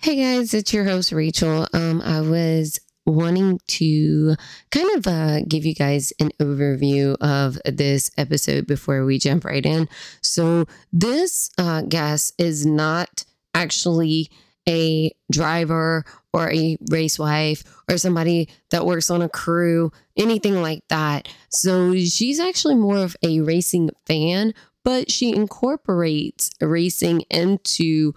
Hey guys, it's your host Rachel. Um, I was wanting to kind of uh, give you guys an overview of this episode before we jump right in. So, this uh, guest is not actually a driver or a race wife or somebody that works on a crew, anything like that. So, she's actually more of a racing fan, but she incorporates racing into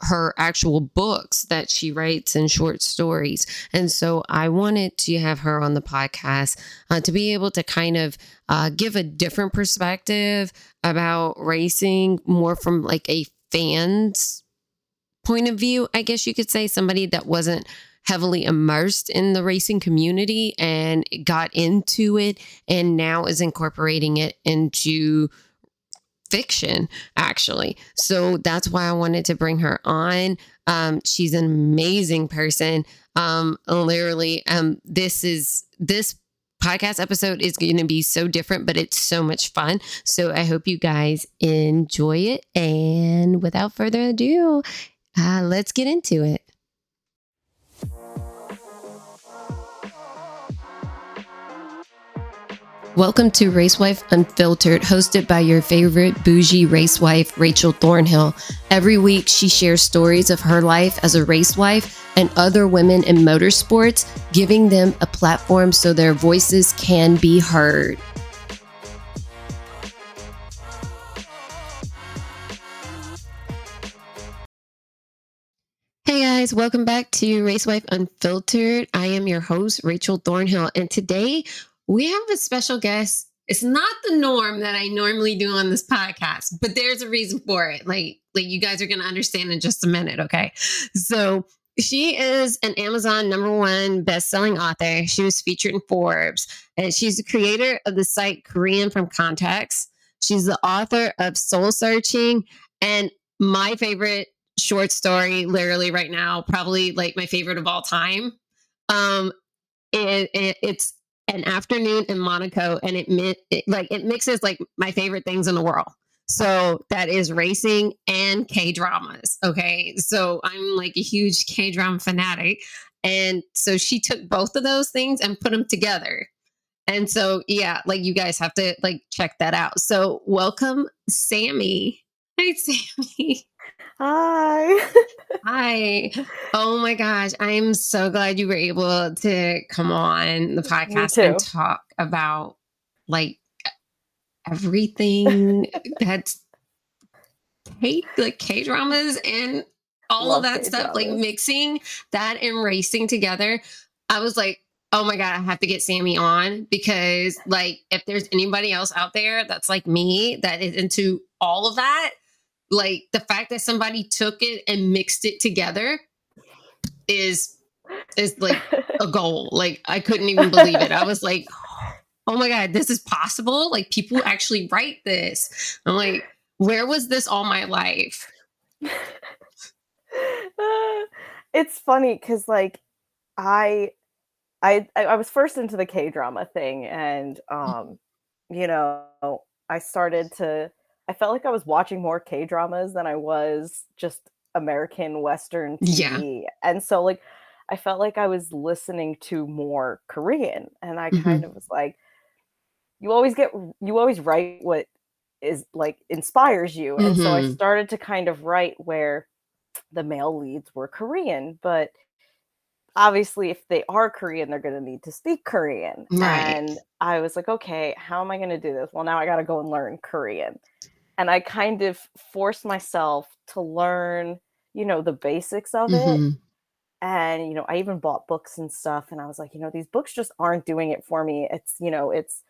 her, actual books that she writes and short stories. And so I wanted to have her on the podcast uh, to be able to kind of uh, give a different perspective about racing, more from like a fan's point of view, I guess you could say, somebody that wasn't heavily immersed in the racing community and got into it and now is incorporating it into fiction, actually. So that's why I wanted to bring her on. Um, she's an amazing person. Um, literally, um, this is this podcast episode is going to be so different, but it's so much fun. So I hope you guys enjoy it. And without further ado, uh, let's get into it. Welcome to Racewife Unfiltered, hosted by your favorite bougie racewife, Rachel Thornhill. Every week, she shares stories of her life as a racewife and other women in motorsports, giving them a platform so their voices can be heard. Hey guys, welcome back to Racewife Unfiltered. I am your host, Rachel Thornhill, and today we have a special guest. It's not the norm that I normally do on this podcast, but there's a reason for it. Like, like you guys are going to understand in just a minute. Okay. So she is an Amazon number one best-selling author. She was featured in Forbes, and she's the creator of the site Korean from Context. She's the author of Seoul Searching and my favorite short story, literally right now, probably like my favorite of all time. Um, it, it, it's an afternoon in Monaco, and it, it like it mixes like my favorite things in the world. So that is racing and K dramas. Okay. So I'm like a huge K drama fanatic. And so she took both of those things and put them together. And so, yeah, like you guys have to like check that out. So, welcome, Sammy. Hey, Sammy. Hi. Hi. Oh my gosh. I'm so glad you were able to come on the podcast and talk about like everything that's K like K dramas and all Love of that K-dramas. stuff, like mixing that and racing together. I was like, oh my God, I have to get Sammy on because like if there's anybody else out there that's like me that is into all of that, like the fact that somebody took it and mixed it together is is like a goal. Like I couldn't even believe it. I was like, oh my God, this is possible. Like people actually write this. I'm like, where was this all my life? it's funny because like I I I was first into the K drama thing and um you know I started to I felt like I was watching more K dramas than I was just American Western TV. Yeah. And so like I felt like I was listening to more Korean. And I mm-hmm. kind of was like, you always get you always write what is like inspires you. And mm-hmm. so I mm-hmm. started to kind of write where the male leads were Korean, but obviously if they are korean they're going to need to speak korean right. and i was like okay how am i going to do this well now i got to go and learn korean and I kind of forced myself to learn, you know, the basics of mm-hmm. it. And, you know, I even bought books and stuff. And I was like, you know, these books just aren't doing it for me. It's, you know, it's,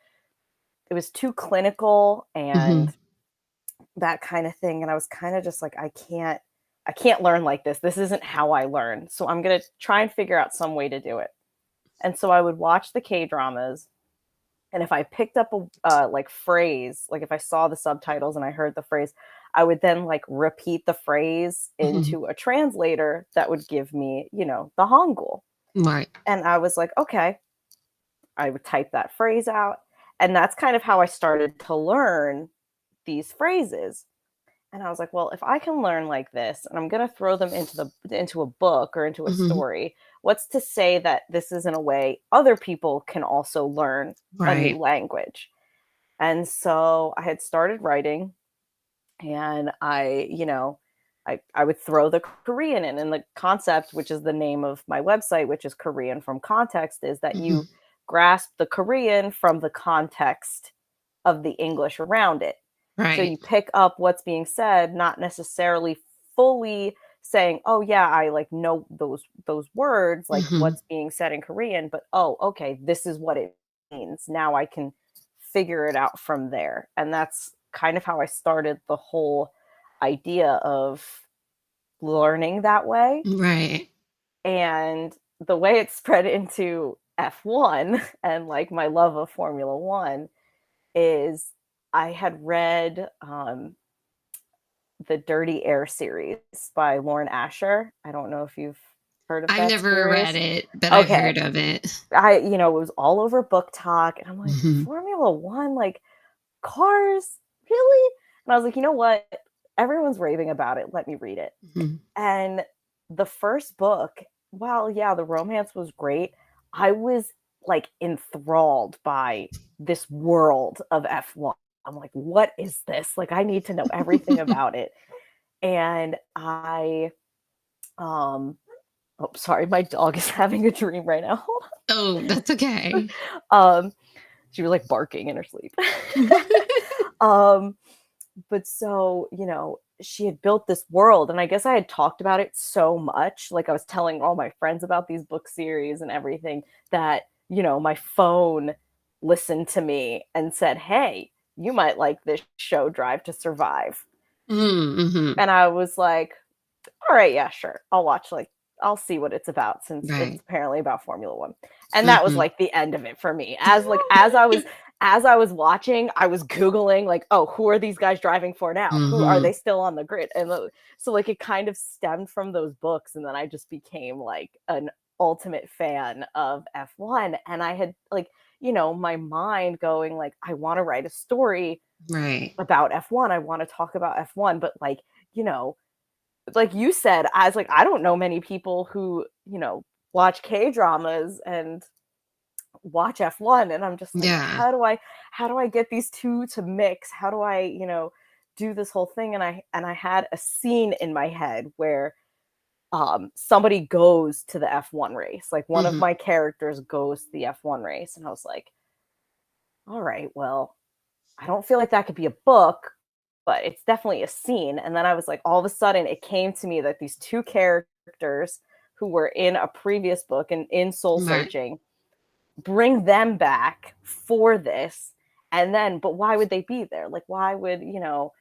it was too clinical and mm-hmm. that kind of thing. And I was kind of just like, I can't, I can't learn like this. This isn't how I learn. So I'm going to try and figure out some way to do it. And so I would watch the K dramas and if i picked up a uh, like phrase like if i saw the subtitles and i heard the phrase i would then like repeat the phrase mm-hmm. into a translator that would give me you know the hangul right. And i was like okay. I would type that phrase out. And that's kind of how i started to learn these phrases. And I was like, well, if I can learn like this and I'm going to throw them into the into a book or into a mm-hmm. story, what's to say that this isn't a way other people can also learn right. a new language? And so I had started writing and I, you know, I, I would throw the Korean in. And the concept, which is the name of my website, which is Korean from context, is that mm-hmm. you grasp the Korean from the context of the English around it. Right. So you pick up what's being said, not necessarily fully saying, "Oh yeah, I like know those those words, like mm-hmm. what's being said in Korean," but oh, okay, this is what it means. Now I can figure it out from there. And that's kind of how I started the whole idea of learning that way. Right. And the way it spread into F1 and like my love of Formula One is I had read um, the Dirty Air series by Lauren Asher. I don't know if you've heard of it. I've never series. read it, but okay. I've heard of it. I, you know, it was all over BookTok, and I'm like, mm-hmm. Formula One, like cars, really? And I was like, you know what? Everyone's raving about it. Let me read it. Mm-hmm. And the first book, well, yeah, the romance was great. I was like enthralled by this world of F1. I'm like, what is this? Like, I need to know everything about it. And I, um, oh, sorry, my dog is having a dream right now. Oh, that's okay. um, she was like barking in her sleep. um, but so, you know, she had built this world and i guess i had talked about it so much like i was telling all my friends about these book series and everything that you know my phone listened to me and said hey you might like this show Drive to Survive. Mm-hmm. And I was like, all right, yeah, sure. I'll watch like I'll see what it's about since right. it's apparently about Formula 1. And that mm-hmm. was like the end of it for me. As like as I was as I was watching, I was googling like, oh, who are these guys driving for now? Mm-hmm. Who are mm-hmm. they still on the grid? And so like it kind of stemmed from those books and then I just became like an ultimate fan of F1 and I had like you know, my mind going like, I want to write a story right about F1. I want to talk about F1, but like, you know, like you said, I was like, I don't know many people who, you know, watch K dramas and watch F1. And I'm just like, yeah. how do I how do I get these two to mix? How do I, you know, do this whole thing? And I and I had a scene in my head where um, somebody goes to the F1 race. Like one mm-hmm. of my characters goes to the F1 race. And I was like, all right, well, I don't feel like that could be a book, but it's definitely a scene. And then I was like, all of a sudden, it came to me that these two characters who were in a previous book and in Seoul Searching, right. bring them back for this. And then, but why would they be there? Like, why would, you know,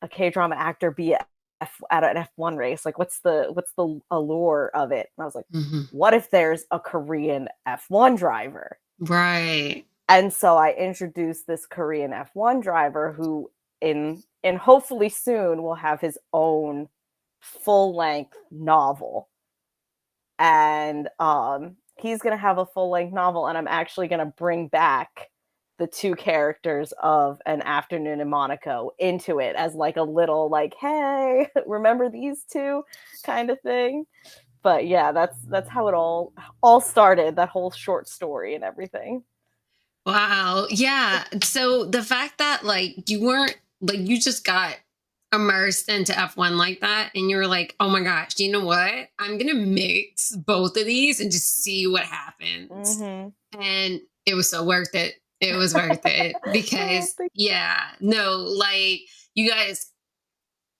a K drama actor be F, at an F1 race. Like, what's the what's the allure of it? And I was like, mm-hmm. what if there's a Korean F1 driver? Right. And so I introduced this Korean F1 driver who in and hopefully soon will have his own full length novel. And um he's going to have a full length novel and I'm actually going to bring back the two characters of an afternoon in Monaco into it as like a little like hey remember these two kind of thing but yeah that's that's how it all all started that whole short story and everything wow yeah so the fact that like you weren't like you just got immersed into F1 like that and you're like, oh my gosh, you know what? I'm gonna mix both of these and just see what happens. Mm-hmm. And it was so worth it it was worth it because yeah, no, like you guys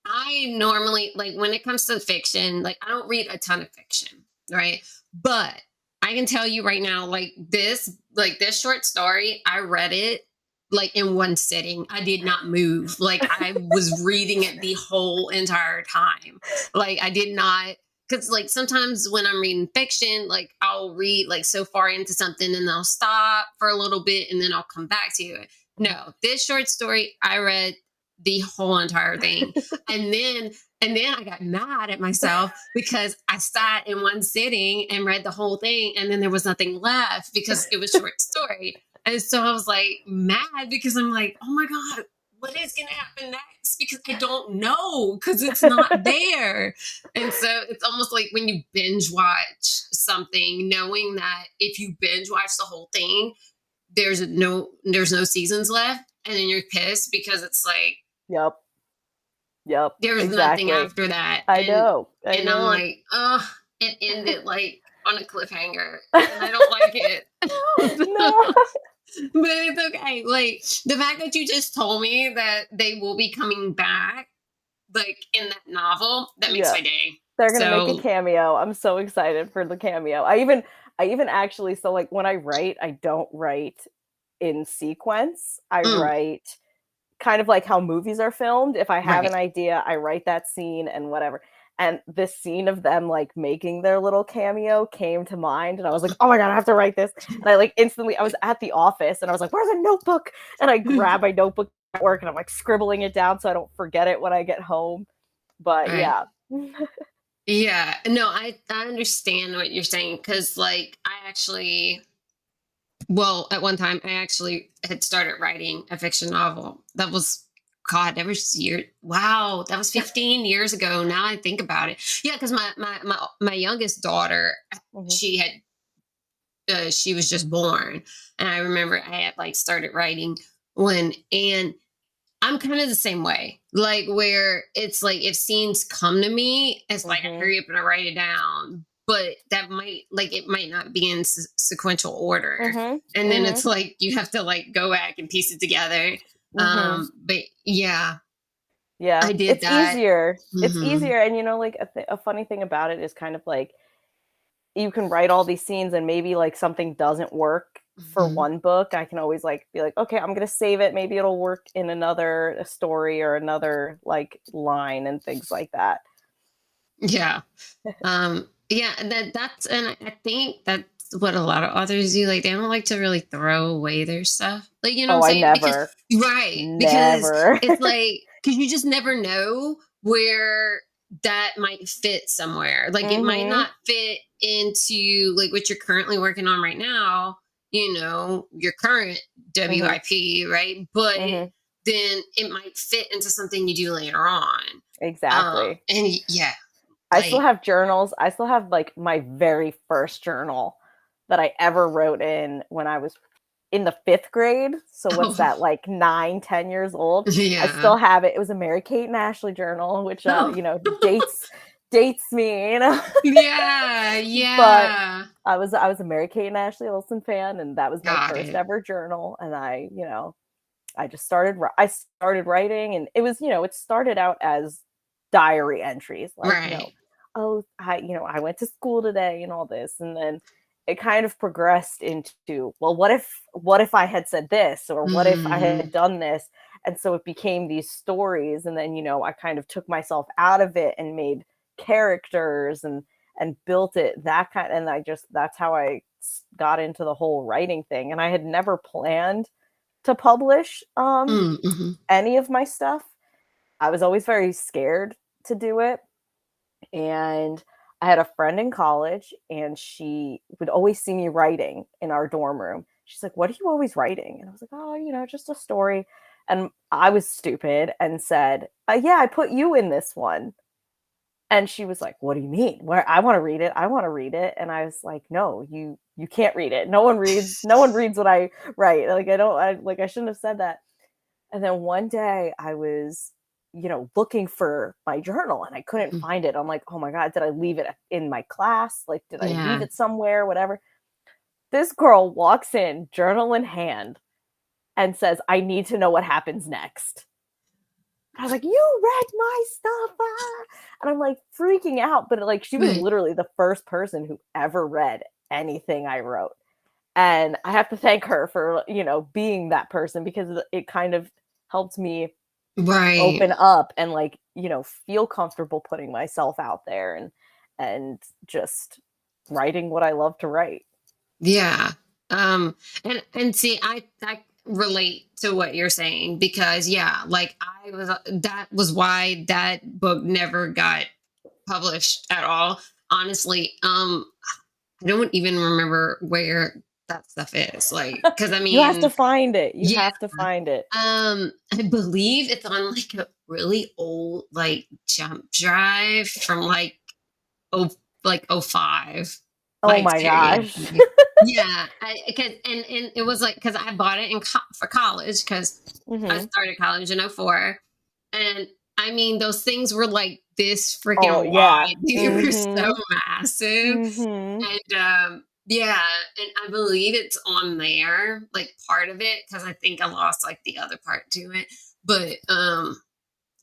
I normally like when it comes to fiction, like I don't read a ton of fiction, right? But I can tell you right now like this like this short story, I read it like in one sitting. I did not move. Like I was reading it the whole entire time. Like I did not because like sometimes when I'm reading fiction, like I'll read like so far into something and I'll stop for a little bit and then I'll come back to it. No, this short story, I read the whole entire thing. and then and then I got mad at myself because I sat in one sitting and read the whole thing and then there was nothing left because it was short story. And so I was like mad because I'm like, oh my God, what is going to happen next because I don't know because it's not there. And so it's almost like when you binge watch something, knowing that if you binge watch the whole thing, there's no there's no seasons left, and then you're pissed because it's like, yep, yep, there's exactly. nothing after that. I and, know, I and know. I'm like, oh, it ended like on a cliffhanger, and I don't like it. no. but it's okay. Like the fact that you just told me that they will be coming back, like in that novel, that makes yeah. my day. They're gonna so, make a cameo. I'm so excited for the cameo. I even, I even actually, so like when I write, I don't write in sequence. I mm. write kind of like how movies are filmed. If I have right. an idea, I write that scene and whatever and this scene of them like making their little cameo came to mind and i was like oh my god i have to write this. And i like instantly i was at the office and i was like where's a notebook? And i grab my notebook at work and i'm like scribbling it down so i don't forget it when i get home. But right. yeah. Yeah. No i i understand what you're saying because like i actually well at one time i actually had started writing a fiction novel that was God, that was year. Wow, that was 15 years ago. Now I think about it. Yeah, because my my my my youngest daughter, mm-hmm. she had, uh, she was just born, and I remember I had like started writing when, and I'm kind of the same way. Like where it's like if scenes come to me, it's like mm-hmm. I hurry up and I write it down. But that might like it might not be in s- sequential order, mm-hmm. and then it's mm-hmm. like you have to like go back and piece it together Mm-hmm. Um, but yeah. Yeah, I did it's that. easier. Mm-hmm. It's easier, and you know, like a, th- a funny thing about it is kind of like you can write all these scenes, and maybe like something doesn't work for mm-hmm. one book. I can always like be like, okay, I'm gonna save it. Maybe it'll work in another story or another like line and things like that. Yeah, um, yeah, that that's and I think that what a lot of authors do. Like they don't like to really throw away their stuff. Like you know, oh, what I'm saying? I never. Because, right? Never. Because it's like because you just never know where that might fit somewhere. Like mm-hmm. it might mm-hmm. not fit into like what you're currently working on right now. You know, your current WIP, mm-hmm. right? But mm-hmm. then it might fit into something you do later on. Exactly. Um, and yeah, I still have journals. I still have like my very first journal that I ever wrote in when I was in the fifth grade. So what's oh. that like nine, ten years old? Yeah. I still have it. It was a Mary Kate and Ashley journal, which uh, you know dates dates me, you know. yeah, yeah. But I was I was a Mary Kate and Ashley Olsen fan, and that was my Got first it. ever journal. And I, you know, I just started I started writing, and it was you know it started out as diary entries, like right. you know, oh I you know I went to school today and all this, and then it kind of progressed into well what if what if i had said this or what mm. if i had mm. done this and so it became these stories and then you know i kind of took myself out of it and made characters and and built it that kind and i just that's how i got into the whole writing thing and i had never planned to publish um mm, mm-hmm. any of my stuff i was always very scared to do it and I had a friend in college and she would always see me writing in our dorm room. She's like, What are you always writing? And I was like, Oh, you know, just a story. And I was stupid and said, uh, Yeah, I put you in this one. And she was like, What do you mean? Where I want to read it. I want to read it. And I was like, No, you you can't read it. No one reads, no one reads what I write. Like I don't I like I shouldn't have said that. And then one day I was you know, looking for my journal and I couldn't mm-hmm. find it. I'm like, oh my God, did I leave it in my class? Like, did I yeah. leave it somewhere? Whatever. This girl walks in, journal in hand, and says, I need to know what happens next. I was like, you read my stuff. Ah. And I'm like freaking out. But like, she was literally the first person who ever read anything I wrote. And I have to thank her for, you know, being that person because it kind of helped me right. open up and like you know feel comfortable putting myself out there and and just writing what i love to write. Yeah. Um and and see i i relate to what you're saying because yeah like i was uh, that was why that book never got published at all honestly. Um i don't even remember where that stuff is. Like, because I mean, you have to find it. You yeah. have to find it. Um, I believe it's on like a really old like jump drive from like oh like oh five. Oh like, my gosh. yeah, cause, and and it was like because I bought it in co- for college because I Mhm. started college in 04. and I mean those things were like this freaking Oh, yeah. wide. They were so massive, Mhm. and um, yeah, and I believe it's on there, like part of it, because I think I lost like the other part to it. But um,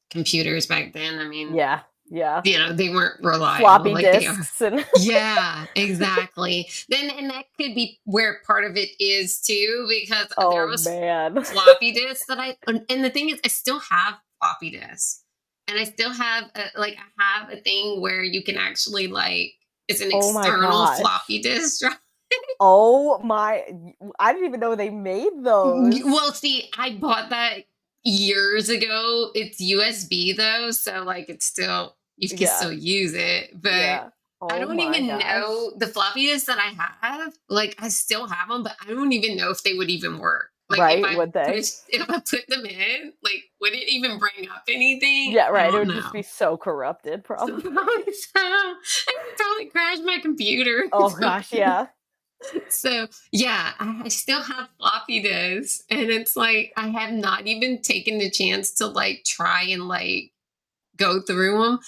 computers back then, I mean, Yeah. Yeah. you know, they weren't reliable Floppy like they are. disks and Yeah, exactly. then and that could be where part of it is too, because there oh was man. floppy disks that I and the thing is I still have floppy disks. And I still have a, like I have a thing where you can actually like it's an Oh external floppy disk drive. Oh my! I didn't even know they made those. Well, see, I bought that years ago. It's USB though, so like it's still you can Yeah. still use it. But yeah. I Oh don't even gosh. know the floppy disks that I have. Like I still have them, but I don't even know if they would even work. Like Right, I would they? if I put them in, like would it even bring up anything? Yeah, right. It would just be so corrupted, probably. Probably so. I would probably crash my computer. Oh gosh, yeah. So yeah, I I still have floppy disks, and it's like I have not even taken the chance to like try and like go through them.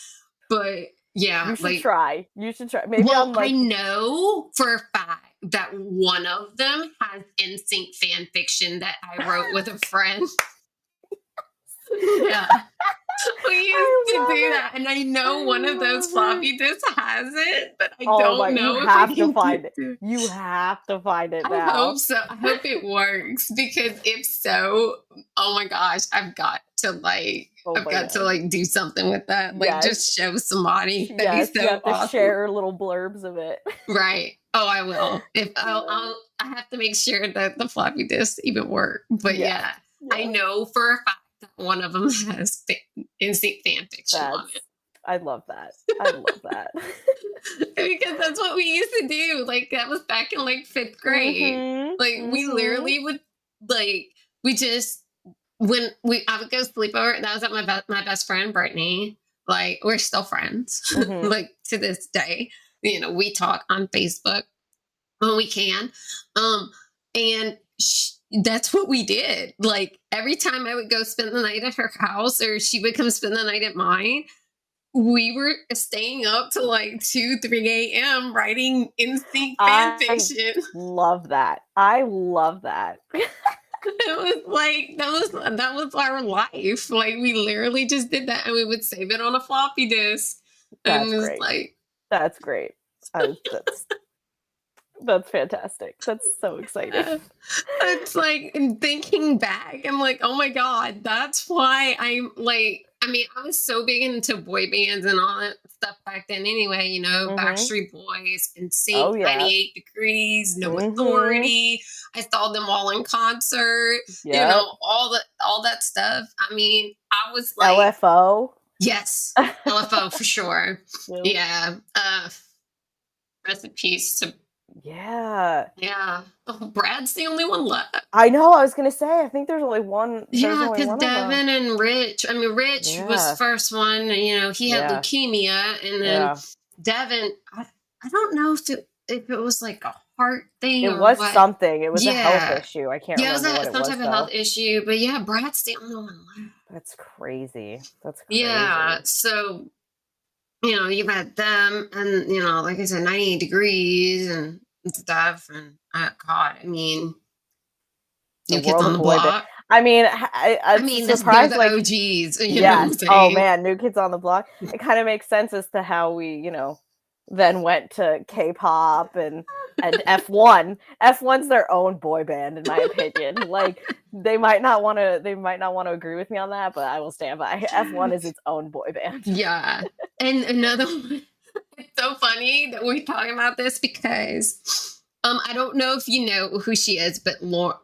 But yeah, You should like try. You should try. Maybe well, like, I know for a fact that one of them has NSYNC fan fiction that I wrote with a friend. yeah. We used to do it. that. And I know I one of those floppy disks has it, but I Oh don't my- you know if have I to find it. to- you have to find it I hope so. I hope it works because if so, oh my gosh, I've got to like Oh I've got to like do something with that. Like Yes. just show somebody. That'd Yes, you so have to share little blurbs of it. Right. Oh, I will. If I'll, I'll I have to make sure that the floppy disks even work. But Yeah. yeah, I know for a fact that one of them has fa- NSYNC fan fiction on it. I love that. I love that. because that's what we used to do. Like that was back in like fifth grade. Mhm, Like we mhm. literally would like we just when we I would go sleepover. That was at my be- my best friend Brittany. Like we're still friends, Mhm. like to this day. You know, we talk on Facebook when we can, um, and sh- that's what we did. Like every time I would go spend the night at her house, or she would come spend the night at mine. We were staying up to like two, three a.m. writing NSYNC fan I- fiction. Love that. I love that. it was like that was that was our life. Like we literally just did that, and we would save it on a floppy disk. That's and it was great. like, That's great. I, that's that's fantastic. That's so exciting. it's like thinking back, I'm like, oh my god, that's why I'm like. I mean, I was so big into boy bands and all that stuff back then. Anyway, you know, Mhm. Backstreet Boys, and Oh, yeah. 98 Degrees, No Mhm. Authority. I saw them all in concert. Yeah. You know, all that, all that stuff. I mean, I was like, LFO. Yes, LFO for sure. Yeah. Yeah. Uh rest in peace to Yeah. yeah. Oh, Brad's the only one left. I know. I was gonna say. I think there's only one. there's Yeah, because one of them. Devin and Rich. I mean, Rich was Yeah. the first one. You know, he had Yeah. leukemia, and then Yeah. Devin. I, I don't know if it, if it was like a heart thing. It was what. something. It was a health issue. I can't Yeah, it was remember a, some was. type of health issue. But yeah, Brad's the only one left. That's crazy. That's crazy. Yeah. So, you know, you've had them and, you know, like I said, 98 degrees and stuff. And uh, God, I mean, The New Kids world on the. Block. I mean, I, I, I I'm mean, this, surprised. the Like, OGs. You know what I'm yes. Oh man, New Kids on the Block. It kind of makes sense as to how we, you know, then went to K-pop and and F1. F1's their own boy band, in my opinion. like they might not want to, they might not want to agree with me on that, but I will stand by. F1 is its own boy band. Yeah. And another one, so funny that we're talking about this because um I don't know if you know who she is, but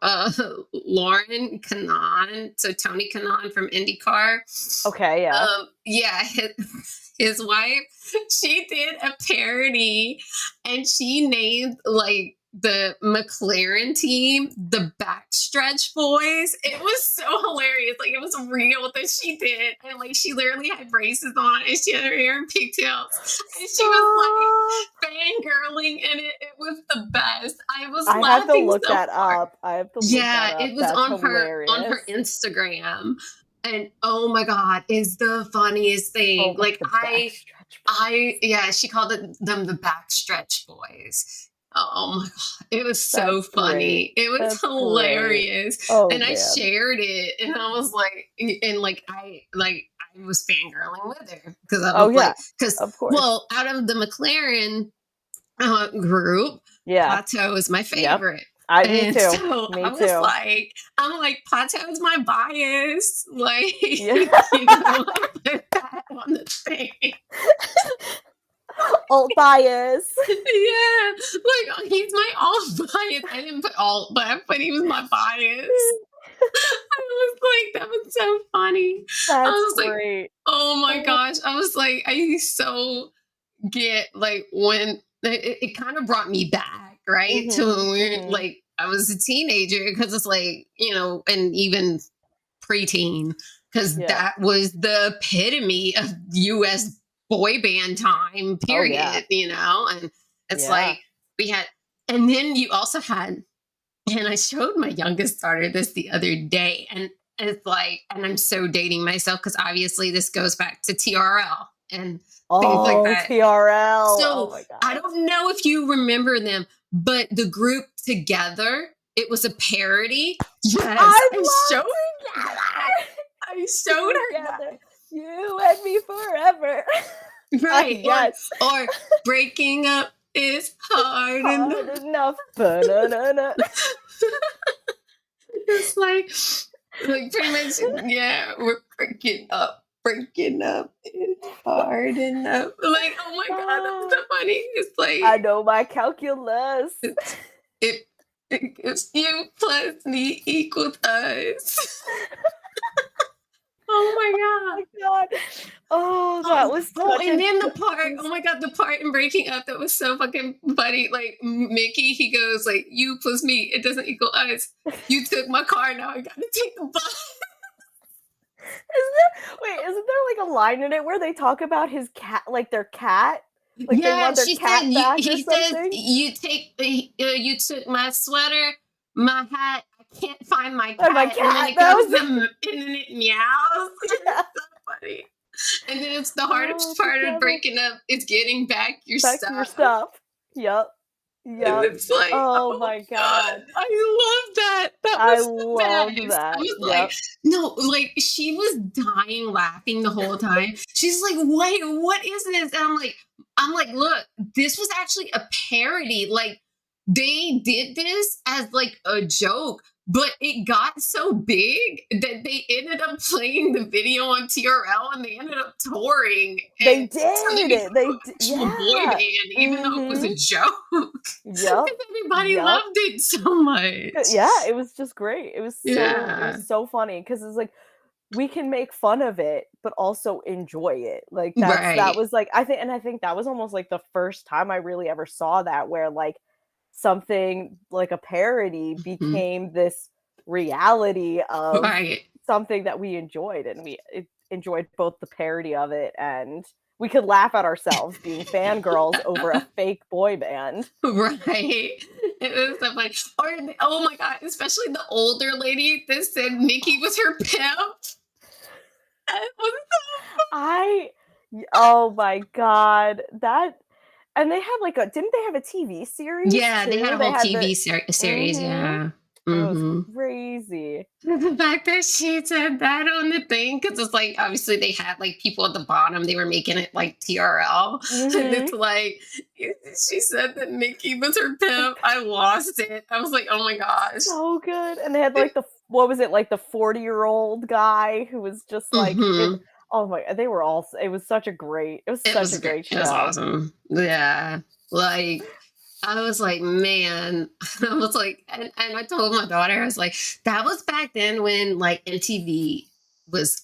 uh, Lauren Kanaan, so Tony Kanaan from IndyCar. Okay, yeah. Um, yeah, his, his wife, she did a parody and she named like the McLaren team, the backstretch boys. It was so hilarious. Like it was real that she did. And like she literally had braces on and she had her hair in pigtails. And she was like fangirling and it. It was the best. I was I have to look so that hard. up. I have to Yeah, it was That's on hilarious. her on her Instagram. And oh my god, is the funniest thing. Oh, like I I yeah, she called it, them the backstretch boys. Oh my god, it was so That's funny. Great. It was That's hilarious. Oh, and man. I shared it and I was like and like I like I was fangirling with her because I was oh, yeah. like because well out of the McLaren uh, group, yeah, Pato is my favorite. Yep. I me too. So me I was too. like, I'm like, Pato is my bias. Like, yeah. you know, put that on the thing. alt bias. yeah, like he's my alt bias. I didn't put alt, but I put he was my bias. I was like, that was so funny. That's I was great. like, oh my gosh. I was like, I so get like when it, it kind of brought me back, right? Mm-hmm. To when we mm-hmm. like I was a teenager because it's like, you know, and even preteen, because yeah. that was the epitome of US boy band time, period, oh, yeah. you know? And it's yeah. like we had, and then you also had, and I showed my youngest daughter this the other day, and it's like, and I'm so dating myself because obviously this goes back to TRL and oh, things like oh, that. TRL. So oh I don't know if you remember them, but the group 2gether, it was a parody. Yes, I, I showed her. I showed her. That. You and me forever. Right. yes. Or, or, breaking up is hard, hard enough. enough. it's like, like pretty much, yeah, we're breaking up. Breaking up is hard enough. Like, oh my god, that's so funny. It's like I know my calculus. It, it, it you plus me equals us. Oh my god! Oh my god! Oh, that was oh, and then the part. Oh my god, the part in breaking up that was so fucking funny. Like Mickey, he goes like, "You plus me, it doesn't equal us. You took my car, now I gotta take the bus." Isn't there? Wait, isn't there like a line in it where they talk about his cat, like their cat? Like yeah, she said. You, he said, "You take, uh, you took my sweater, my hat, can't find my cat. my cat. And then it goes was... and then it meows. Yeah. so funny. And then it's the hardest oh, part of breaking up is getting back your back stuff. Your stuff. Yep. Yeah. It's like, oh, oh my god. god. I love that. That was I love that. I was yep. like, no, like she was dying laughing the whole time. She's like, wait, what is this? And I'm like, I'm like, look, this was actually a parody. Like they did this as like a joke but it got so big that they ended up playing the video on TRL and they ended up touring. They did it. They did. Yeah. boy band, even mm-hmm. though it was a mm-hmm. joke. Yep. everybody yep. loved it so much. Yeah, it was just great. It was so, yeah. it was so funny because it's like we can make fun of it, but also enjoy it. Like right. that was like I think, and I think that was almost like the first time I really ever saw that where like something like a parody mm-hmm. became mm-hmm. this reality of right. something that we enjoyed and we enjoyed both the parody of it and we could laugh at ourselves being fangirls over a fake boy band. Right. It was so funny. Or oh my god, especially the older lady that said Nikki was her pimp. Was so I oh my god. That and they had like a didn't they have a TV series? Yeah, too? they had a whole TV the, ser- series. Mm-hmm. Yeah. Mm-hmm. crazy. The fact that she said that on the thing, because it's like obviously they had like people at the bottom, they were making it like TRL. Mm-hmm. And it's like she said that Nikki was her pimp. I lost it. I was like, oh my gosh. So good. And they had like the what was it, like the 40 year old guy who was just like mm-hmm. it, oh my they were all it was such a great it was it such was, a great show. It was awesome. Yeah. Like I was like, man, I was like, and, and I told my daughter, I was like, that was back then when like MTV was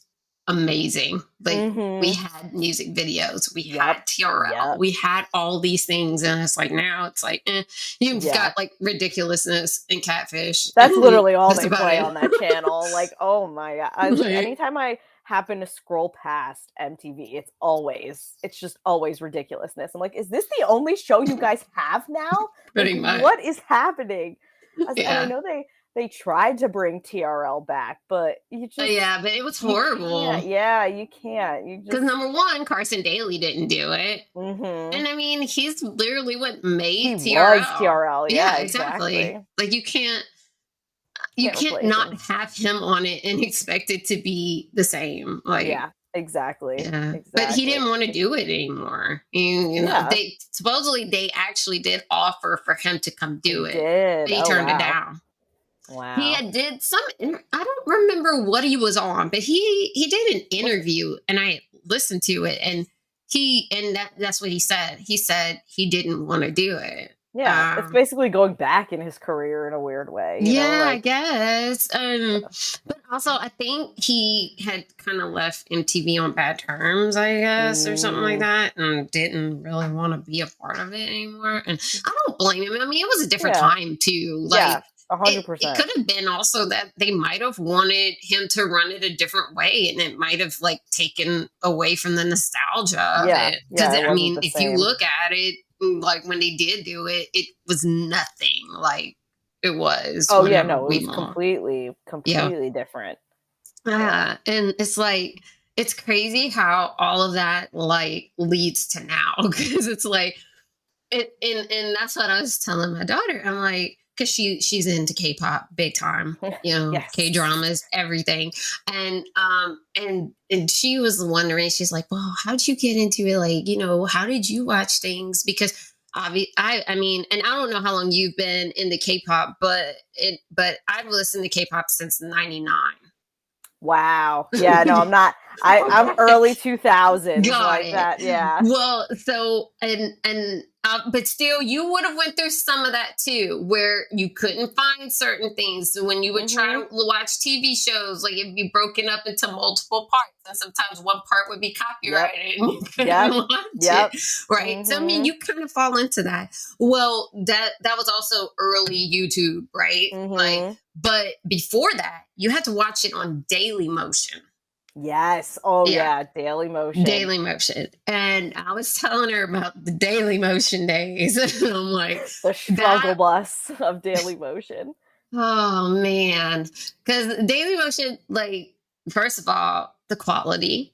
amazing. Like Mhm. we had music videos, we Yep. had TRL, Yep. we had all these things, and it's like now it's like eh. you've Yeah. got like ridiculousness and catfish. That's literally all that's they play it. on that channel. Like, oh my god! I, Right. Anytime I happen to scroll past MTV, it's always it's just always ridiculousness. I'm like, is this the only show you guys have now? Pretty Like, much. What is happening? I Yeah. I know they they tried to bring TRL back, but you just Uh, yeah, but it was horrible. Yeah, you can't. You Because just number one, Carson Daly didn't do it. mhm. And I mean, he's literally what he made was TRL. TRL. Yeah, exactly. exactly. Like you can't you Can't not have him on it and expect it to be the same. Like yeah, exactly. yeah. exactly. But he didn't want to do it anymore. You, you know, Yeah. they supposedly they actually did offer for him to come do it. Did. He Oh, turned wow. it down. Wow. He had did some I don't remember what he was on, but he he did an interview and I listened to it and he and that that's what he said. He said he didn't want to do it. Yeah, it's Um, basically going back in his career in a weird way. you know, yeah, I guess. Um but also I think he had kind of left MTV on bad terms, I guess, or something like Mm. that, and didn't really want to be a part of it anymore. And I don't blame him. I mean, it was a different Yeah. time too. Like yeah, a it, hundred it could have been also that they might have wanted him to run it a different way and it might have like taken away from the nostalgia of Yeah, it yeah, because i mean if you look at it mm, like when they did do it it was nothing like it was Oh yeah, no, it was completely, completely different. yeah and it's like it's crazy how all of that like leads to now because it's like it and and that's what I was telling my daughter. I'm like, because she she's into K-pop big time, you know, Yes. K dramas, everything, and um and and she was wondering, she's like, well, how'd you get into it? Like, you know, how did you watch things? Because obvi- I I mean, and I don't know how long you've been into K-pop, but it but I've listened to K-pop since '99. Wow. Yeah, no, I'm not. I I'm early two thousands Got like it. that. Yeah. Well, so and and uh, but still, you would have went through some of that too, where you couldn't find certain things. So when you would try to watch TV shows, like it'd be broken up into multiple parts, and sometimes one part would be copyrighted, and you couldn't Yep. watch Yep. it. Right. So I mean, Mhm. you kind of fall into that. Well, that that was also early YouTube, right? Like, Mhm. but before that, you had to watch it on Daily Motion. Yes. Oh Yeah. yeah. Daily Motion. Daily Motion. And I was telling her about the Daily Motion days. and I'm like, The struggle That- bus of Daily Motion. oh man. Because Daily Motion, like, first of all, the quality,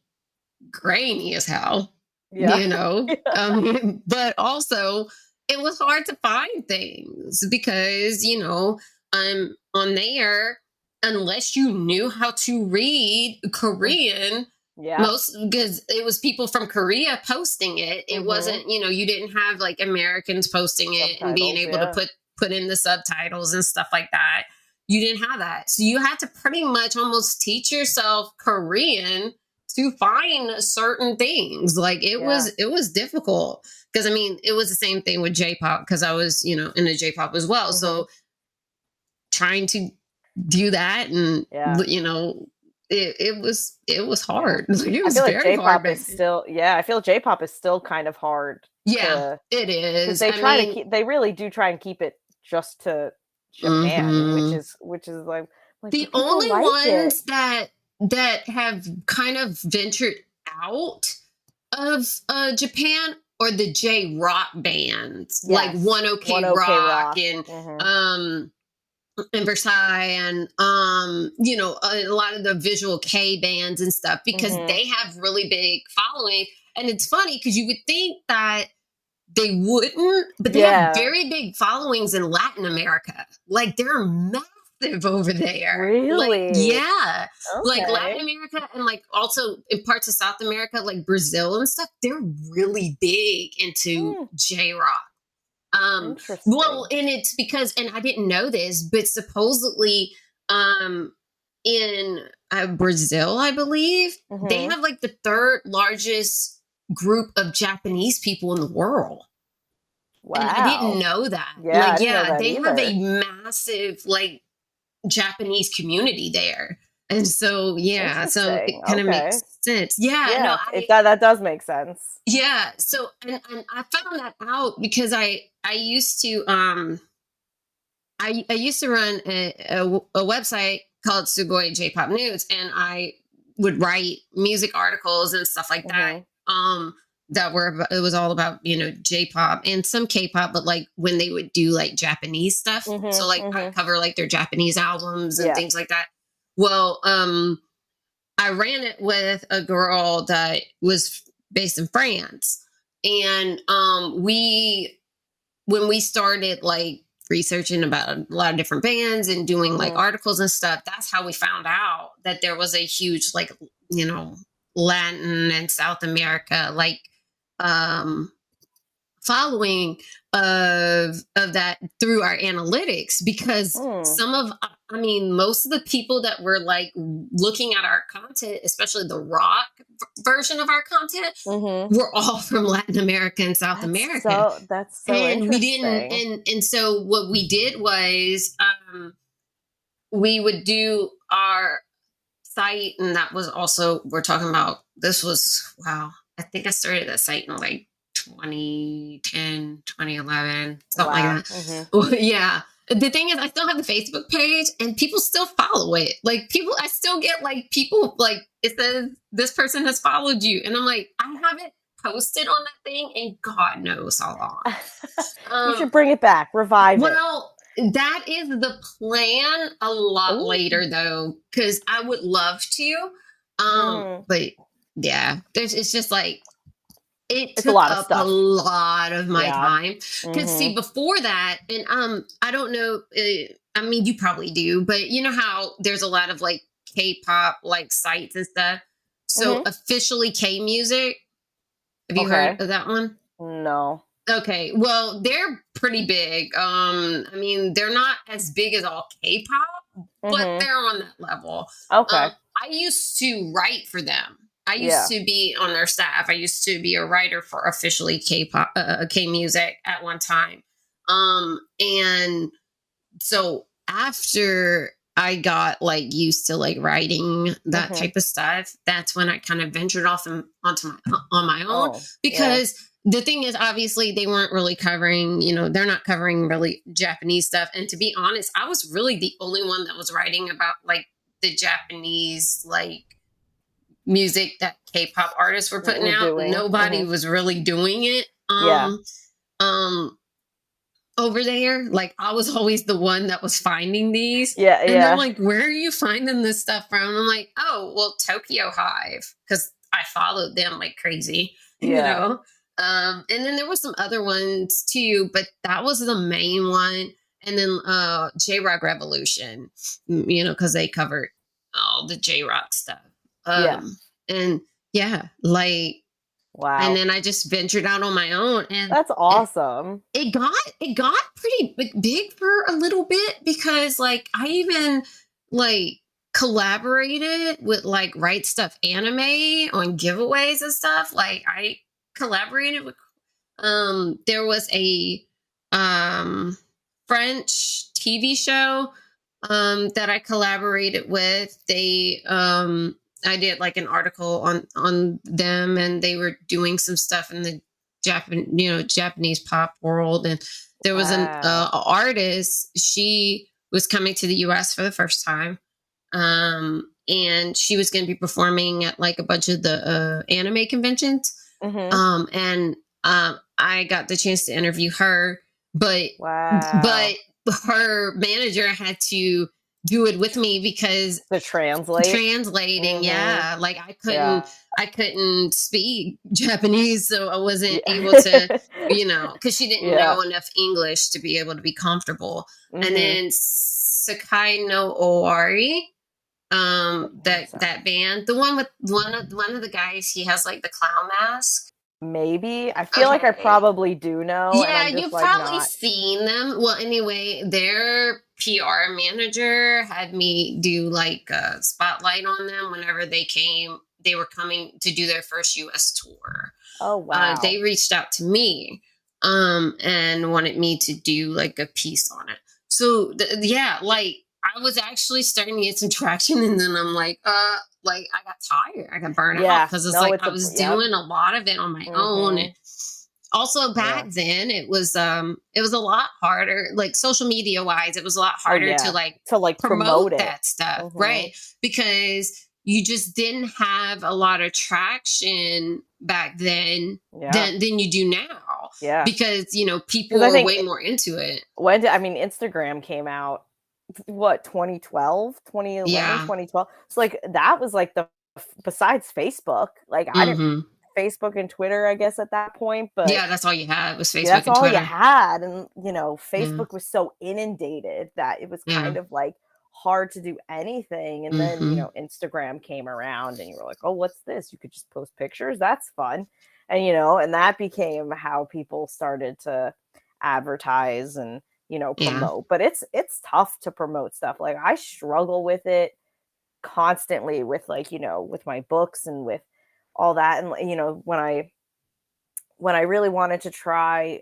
grainy as hell, Yeah. you know? um, but also, it was hard to find things because, you know, I'm on there, unless you knew how to read Korean, Yeah. most because it was people from Korea posting it. It Mhm. wasn't, you know, you didn't have like Americans posting it and being able yeah. to put put in the subtitles and stuff like that. You didn't have that. So you had to pretty much almost teach yourself Korean to find certain things. Like it Yeah. was it was difficult because I mean, it was the same thing with J-pop because I was, you know, into J-pop as well. So trying to do that and Yeah. you know it, it was it was hard like, it I was feel like very hard J-pop back is still yeah. I feel J-pop is still kind of hard. yeah to- it is they I try mean, to keep. They really do try and keep it just to Japan, Mhm. which is which is like, like the only like it. ones that that have kind of ventured out of uh japan or the j rock bands like one ok, One OK rock, Rock. and Mhm. um and Versailles and um you know a, a lot of the visual kei bands and stuff because Mhm. they have really big following. And it's funny because you would think that they wouldn't but they have very big followings in Latin America. Like they're massive over there. Like, Really? yeah. Like Latin America and like also in parts of South America like Brazil and stuff they're really big into Hmm. J-rock um well, and it's because, and I didn't know this, but supposedly, um, in uh, Brazil, I believe they Mhm. have like the third largest group of Japanese people in the world. wow. And I didn't know that. Yeah, like, yeah, they have a massive like Japanese community there. And so yeah, so it kind of Okay. makes sense. Yeah, Yeah, no, I, it, that that does make sense. yeah. So and, and I found that out because I I used to um I I used to run a, a, a website called Sugoi J-pop News, and I would write music articles and stuff like that. Mhm. Um, that were it was all about you know J-pop and some K-pop, but like when they would do like Japanese stuff. Mhm, so like I mhm. cover like their Japanese albums and Yeah. things like that. Well, um, I ran it with a girl that was based in France, and um, we when we started like researching about a lot of different bands and doing like Mhm. articles and stuff, that's how we found out that there was a huge like you know Latin and South America like um following of of that through our analytics because Mm. some of I mean most of the people that were like looking at our content, especially the rock version of our content, Mhm. were all from Latin America and South That's America So that's so and we didn't and and so what we did was um we would do our site and that was also we're talking about this was wow i think i started that site in like 2010 2011 something Wow. like that Mhm. yeah the thing is i still have the facebook page and people still follow it like people i still get like people like it says this person has followed you and i'm like i haven't posted on that thing and god knows how long you um, should bring it back, revive it. well, that is the plan a lot Ooh. later though, because I would love to. Um, Mm. but yeah, there's it's just like it It's a took lot of up stuff. a lot of my Yeah. time. Because Mhm. see, before that, and um, I don't know. Uh, I mean, you probably do, but you know how there's a lot of like K-pop like sites and stuff. So Mhm. officially K music. Have you Okay. heard of that one? no. Okay, well, they're pretty big. Um, I mean, they're not as big as all K-pop, but Mhm. they're on that level. Okay. Um, I used to write for them. I used Yeah. to be on their staff. I used to be a writer for officially K-pop, uh, K music at one time. Um, and so after I got like used to like writing that Mhm. type of stuff, that's when I kind of ventured off and onto my on my own oh, because the thing is obviously they weren't really covering you know they're not covering really japanese stuff and to be honest i was really the only one that was writing about like the japanese like music that k-pop artists were putting Were out doing, nobody mhm. was really doing it um Yeah. um over there like i was always the one that was finding these yeah, and yeah. they're like, where are you finding this stuff from? I'm like, oh, well, Tokyo Hive, because I followed them like crazy, you Yeah. know? Um, and then there was some other ones too, but that was the main one. And then uh J Rock Revolution, you know, because they covered all the J Rock stuff. Um Yeah. and yeah, like wow. and then I just ventured out on my own and That's awesome. it got it got pretty big, big for a little bit because like I even like collaborated with like Right Stuf Anime on giveaways and stuff. Like I collaborated with um there was a um French TV show um that I collaborated with. They um I did like an article on on them and they were doing some stuff in the Japan, you know, Japanese pop world. And there was an uh, artist. She was coming to the U.S. for the first time, um, and she was going to be performing at like a bunch of the uh, anime conventions. Mhm. Um, and um, I got the chance to interview her, but wow. but her manager had to do it with me because the translate. translating Mhm. yeah like i couldn't Yeah. i couldn't speak japanese so i wasn't Yeah. able to you know because she didn't Yeah. know enough english to be able to be comfortable Mhm. and then Sekai no Owari um that that band the one with one of one of the guys he has like the clown mask maybe I feel like I probably do know. yeah, you've like, probably not- seen them. Well, anyway, their PR manager had me do like a spotlight on them whenever they came. They were coming to do their first US tour. Oh wow. Uh, they reached out to me um, and wanted me to do like a piece on it. So, th- yeah, like I was actually starting to get some traction, and then I'm like, uh, like I got tired, I got burned yeah. out because it's no, like it's I was a, doing a lot of it on my mm-hmm. own. And also back yeah. then, it was um, it was a lot harder, like social media wise, it was a lot oh, harder oh, to like to like promote, promote that stuff, mm-hmm. right? Because you just didn't have a lot of traction back then than, than you do now. Yeah. Because, you know, people are way more into it. When did, I mean, Instagram came out, what, 2012, 2011, yeah. 2012. So, like, that was like the, besides Facebook, like, I mm-hmm. didn't, Facebook and Twitter, I guess, at that point. But yeah, that's all you had was Facebook. Yeah, that's all Twitter. you had, and you know, Facebook mm. was so inundated that it was kind of like hard to do anything. And then, mm-hmm. you know, Instagram came around and you were like, oh, what's this? You could just post pictures. That's fun. And, you know, and that became how people started to advertise and, you know, promote. Yeah. But it's it's tough to promote stuff. Like I struggle with it constantly with like, you know, with my books and with all that. And, you know, when I when I really wanted to try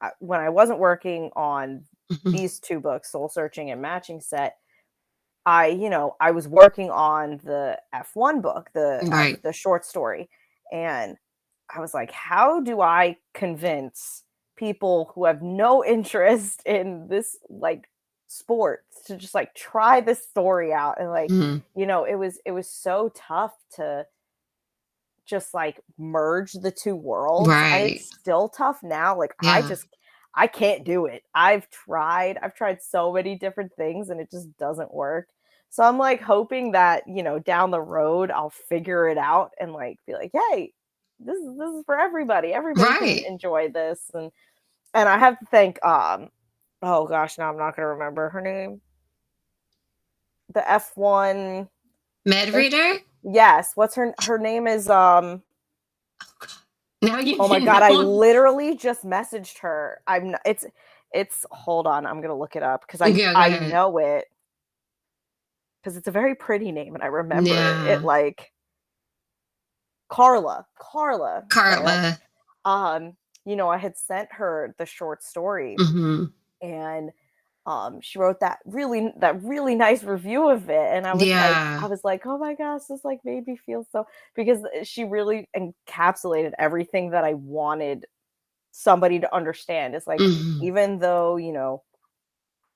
uh, when I wasn't working on mm-hmm. these two books, Seoul Searching and Matching Set, I, you know, I was working on the F1 book, the right. the short story, and I was like, how do I convince people who have no interest in this like sport to just like try this story out and like mm-hmm. you know it was it was so tough to just like merge the two worlds right. and it's still tough now like yeah. i just i can't do it i've tried i've tried so many different things and it just doesn't work so I'm like hoping that, you know, down the road I'll figure it out and like be like, hey, this is this is for everybody. Everybody right. can enjoy this. And and I have to thank um oh gosh, now I'm not gonna remember her name. The F1 Med reader? Yes. What's her her name is um now you Oh my god, I literally just messaged her. I'm not, it's it's hold on, I'm gonna look it up because I yeah, I know it because it's a very pretty name, and I remember yeah. it like Carla, Carla, Carla. Um, you know, I had sent her the short story, mm-hmm. and um, she wrote that really that really nice review of it, and I was yeah. like, I was like, oh my gosh, this like made me feel so because she really encapsulated everything that I wanted somebody to understand. It's like mm-hmm. even though you know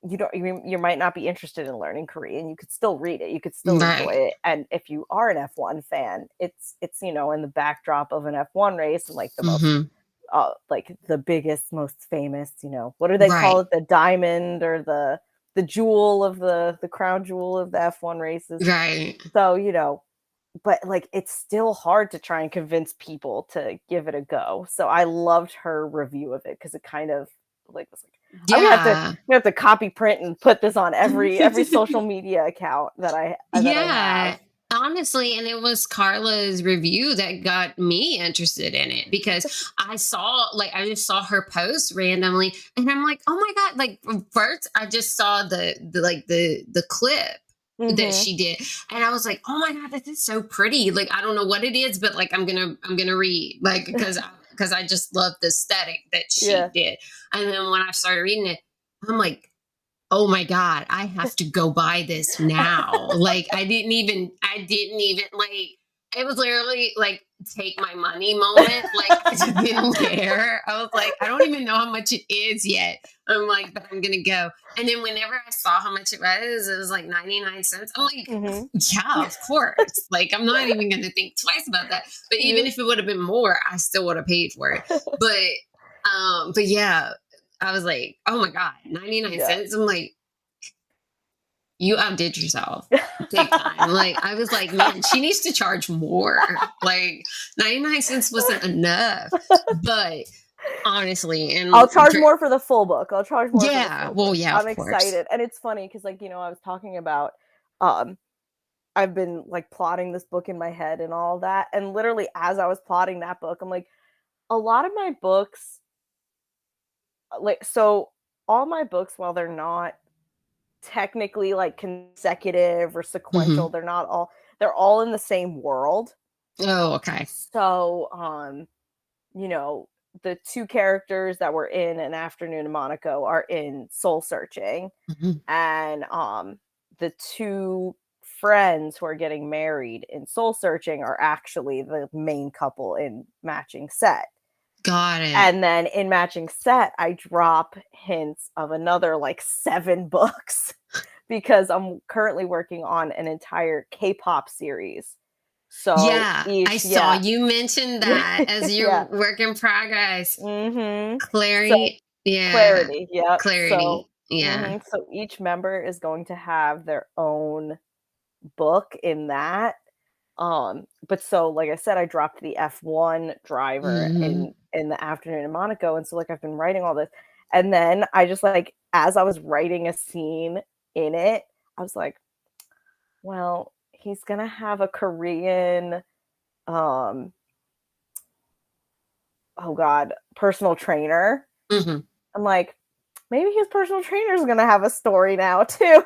you don't you, you might not be interested in learning Korean. You could still read it. You could still right. enjoy it. And if you are an F1 fan, it's it's you know in the backdrop of an F1 race and like the mm-hmm. most uh, like the biggest, most famous, you know, what do they right. call it? The diamond or the the jewel of the the crown jewel of the F1 races. Right. So, you know, but like it's still hard to try and convince people to give it a go. So I loved her review of it because it kind of like this like yeah. I'm gonna have to gonna have to copy print and put this on every every social media account that I that yeah. I honestly and it was carla's review that got me interested in it because i saw like i just saw her post randomly and i'm like oh my god like first i just saw the, the like the the clip Mm-hmm. that she did and i was like oh my god this is so pretty like i don't know what it is but like i'm gonna i'm gonna read like because because I just love the aesthetic that she yeah. did. And then when I started reading it, I'm like, oh my God, I have to go buy this now. like I didn't even, I didn't even like, it was literally like take my money moment. Like I didn't care. I was like, I don't even know how much it is yet. I'm like, but I'm gonna go. And then whenever I saw how much it was, it was like 99 cents. I'm like, mm-hmm. yeah, of course. like I'm not even gonna think twice about that. But even if it would have been more, I still would have paid for it. But um, but yeah, I was like, oh my God, 99 yeah. cents. I'm like, you outdid yourself big time. like I was like, man, she needs to charge more. Like 99 cents wasn't enough. But honestly, and I'll charge more for the full book. I'll charge more. Yeah. well, yeah. I'm excited. And it's funny because like, you know, I was talking about um I've been like plotting this book in my head and all that. And literally as I was plotting that book, I'm like, a lot of my books like so all my books, while they're not technically like consecutive or sequential. Mm-hmm. They're not all they're all in the same world. Oh, okay. So, um, you know, the two characters that were in an afternoon in Monaco are in Seoul Searching, mm-hmm. and um, the two friends who are getting married in Seoul Searching are actually the main couple in Matching Set. Got it. And then in Matching Set, I drop hints of another like seven books because I'm currently working on an entire K-pop series. So yeah, each- I saw yeah. you mentioned that as your Yeah. work in progress. Mhm. Clarity. yeah. Clarity. Yeah. Clarity. So, yeah. mhm, So each member is going to have their own book in that. Um, but so like I said, I dropped the F1 driver Mhm. in in the afternoon in Monaco. And so like I've been writing all this. And then I just like as I was writing a scene in it, I was like, well, he's gonna have a Korean um oh god, personal trainer. Mhm. I'm like, maybe his personal trainer is gonna have a story now too.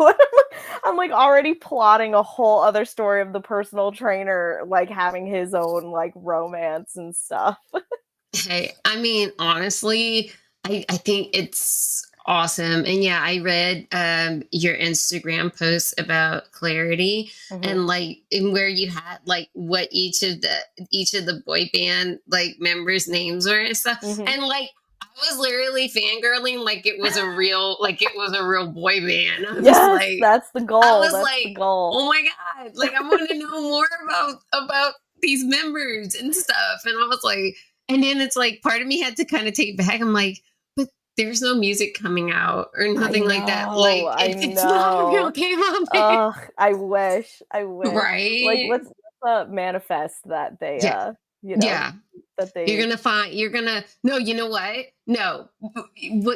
I'm like already plotting a whole other story of the personal trainer like having his own like romance and stuff. Hey, I mean, honestly, I, I think it's awesome. And yeah, I read um your Instagram post about clarity Mhm. and like and where you had like what each of the each of the boy band like members' names were and stuff. Mhm. And like I was literally fangirling like it was a real like it was a real boy band. I yes, like, that's the goal. I was that's the like, goal. oh my god like i want to know more about about these members and stuff and i was like and then it's like part of me had to kind of take back i'm like but there's no music coming out or nothing like that like it- it's not a real know. k-pop Ugh, I wish. I wish. right Like what's the manifest that they Yeah. uh you know yeah that they you're gonna find you're gonna no you know what no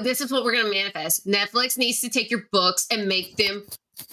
this is what we're gonna manifest netflix needs to take your books and make them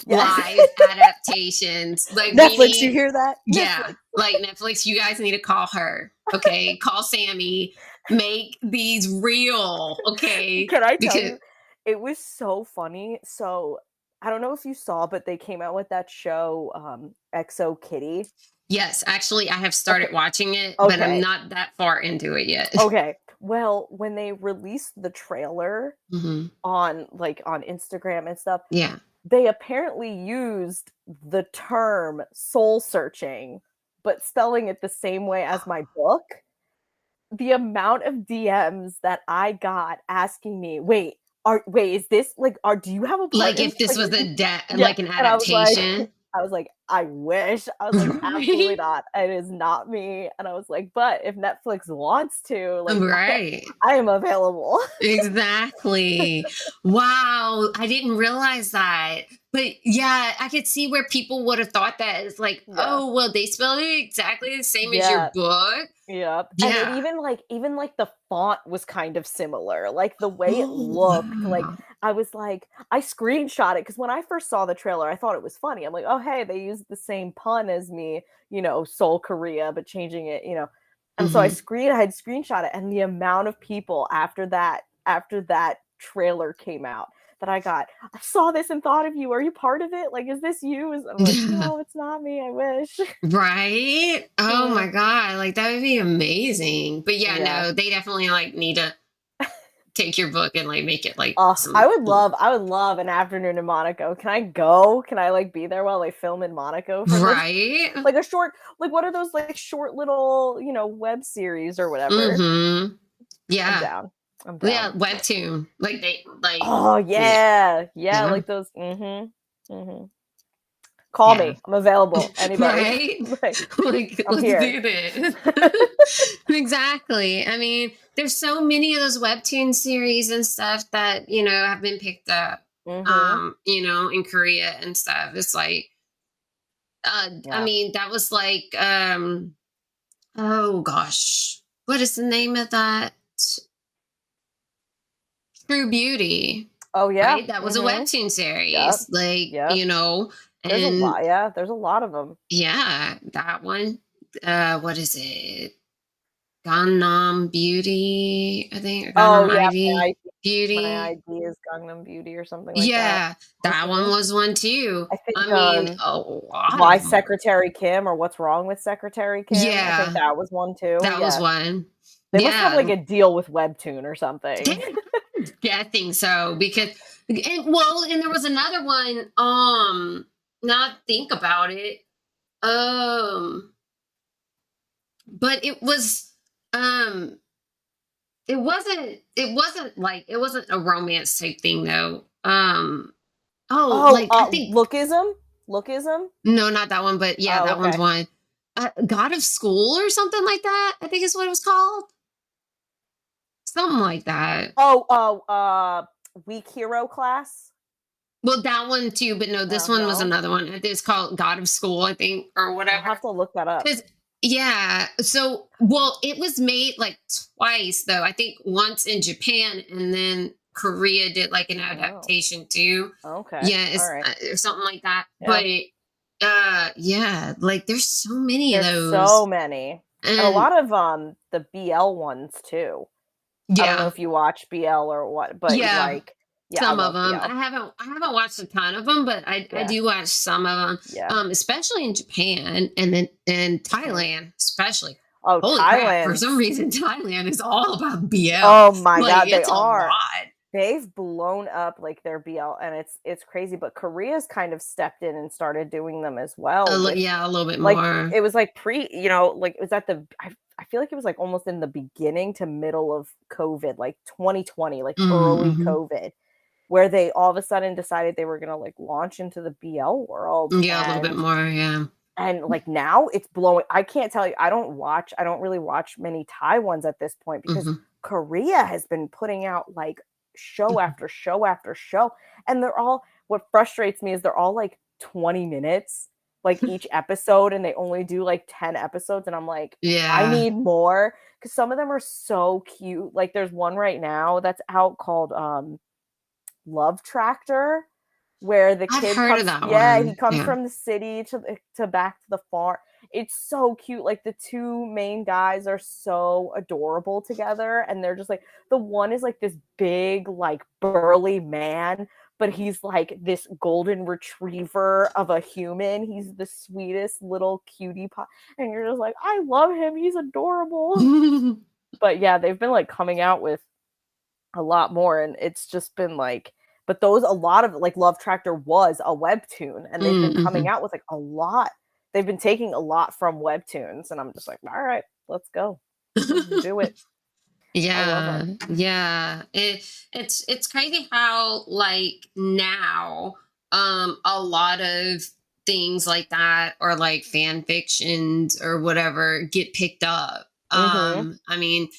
Yes. live adaptations like Netflix, need- you hear that? Yeah, Netflix. like Netflix, you guys need to call her. Okay, call Sammie. Make these real. Okay, Can I tell because- you? It was so funny. So I don't know if you saw, but they came out with that show, um, XO Kitty. yes, actually, I have started Okay. watching it, but I'm not that far into it yet. Okay. Well, when they released the trailer Mhm. on like on Instagram and stuff, Yeah. They apparently used the term soul searching, but spelling it the same way as my book. The amount of DMs that I got asking me, wait, are wait, is this like are do you have a Like if this for was a this?" da- Yeah, like an and I was like- adaptation. I was like, I wish. I was like, absolutely not. It is not me. And I was like, but if Netflix wants to, like, I- right. I am available. Exactly. wow. I didn't realize that. But yeah, I could see where people would have thought that it's like, Yeah. oh, well, they spelled it exactly the same as your book. Yep. And Yeah. it even like even like the font was kind of similar. Like the way it oh, looked. Like. I was like, I screenshot it because when I first saw the trailer, I thought it was funny. I'm like, oh hey, they used the same pun as me, you know, Seoul Korea, but changing it, you know. And so I Mm-hmm. screen I had screenshot it, and the amount of people after that after that trailer came out that I got, I saw this and thought of you. Are you part of it? Like, is this you? I'm like, no, it's not me. I wish. Right? Oh Yeah. my god, like that would be amazing. But yeah, Yeah. no, they definitely like need to take your book and like make it like awesome. I would love, I would love an afternoon in Monaco. Can I go? Can I like be there while they film in Monaco? For right? Like a short, like what are those like short little, you know, web series or whatever? Mm-hmm. I'm Yeah. down. I'm down. Yeah, webtoon. Like they like Oh yeah, yeah, Yeah. like those. Mm-hmm. Mm-hmm. Call Yeah. me. I'm available. Anybody? right? Like, like I'm let's here. do this. exactly. I mean, there's so many of those webtoon series and stuff that, you know, have been picked up. mhm. um, you know, in Korea and stuff. It's like, uh, Yeah. I mean, that was like, um, oh gosh, what is the name of that? True Beauty, oh yeah, right? That was mhm. a webtoon series, Yep. like Yep. you know, There's and a lot. Yeah, there's a lot of them. yeah, that one. Uh, what is it? Gangnam Beauty, I think. or Oh yeah, ID my, Beauty. my ID is Gangnam Beauty or something like yeah, that one Mhm. was one too. I think I mean, um. Why. Secretary Kim or What's Wrong with Secretary Kim? Yeah. I Yeah. think that was one too. That was one. They must have like a deal with Webtoon or something. yeah, I think so because and well, and there was another one. Um, not think about it. Um, but it was um it wasn't it wasn't like it wasn't a romance type thing though um oh, Oh, like uh, i think lookism, lookism. no not that one but yeah Oh, that one's okay. one uh, god of school or something like that i think is what it was called something like that Oh, oh, uh, weak hero class. Well that one too but no this Oh, one was another one it's called god of school i think or whatever. I'll have to look that up. yeah. So, well, it was made like twice, though. I think once in Japan and then Korea did like an adaptation too. Okay. Yeah, it's right. uh, or something like that. Yeah. But uh yeah, like there's so many There's of those. so many. And a lot of um the BL ones too. I don't know yeah, if you watch BL or what, but Yeah, like yeah, some of them. I haven't I haven't watched a ton of them, but I I do watch some of them. Yeah. Um, especially in Japan and then and Thailand, especially. oh, Holy Thailand. crap! For some reason, Thailand is all about BL. Oh my Like, god, they a are. lot. They've blown up like their BL, and it's it's crazy. But Korea's kind of stepped in and started doing them as well. A li- yeah, a little bit like more. it was like pre, you know, like it was at the. I, I feel like it was like almost in the beginning to middle of COVID, like 2020, like Mhm, early mhm. COVID, where they all of a sudden decided they were gonna like launch into the BL world. yeah, a little bit more. Yeah. and like now it's blowing i can't tell you i don't watch i don't really watch many thai ones at this point because Mhm. korea has been putting out like show Mhm. after show after show and they're all what frustrates me is they're all like 20 minutes like each episode and they only do like 10 episodes and i'm like Yeah. i need more because some of them are so cute like there's one right now that's out called um love tractor where the I've kid comes, yeah one, he comes yeah. from the city to to back to the farm. It's so cute like the two main guys are so adorable together and they're just like the one is like this big like burly man but he's like this golden retriever of a human. He's the sweetest little cutie pie and you're just like i love him. He's adorable. But yeah they've been like coming out with a lot more and it's just been like but those a lot of like love tractor was a webtoon and they've been coming out with like a lot they've been taking a lot from webtoons and i'm just like all right let's go Let's do it yeah. Yeah. It, it's it's crazy how like now um a lot of things like that or like fan fictions or whatever get picked up. Mhm. Um I mean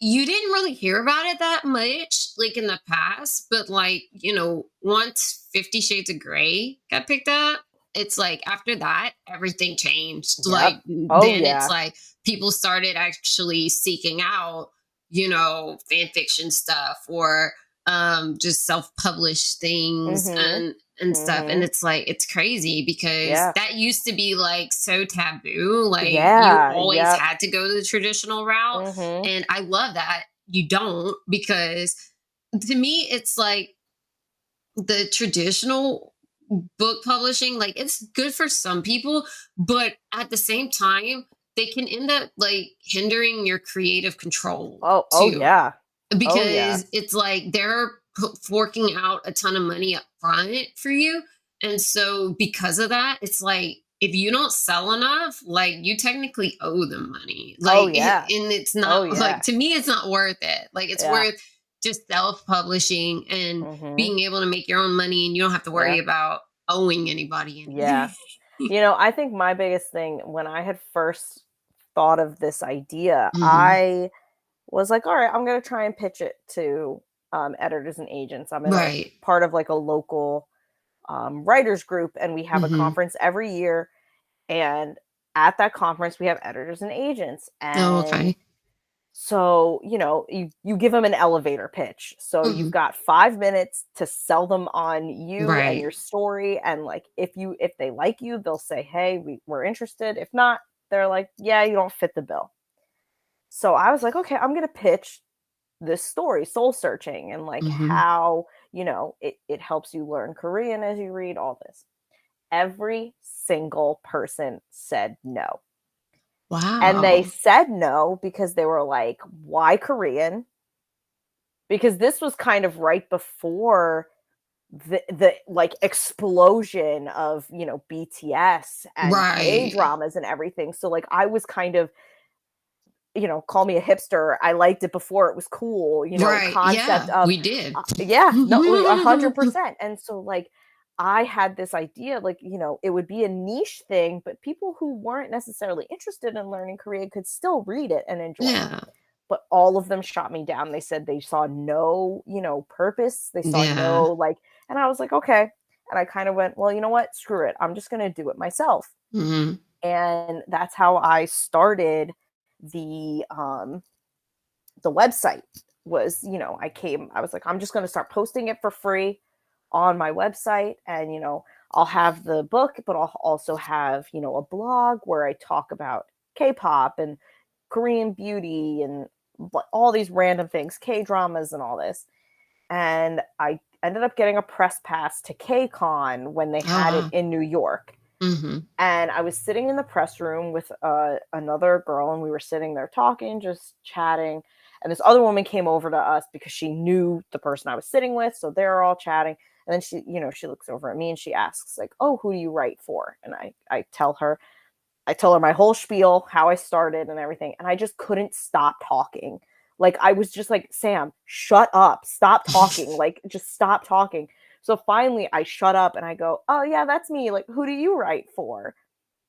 you didn't really hear about it that much like in the past, but like, you know, once 50 Shades of Grey got picked up, it's like after that everything changed. Yep. Like Oh, then yeah. it's like people started actually seeking out, you know, fan fiction stuff or um just self-published things Mhm. and and stuff. And Mhm. it's like it's crazy because Yeah. that used to be like so taboo. Like Yeah, you always yep. had to go the traditional route. Mhm. And I love that you don't because to me it's like the traditional book publishing like it's good for some people but at the same time they can end up like hindering your creative control oh oh yeah because yeah. it's like they're p- forking out a ton of money up front for you and so because of that it's like if you don't sell enough like you technically owe them money like Oh, yeah. and it's not Oh, yeah. like to me it's not worth it like it's Yeah. worth just self-publishing and Mhm. being able to make your own money and you don't have to worry Yeah. about owing anybody anything. Yeah. you know i think my biggest thing when i had first thought of this idea Mhm. i was like all right i'm going to try and pitch it to um, editors and agents i'm in a- part of like a local um, writers group and we have Mhm. a conference every year and at that conference we have editors and agents and oh okay so you know you you give them an elevator pitch so Mhm. you've got five minutes to sell them on you Right. and your story and like if you if they like you they'll say hey we, we're interested if not they're like yeah you don't fit the bill so i was like okay i'm gonna pitch this story soul searching and like Mhm. how you know it, it helps you learn korean as you read all this every single person said no wow and they said no because they were like why korean because this was kind of right before the the like explosion of you know BTS and Right. dramas and everything. So like I was kind of you know, call me a hipster. I liked it before it was cool, you know, right. concept Yeah, of we did. uh, yeah, no, a hundred percent. And so like I had this idea, like, you know, it would be a niche thing, but people who weren't necessarily interested in learning Korean could still read it and enjoy it. But all of them shot me down. They said they saw no, you know, purpose. They saw Yeah. no like, and I was like, okay. And I kind of went, well, you know what? Screw it. I'm just gonna do it myself hmm and that's how I started the um the website was you know I came I was like I'm just going to start posting it for free on my website and you know I'll have the book but I'll also have you know a blog where I talk about K-pop and Korean beauty and all these random things K-dramas and all this and I ended up getting a press pass to k-con when they had Ah. it in New York hmm and I was sitting in the press room with uh, another girl, and we were sitting there talking, just chatting. And this other woman came over to us because she knew the person I was sitting with, so they're all chatting. And then she, you know, she looks over at me and she asks, like, "Oh, who do you write for?" And I, I tell her, I tell her my whole spiel, how I started and everything, and I just couldn't stop talking. Like I was just like, Sam, shut up, stop talking, like just stop talking. So finally, I shut up and I go, "Oh yeah, that's me. Like, who do you write for?"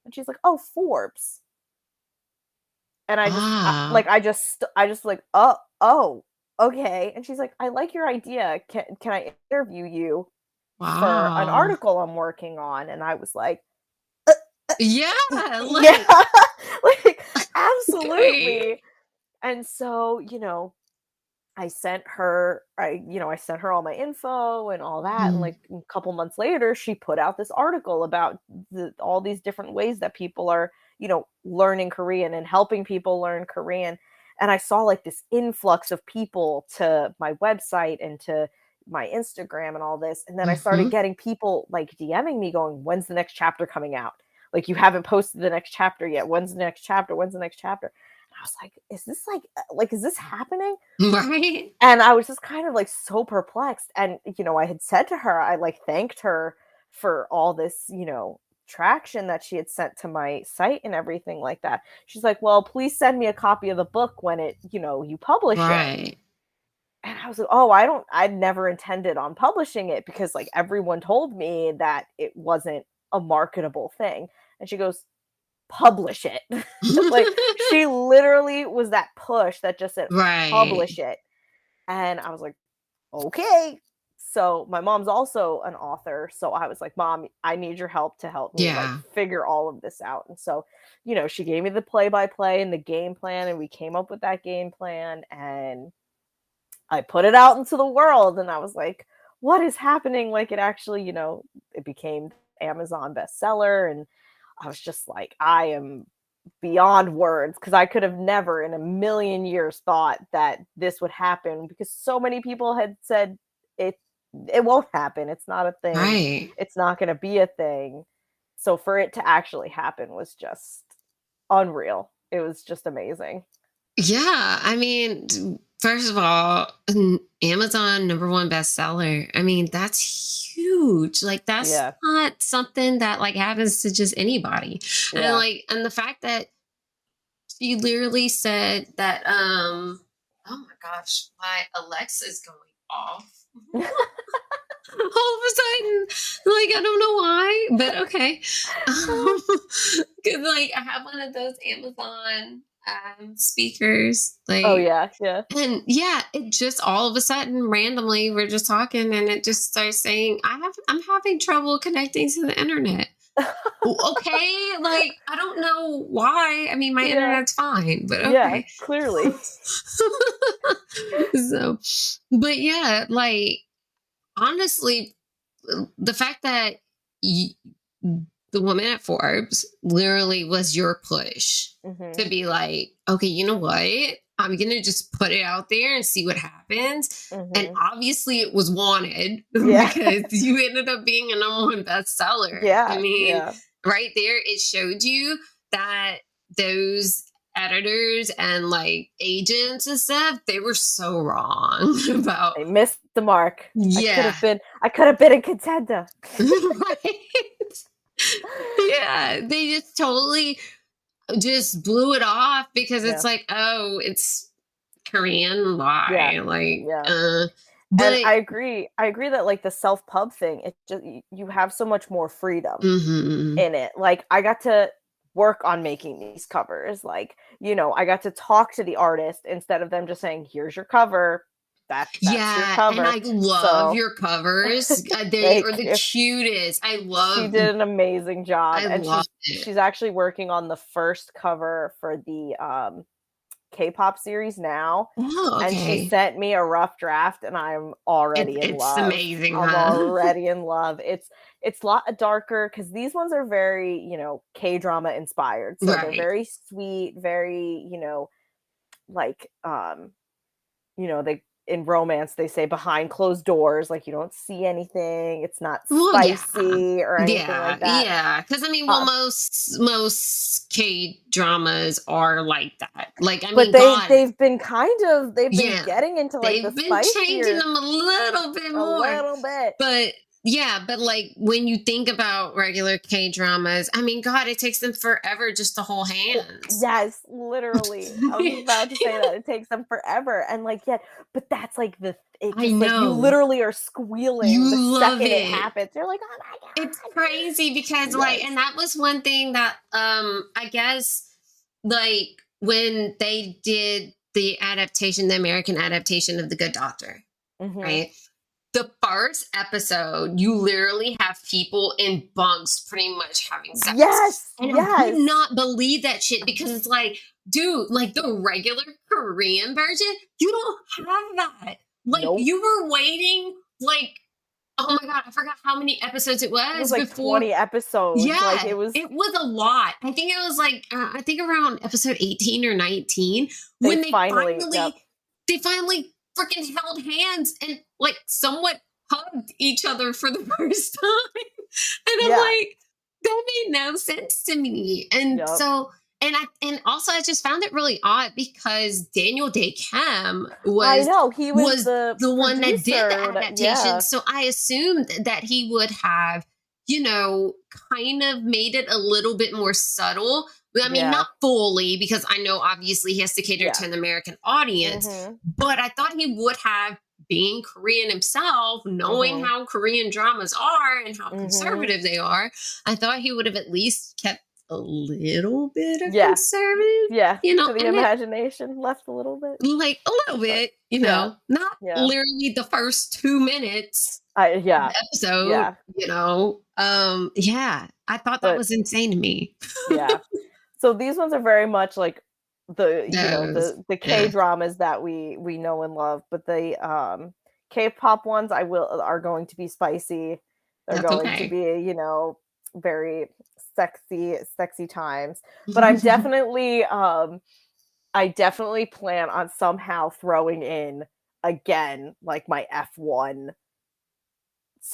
And she's like, "Oh, Forbes." And I just I- Ah. like I just I just like, "Oh, oh, okay." And she's like, "I like your idea. Can can I interview you Wow. for an article I'm working on?" And I was like, Yeah. Like, "Yeah, like absolutely." And so, you know, I sent her, I, you know, I sent her all my info and all that. And Mm. like a couple months later, she put out this article about the, all these different ways that people are, you know, learning Korean and helping people learn Korean. And I saw like this influx of people to my website and to my Instagram and all this. And then I started Mhm. getting people like DMing me going, when's the next chapter coming out? Like, you haven't posted the next chapter yet. When's the next chapter? When's the next chapter? And I was like, is this like, uh, like, is this happening? Right. and I was just kind of like so perplexed. And you know, I had said to her, I like thanked her for all this, you know, traction that she had sent to my site and everything like that. She's like, "Well, please send me a copy of the book when it, you know, you publish it." And I was like, "Oh, I don't I'd never intended on publishing it because like everyone told me that it wasn't a marketable thing." And she goes, "Publish it." like she literally was that push that just said right. publish it. And I was like, okay. So my mom's also an author. So I was like, Mom, I need your help to help me Yeah. like figure all of this out. And so, you know, she gave me the play by play and the game plan, and we came up with that game plan and I put it out into the world and I was like, what is happening? Like it actually, you know, it became Amazon bestseller. And I was just like, I am beyond words because I could have never in a million years thought that this would happen because so many people had said it it won't happen. It's not a thing. Right. It's not going to be a thing. So for it to actually happen was just unreal. It was just amazing. Yeah. I mean, first of all, Amazon number one bestseller. I mean, that's huge. Like, that's Yeah. not something that like happens to just anybody. And like, and the fact that she literally said that, um, oh my gosh, my Alexa is going off. All of a sudden, like I don't know why, but okay. Um, like I have one of those Amazon um, speakers, like oh yeah, yeah. and yeah, it just all of a sudden randomly we're just talking and it just starts saying, I have I'm having trouble connecting to the internet. okay, like I don't know why. I mean my Yeah. internet's fine, but okay. Yeah, clearly. so but yeah, like honestly, the fact that you, the woman at Forbes literally was your push Mhm. to be like, okay, you know what? I'm gonna just put it out there and see what happens. Mhm. And obviously, it was wanted Yeah. because you ended up being a number one bestseller. yeah, I mean, yeah. right there, it showed you that those editors and like agents and stuff, they were so wrong about. They missed the mark. yeah I could have been. I could have been a contender. right? yeah, they just totally just blew it off because it's like, oh, it's Korean. Why? Yeah. Like, Yeah. uh, but and I agree. I agree that like the self pub thing, it just you have so much more freedom mhm. in it. Like I got to work on making these covers. Like you know, I got to talk to the artist instead of them just saying, "Here's your cover." That's, that's your yeah, cover. and I love So- your covers. Uh, they are the cutest. I love. she did an amazing job, I and love she's it. she's actually working on the first cover for the um K-pop series now. Oh, And she sent me a rough draft, and I'm already It's, in it's love. It's amazing, I'm huh? already in love. It's it's a lot darker because these ones are very, you know, K drama inspired. So they're very sweet, very, you know, like um, you know, they in romance they say behind closed doors, like you don't see anything. It's not Well, yeah. spicy or anything yeah, like that. yeah. Because I mean, well, Uh, most most K dramas are like that. Like, I But mean, they they've been kind of they've been Yeah. getting into like they've the been changing them a little bit more a little bit. But yeah, but like when you think about regular K dramas, I mean, God, it takes them forever just to hold hands. Yes, literally. I was about to say that it takes them forever, and like, yeah, but that's like the. It I just, like, know. you literally are squealing You the love second it. it. happens. You're like, oh my god, it's crazy because like and that was one thing that um i guess like when they did the adaptation the american adaptation of the good doctor Mhm. right the first episode you literally have people in bunks pretty much having sex Yes, and i yes. could not believe that shit because it's like dude like the regular korean version you don't have that like Nope. you were waiting like oh my god i forgot how many episodes it was, It was like before 20 episodes. yeah, like it was. It was a lot. I think it was like uh, I think around episode eighteen or nineteen when they finally, finally- yep. they finally freaking held hands and like somewhat hugged each other for the first time, and I'm Yeah. like, that made no sense to me. And Yep. so. And I and also I just found it really odd because Daniel Dae Kim was I know he was, was the the one that did the adaptation. yeah. So I assumed that he would have, you know, kind of made it a little bit more subtle. I mean, Yeah. not fully, because I know obviously he has to cater Yeah. to an American audience, Mhm. but I thought he would have, being Korean himself, knowing Mhm. how Korean dramas are and how Mhm. conservative they are, I thought he would have at least kept a little bit of Yeah. conservative, Yeah, you know, to the in it imagination left a little bit. like a little bit, you Yeah. know, not Yeah. literally the first two minutes I yeah, episode, yeah, you know. Um, yeah, I thought that But- was insane to me. yeah. So these ones are very much like the you know the the. K dramas that we we know and love, but the um K-pop ones I will are going to be spicy. They're That's going okay. to be you know very sexy sexy times. But I'm definitely um I definitely plan on somehow throwing in again like my F1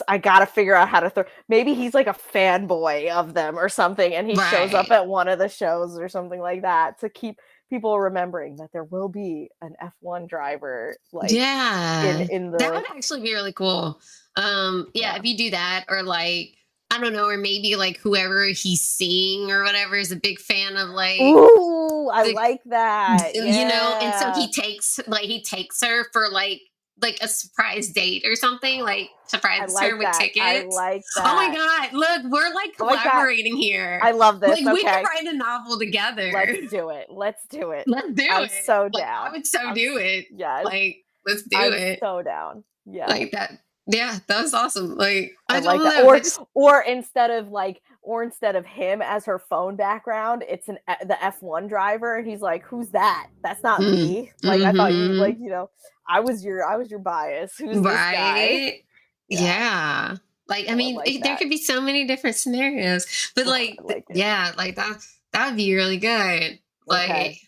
I gotta figure out how to throw. Maybe he's like a fanboy of them or something, and he shows up at one of the shows or something like that to keep people remembering that there will be an F1 driver like yeah, in in the that would actually be really cool. Um, yeah, Yeah. if you do that, or like I don't know, or maybe like whoever he's seeing or whatever is a big fan of like Ooh, I the- like that. you know and so he takes like he takes her for like like a surprise date or something like surprise like her with that. tickets I like that. oh my god look we're like Oh collaborating here I love this. like we okay, could write a novel together let's do it. Let's do it. let's do I'm it so Like, down. i would so I'm do it Yes, like let's do I'm it so down. Yeah. like that yeah that was awesome like i, I, don't like that. know Or just- or instead of like or instead of him as her phone background, it's an F- the F1 driver and he's like, "Who's that? That's not Mm, me." Like I thought you mhm. like, you know, I was your I was your bias. Who's right Yeah. yeah. Like I I mean, like it- there could be so many different scenarios, but like, like yeah, like that that would be really good. Like, Okay.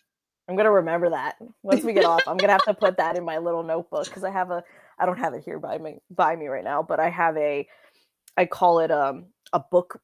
I'm gonna remember that once we get off. I'm gonna have to put that in my little notebook because I have a. I don't have it here by me by me right now, but I have a. I call it um a book.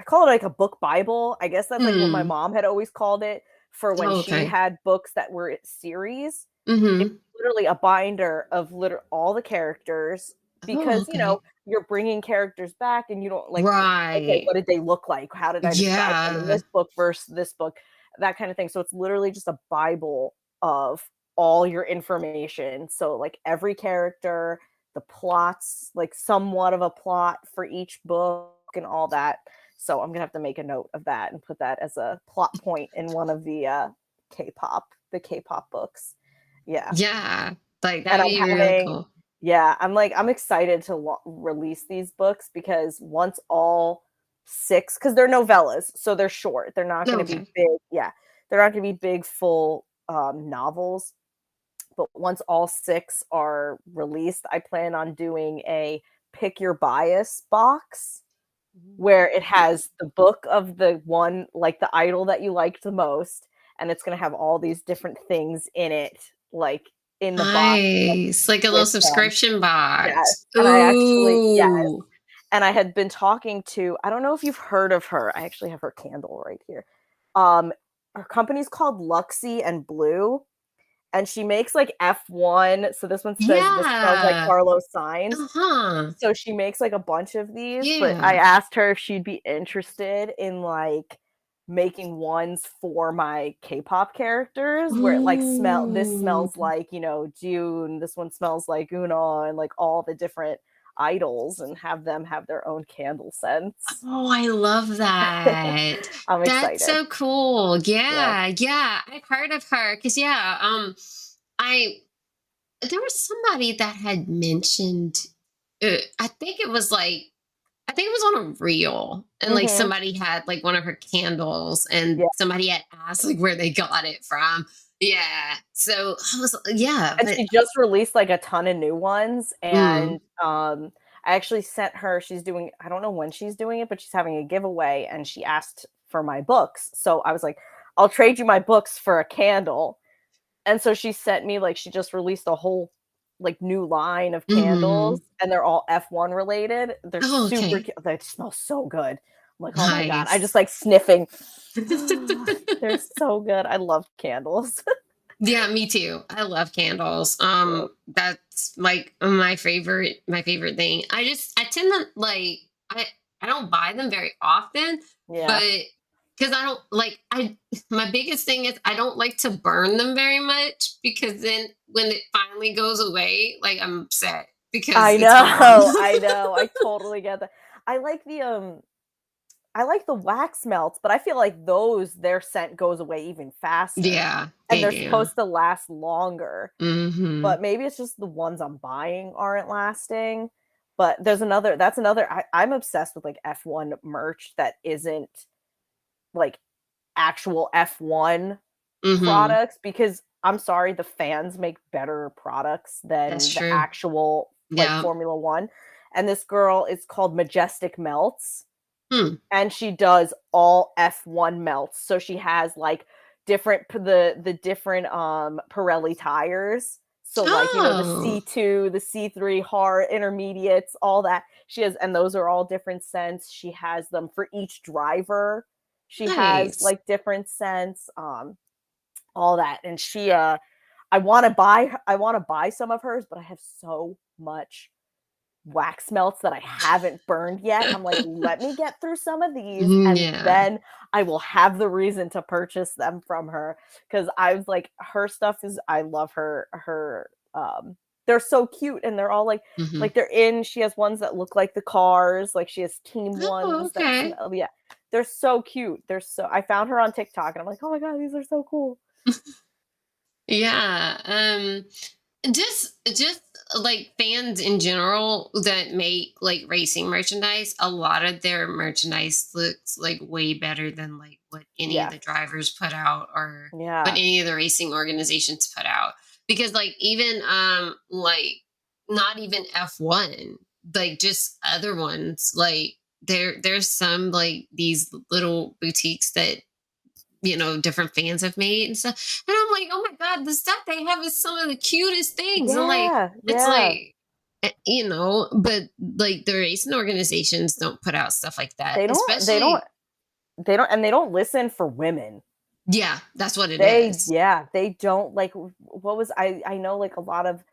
I call it like a book Bible. I guess that's like what my Hmm. mom had always called it for when Oh, she had books that were series. Hmm It's literally a binder of liter- all the characters because Oh, you know you're bringing characters back and you don't like okay right. what did they look like? How did i Yeah. this book versus this book? That kind of thing. So it's literally just a bible of all your information. So like every character the plots like somewhat of a plot for each book and all that. So i'm gonna have to make a note of that and put that as a plot point in one of the uh k-pop the k-pop books yeah Yeah. Like that'd i'm be really having cool. yeah, I'm like I'm excited to lo- release these books because once all six cuz they're novellas, so they're short. They're not going to Okay. be big. Yeah. They're not going to be big full um novels. But once all six are released, I plan on doing a pick your bias box where it has the book of the one like the idol that you liked the most and it's going to have all these different things in it like in the box Nice. Like a little with them. subscription box. Yes, and I actually- yes. Ooh. and I had been talking to I don't know if you've heard of her. I actually have her candle right here. Um her company's called Luxy and Blue and she makes like F1 so this one says this smells like Carlos Sainz. Uh-huh. So she makes like a bunch of these but I asked her if she'd be interested in like making ones for my K-pop characters where it like smell this smells like, you know, June, this one smells like Una and like all the different idols and have them have their own candle scents. Oh, I love that. I'm excited. That's so cool. Yeah, yeah. I've heard of her because yeah, um, I there was somebody that had mentioned. Uh, I think it was like I think it was on a reel, and like Mhm. somebody had like one of her candles, and Yeah. somebody had asked like where they got it from. Yeah, so I was yeah, and but- she just released like a ton of new ones Mm. and um I actually sent her she's doing I don't know when she's doing it but she's having a giveaway and she asked for my books. So I was like I'll trade you my books for a candle. And so she sent me like she just released a whole like new line of candles and they're all F1 related. They're Mm-hmm. Oh, super okay. They smell so good. I'm like, oh my god. I just like sniffing. They're so good. I love candles. Yeah, me too. I love candles. Um, that's like my favorite, my favorite thing. I just, I tend to like, I, I don't buy them very often, yeah. but because I don't like, I, my biggest thing is I don't like to burn them very much because then when it finally goes away, like I'm upset because I know. I know. I totally get that. I like the um I like the wax melts, but I feel like those their scent goes away even faster. yeah, And they they're do. supposed to last longer. Mhm. But maybe it's just the ones I'm buying aren't lasting. But there's another that's another I, I'm obsessed with like F1 merch that isn't like actual F1 Mhm. products because I'm sorry, the fans make better products than That's the true. actual like Yeah. Formula One. And this girl is called Majestic Melts. Hmm. And she does all F1 melts. So she has like different the the different um Pirelli tires. So like you know Oh. the C2, the C3 hard intermediates, all that. She has and those are all different scents. She has them for each driver. She Nice. has like different scents. Um all that and she uh i want to buy i want to buy some of hers but i have so much wax melts that i haven't burned yet i'm like let me get through some of these and yeah. then i will have the reason to purchase them from her because i was like her stuff is i love her her um they're so cute and they're all like Mhm. like they're in she has ones that look like the cars like she has team Oh, ones that okay. smell- yeah they're so cute they're so i found her on tiktok and i'm like oh my god these are so cool Yeah. Um just just like fans in general that make like racing merchandise, a lot of their merchandise looks like way better than like what any Yeah. of the drivers put out or yeah what any of the racing organizations put out. Because like even um like not even F1, like just other ones, like there there's some like these little boutiques that you know different fans have made and stuff and i'm like oh my god the stuff they have is some of the cutest things and like Yeah, it's yeah. like eh, you know but like the racing organizations don't put out stuff like that they don't especially they don't they don't and they don't listen for women Yeah, that's what it they, is. Yeah, they don't like what was I I know like a lot of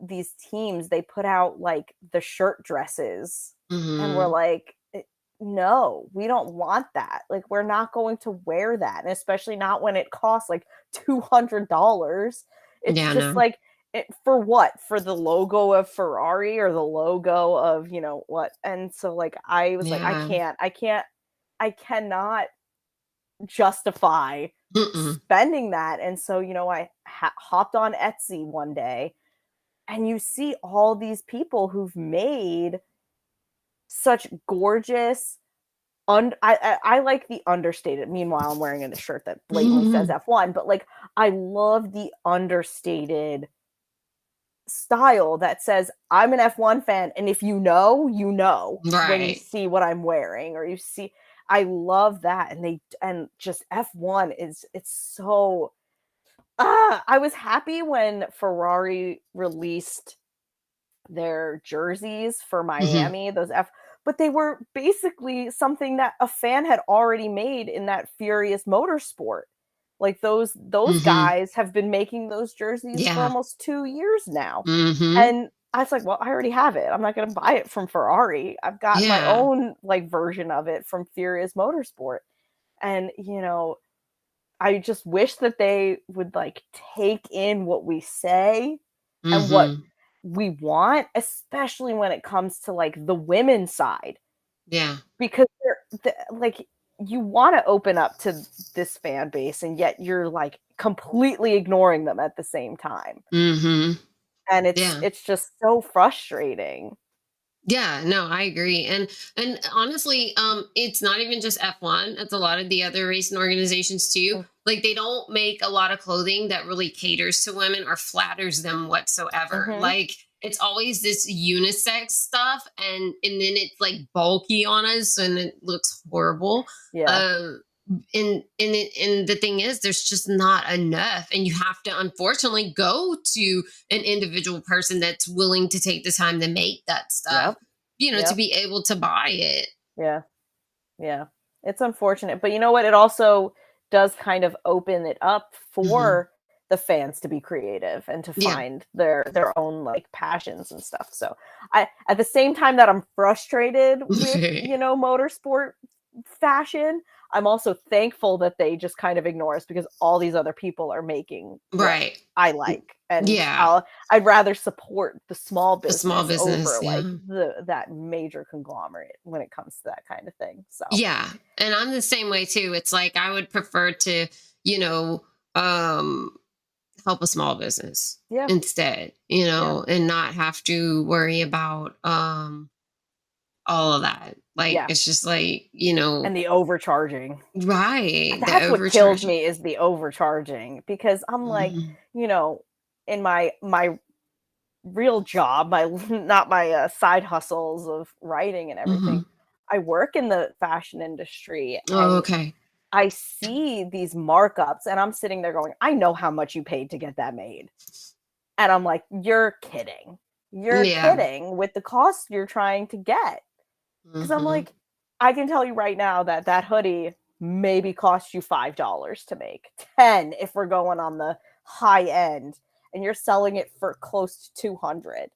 these teams they put out like the shirt dresses mm-hmm. and we're mm-hmm. like eh, no, we don't want that. Like we're not going to wear that, and especially not when it costs like $200. It's yeah, just no. like it, for what? For the logo of Ferrari or the logo of, you know, what? And so like I was yeah. like I can't I can't I cannot justify Mm-mm. spending that. And so, you know, I ha- hopped on Etsy one day and you see all these people who've made such gorgeous un- I, I, I like the understated meanwhile i'm wearing a shirt that blatantly mm-hmm. says f1 but like i love the understated style that says i'm an f1 fan and if you know you know right. when you see what i'm wearing or you see I love that. And they and just F1 is it's so ah, I was happy when Ferrari released their jerseys for mm-hmm. Miami, mm-hmm. those F but they were basically something that a fan had already made in that Furious Motorsport. Like those those mm-hmm. guys have been making those jerseys yeah. for almost 2 years now. Mm-hmm. And I was like, well, I already have it. I'm not going to buy it from Ferrari. I've got yeah. my own like version of it from Furious Motorsport. And, you know, I just wish that they would like take in what we say and what mm-hmm. We want, especially when it comes to like the women's side. Yeah. Because they're, like, you want to open up to this fan base, and yet you're like completely ignoring them at the same time. Mm-hmm and it's yeah. it's just so frustrating yeah no i agree and and honestly um it's not even just f1 it's a lot of the other racing organizations too like they don't make a lot of clothing that really caters to women or flatters them whatsoever mm-hmm. like it's always this unisex stuff and and then it's like bulky on us and it looks horrible yeah um and and and the thing is there's just not enough and you have to unfortunately go to an individual person that's willing to take the time to make that stuff yep. you know yep. to be able to buy it yeah yeah it's unfortunate but you know what it also does kind of open it up for mm-hmm. the fans to be creative and to find yeah. their their own like passions and stuff so i at the same time that i'm frustrated with you know motorsport fashion I'm also thankful that they just kind of ignore us because all these other people are making right I like and yeah i would rather support the small business, the small business over yeah. like the that major conglomerate when it comes to that kind of thing so yeah and I'm the same way too it's like I would prefer to you know um help a small business yeah. instead you know yeah. and not have to worry about um all of that like yeah. it's just like you know, and the overcharging. Right. That's what kills me is the overcharging because I'm like, mm-hmm. you know, in my my real job, my not my uh, side hustles of writing and everything. Mm-hmm. I work in the fashion industry. Oh, okay. I see these markups and I'm sitting there going, I know how much you paid to get that made. And I'm like, you're kidding. You're yeah. kidding with the cost you're trying to get because mm-hmm. I'm like, I can tell you right now that that hoodie maybe cost you five dollars to make, ten if we're going on the high end, and you're selling it for close to two hundred.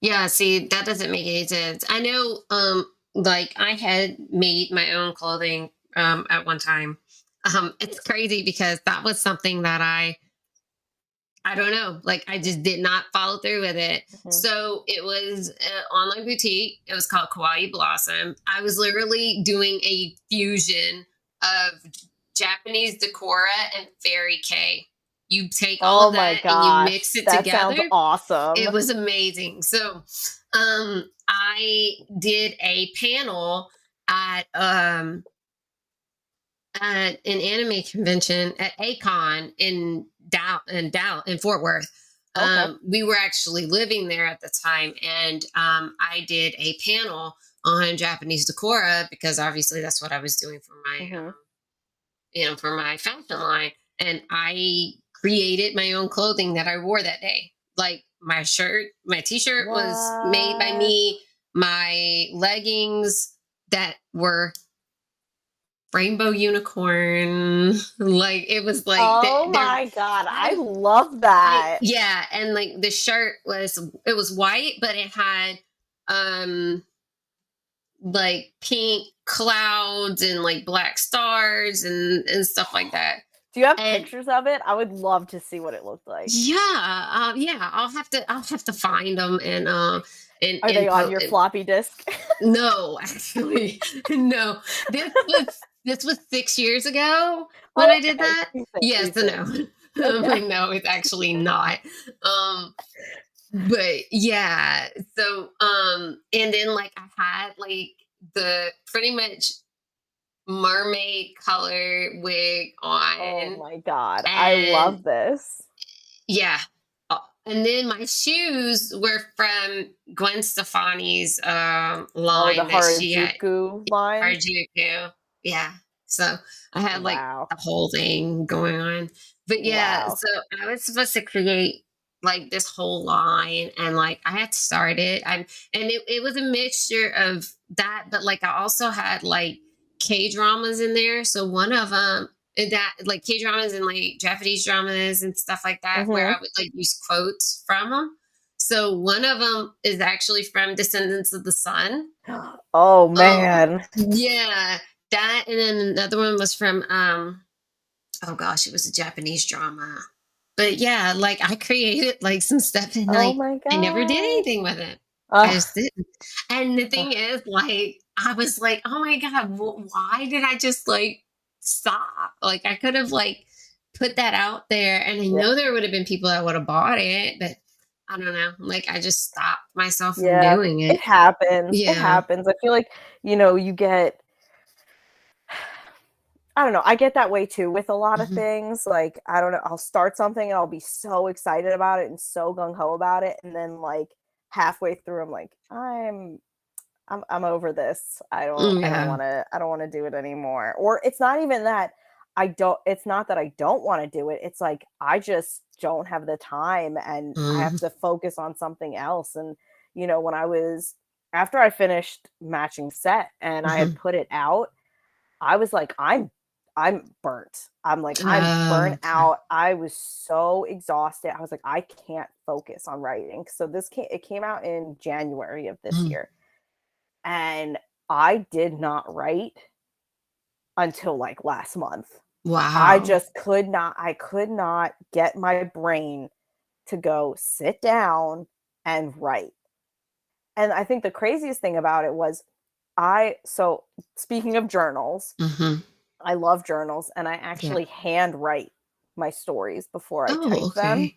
Yeah, see, that doesn't make any sense. I know, um, like I had made my own clothing um at one time. Um, it's crazy because that was something that I I don't know. Like I just did not follow through with it. Mm-hmm. So it was an online boutique. It was called Kawaii Blossom. I was literally doing a fusion of Japanese Decora and Fairy Kei. You take all oh of that gosh, and you mix it that together. Sounds awesome. It was amazing. So um I did a panel at um at an anime convention at A-Kon in Dow in Dow in Fort Worth. Okay. Um, we were actually living there at the time, and um, I did a panel on Japanese decora because obviously that's what I was doing for my, mm-hmm. you know, for my fashion line, and I created my own clothing that I wore that day. Like my shirt, my t-shirt what? was made by me. My leggings that were rainbow unicorn. Like it was like oh my god, I love that. Yeah, and like the shirt was it was white, but it had um like pink clouds and like black stars and and stuff like that. Do you have And- pictures of it? I would love to see what it looked like. Yeah, uh, yeah. I'll have to I'll have to find them and um and Are and they on your floppy disk? No, actually, no. This was this was six years ago when I did that. Yes, no. I'm Okay. like, no, it's actually not. Um, but yeah, so um, and then like I had like the pretty much mermaid color wig on. Oh my god, I love this. Yeah. Uh, And then my shoes were from Gwen Stefani's um, Oh, line the that she had. Line. Harajuku. Yeah. So I had like wow. the whole thing going on. But yeah, Wow. so I was supposed to create like this whole line and like I had started and and it, it was a mixture of that, but like I also had like K dramas in there. So one of them that like K dramas and like Japanese dramas and stuff like that, where mm-hmm. I would like use quotes from them. So one of them is actually from Descendants of the Sun. Oh um, man. Yeah, that and then another one was from um oh gosh, it was a Japanese drama. But yeah, like I created like some stuff and oh like. I never did anything with it. I just didn't. And the thing is, like, I was like, oh my God, wh- why did I just like stop? Like, I could have like put that out there and I know there would have been people that would have bought it, but I don't know. Like, I just stopped myself Yeah, from doing it it. happens. Yeah. It happens. I feel like, you know, you get I don't know. I get that way too with a lot of Mhm. things. Like, I don't know, I'll start something and I'll be so excited about it and so gung ho about it. And then like halfway through, I'm like, I'm I'm I'm over this. I don't I Yeah. don't wanna I don't wanna do it anymore. Or it's not even that I don't it's not that I don't want to do it. It's like I just don't have the time and I have to focus on something else. And you know, when I was after I finished matching set and I had put it out, I was like, I'm I'm burnt. I'm like, I'm Oh, burnt out. I was so exhausted. I was like, I can't focus on writing. So this came it came out in January of this Mm. year. And I did not write until like last month. Wow. I just could not, I could not get my brain to go sit down and write. And I think the craziest thing about it was I, so speaking of journals, Mhm. I love journals and I actually hand write my stories before I Oh, type them.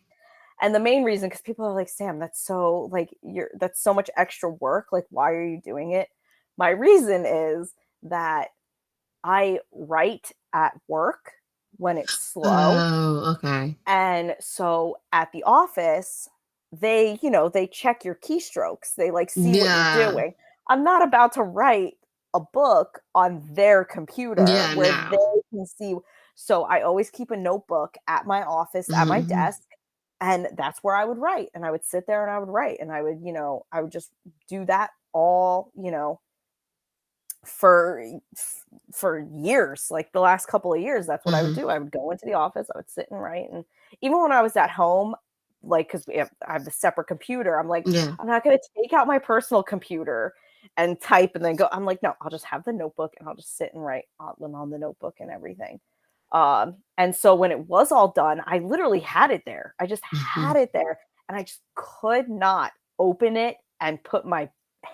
And the main reason, because people are like, Sam, that's so like you're that's so much extra work. Like, why are you doing it? My reason is that I write at work when it's slow. Oh, okay. And so at the office, they, you know, they check your keystrokes. They like see what you're doing. I'm not about to write a book on their computer Yeah, where no. they can see. So I always keep a notebook at my office, at my Mhm. desk, and that's where I would write. And I would sit there and I would write, and I would, you know, I would just do that all, you know, for for years like the last couple of years that's what i would Mhm. do i would go into the office i would sit and write and even when i was at home like because we have i have a separate computer i'm like Yeah. i'm not going to take out my personal computer and type and then go i'm like no i'll just have the notebook and i'll just sit and write on, on the notebook and everything. Um and so when it was all done i literally had it there. I just Mhm. had it there and i just could not open it and put my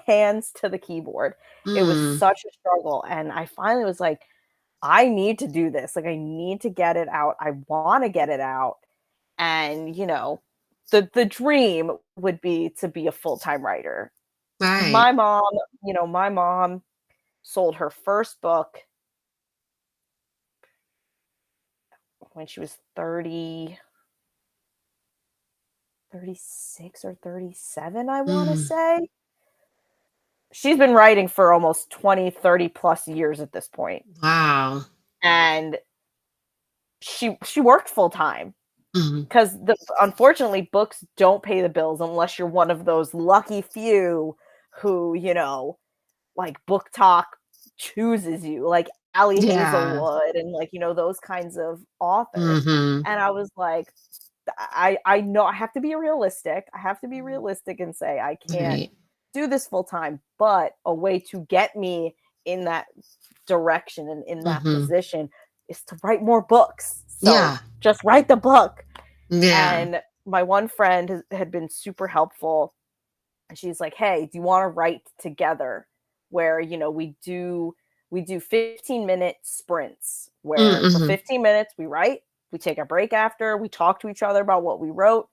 hands to the keyboard. It was Mm. such a struggle and i finally was like i need to do this. Like i need to get it out. I want to get it out. And you know the the dream would be to be a full-time writer right. my mom you know my mom sold her first book when she was 30 36 or 37 i want to Mm. say she's been writing for almost 20 30 plus years at this point wow. and she she worked full time because the unfortunately books don't pay the bills unless you're one of those lucky few who you know like BookTok chooses you like Ali Yeah. Hazelwood and like you know those kinds of authors. Mhm. And I was like, I I know I have to be realistic. I have to be Mhm. realistic and say I can't Right. do this full time, but a way to get me in that direction and in that Mhm. position is to write more books. So Yeah. just write the book. Yeah. And my one friend has- had been super helpful. And she's like, "Hey, do you want to write together where, you know, we do we do 15 minute sprints where Mm, for mhm. 15 minutes we write, we take a break after, we talk to each other about what we wrote,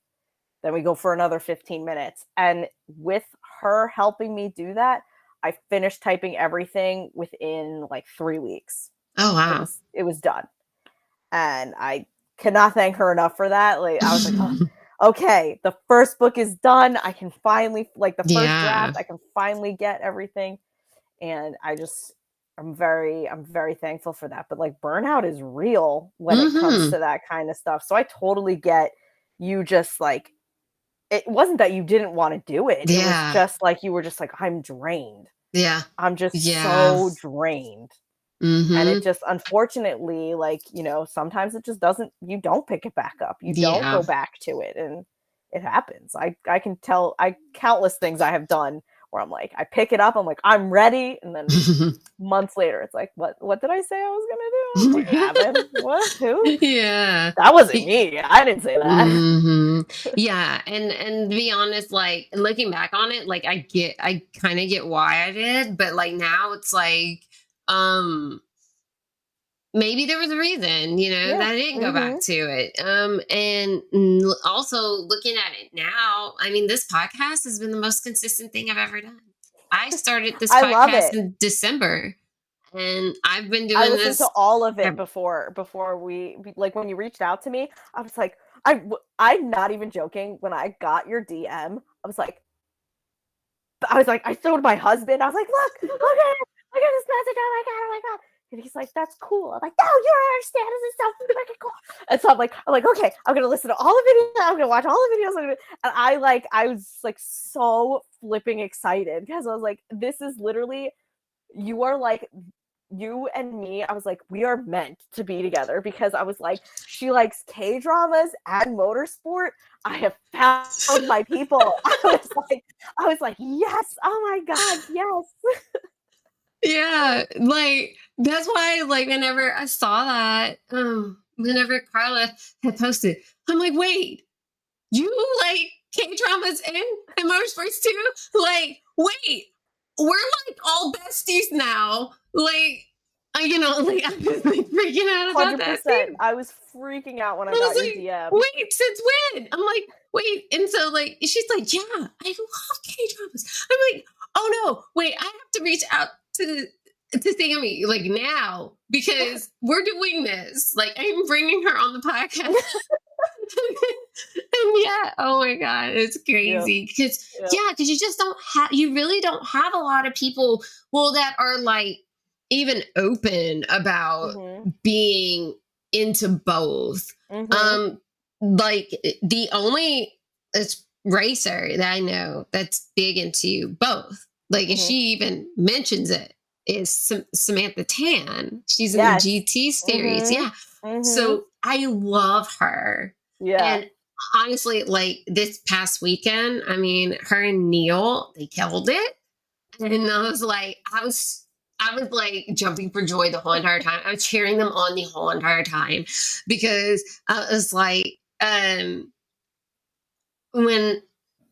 then we go for another 15 minutes." And with her helping me do that, I finished typing everything within like 3 weeks oh it wow. was, it was done and i cannot thank her enough for that like i was like oh, okay the first book is done i can finally like the first Yeah. draft i can finally get everything and i just i'm very i'm very thankful for that but like burnout is real when it comes Mhm. to that kind of stuff so i totally get you just like it wasn't that you didn't want to do it it Yeah. was just like you were just like i'm drained yeah. i'm just so drained Mhm. and it just unfortunately like you know sometimes it just doesn't you don't pick it back up. You don't Yeah. go back to it and it happens. I i can tell i countless things i have done where i'm like i pick it up i'm like i'm ready and then months later it's like what what did i say i was gonna do? Like, "Evan, what? Who? Yeah. that wasn't me. I didn't say that. Hmm Yeah, and and to be honest, like looking back on it, like I get, I kind of get why I did, but like now it's like, um, maybe there was a reason, you know, Yeah, that I didn't go back to it. Um, and also looking at it now, I mean, this podcast has been the most consistent thing I've ever done. I started this I podcast in December, and I've been doing I listened this. to all of it before before we we- like when you reached out to me. I was like, I I'm not even joking. When I got your DM, I was like, I was like, I showed my husband. I was like, look, look at it. Look at this message. Oh my god, oh my god. And he's like, that's cool. I'm like, no, you don't understand. This is so freaking cool. And so I'm like, I'm like, okay, I'm gonna listen to all the videos. I'm gonna watch all the videos. And I like, I was like so flipping excited because I was like, this is literally, you are like you and me, I was like, we are meant to be together because I was like, she likes K dramas and motorsport. I have found my people. I was like, I was like, yes, oh my god, yes. Yeah, like that's why like whenever I saw that, um, whenever Carla had posted, I'm like, wait, you like K dramas in and, and motorsports too? Like, wait, we're like all besties now. Like, I you know, like I was like freaking out about Hundred that. percent. too. I was freaking out when I I got like, your DM. Wait, since when? I'm like, wait, and so like she's like, yeah, I love K dramas. I'm like, oh no, wait, I have to reach out to to Sammy like now because we're doing this. Like I'm bringing her on the podcast. and yeah, oh my god, it's crazy because Yeah. yeah, because you just don't have, you really don't have a lot of people, well, that are like even open about Mhm, being into both. mhm. Um, like the only it's racer that I know that's big into both. Like if Mhm. she even mentions it, is Sam- Samantha Tan. She's in Yes. the GT series, Mhm. yeah. Mhm. So I love her. yeah, And honestly, like this past weekend, I mean, her and Neil, they killed it. And I was like, I was I was like jumping for joy the whole entire time. I was cheering them on the whole entire time because I was like, um when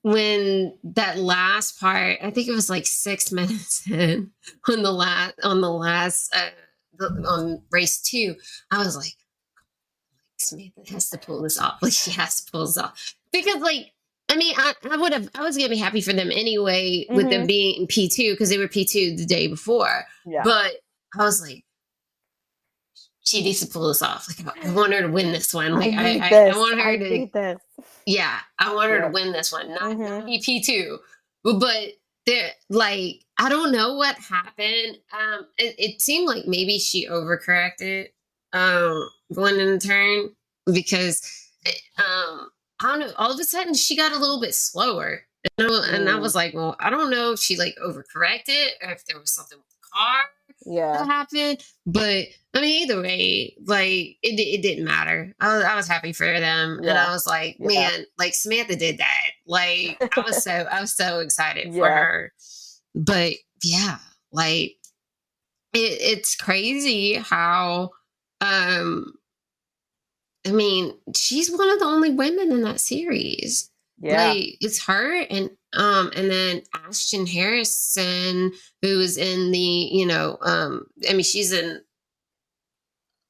when that last part, I think it was like six minutes in on the last on the last uh the, on race two, I was like, Samantha has to pull this off. Like she has to pull this off because, like, I mean, I, I would have, I was gonna be happy for them anyway with them Mhm. being P two because they were P two the day before. yeah. But I was like, she needs to pull this off. Like, I want her to win this one. Like, I, I, I, this. want her I to, this. yeah, I want her Yeah. to win this one, not, not Mhm. be P two. But, there, like, I don't know what happened. Um, it, it seemed like maybe she overcorrected, um, going in the turn because, um, I don't know. All of a sudden, she got a little bit slower, and I, and I Mm. was like, well, I don't know if she like overcorrected or if there was something car Yeah. that happened. But I mean, either way, like it, it didn't matter. I was, I was happy for them, and I was like, Yeah. man, like Samantha did that. Like I was so I was so excited for her. But yeah, like it, it's crazy how um I mean, she's one of the only women in that series. Yeah. Like it's her and um and then Ashton Harrison, who is in the, you know, um, I mean she's in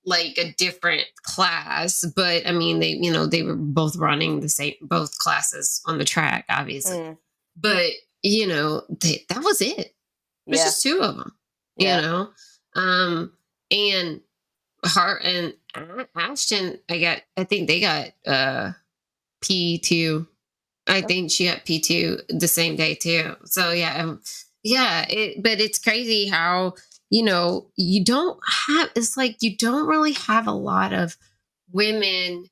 like a different class, but I mean they, you know, they were both running the same both classes on the track, obviously. Mm, But you know, they, that was it. It was Yeah. just two of them Yeah. you know um and her and ashton i got i think they got uh p2 i think she got p2 the same day too so yeah um, yeah it, but it's crazy how you know you don't have it's like you don't really have a lot of women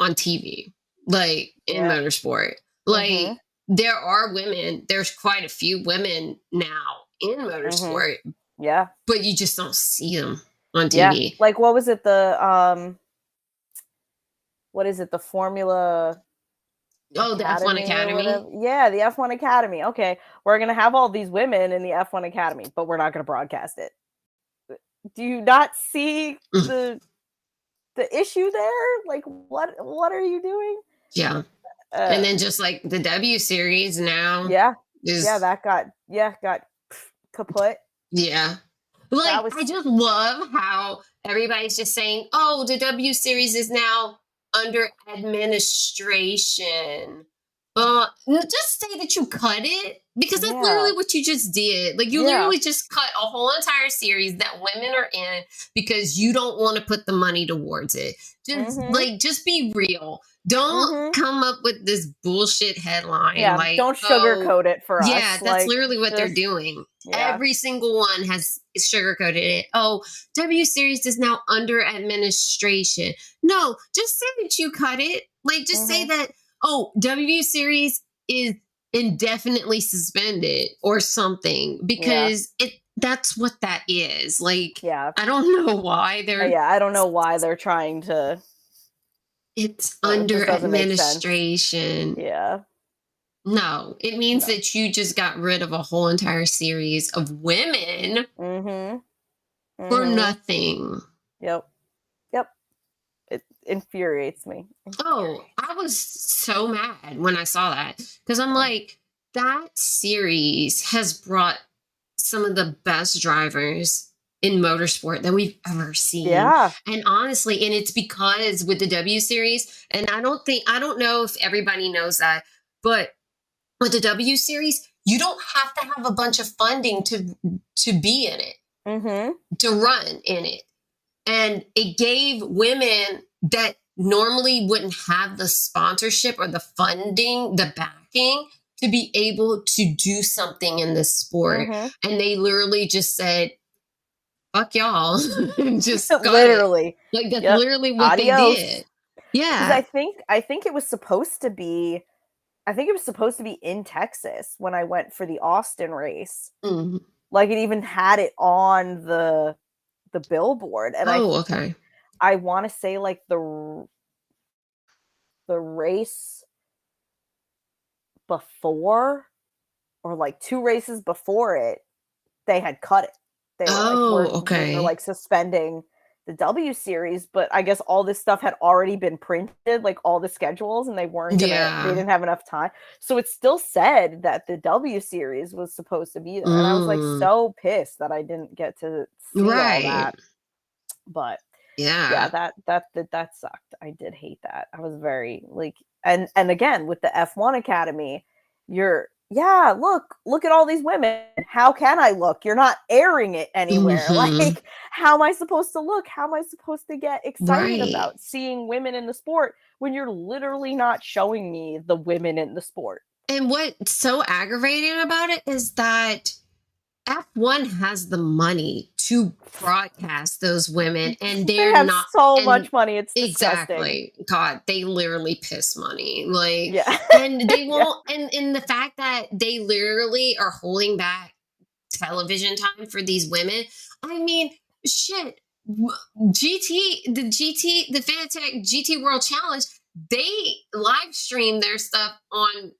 on tv like in Yeah. motorsport like Mhm. there are women there's quite a few women now in motorsport Yeah. but you just don't see them on Yeah. tv Like what was it? The um what is it? The Formula oh the f1 academy? Yeah, the F1 Academy. Okay. We're gonna have all these women in the F1 Academy, but we're not gonna broadcast it. Do you not see the the issue there? Like what what are you doing? yeah Uh, and then just like the w series now yeah, is yeah, that got yeah, got kaput. yeah like was- i just love how everybody's just saying oh the w series is now under administration uh just say that you cut it because that's Yeah. literally what you just did like you Yeah. literally just cut a whole entire series that women are in because you don't want to put the money towards it just Mhm. like just be real don't Mhm. come up with this bullshit headline Yeah, like don't oh, sugarcoat it for us. yeah that's like, literally what they're doing yeah. Every single one has sugarcoated it. Oh, W Series is now under administration. No, just say that you cut it. Like, just say Mm-hmm. that, oh, W Series is indefinitely suspended or something because it that's what that is. Like, yeah. I don't know why they're yeah, I don't know why they're trying to. it's it under just doesn't make sense. administration. Yeah, No, it means No. that you just got rid of a whole entire series of women mm-hmm. for Mhm. nothing. Yep, yep. It infuriates me. Oh, I was so mad when I saw that because I'm like, that series has brought some of the best drivers in motorsport that we've ever seen. Yeah, And honestly, and it's because with the W series, and I don't think, I don't know if everybody knows that, but with the W series, you don't have to have a bunch of funding to to be in it mm-hmm. to run in it. And it gave women that normally wouldn't have the sponsorship or the funding, the backing to be able to do something in this sport. mm-hmm. And they literally just said, fuck y'all. and just got it. literally. Like that's Yep. literally what Adios. they did. Yeah. I think I think it was supposed to be. I think it was supposed to be in Texas when I went for the Austin race. Mhm. Like it even had it on the the billboard, and I oh, okay. I want to say like the the race before or like two races before it they had cut it they were Oh, we're- we're, okay. like suspending the W series but I guess all this stuff had already been printed like all the schedules and they weren't gonna Yeah. they didn't have enough time so it still said that the W series was supposed to be there and I was like Mm. so pissed that I didn't get to see all Right. that but Yeah. yeah that that that that sucked i did hate that i was very like and and again with the f1 academy you're yeah look look at all these women. How can i look? You're not airing it anywhere. Mhm. like how am i supposed to look? How am i supposed to get excited Right. about seeing women in the sport when you're literally not showing me the women in the sport? And what's so aggravating about it is that F1 has the money to broadcast those women, and they they're have not so much money it's disgusting. exactly. God, they literally piss money. Like, yeah and they won't, and, and the fact that they literally are holding back television time for these women. I mean, shit. GT, the GT, the Fanatec GT World Challenge, they live stream their stuff on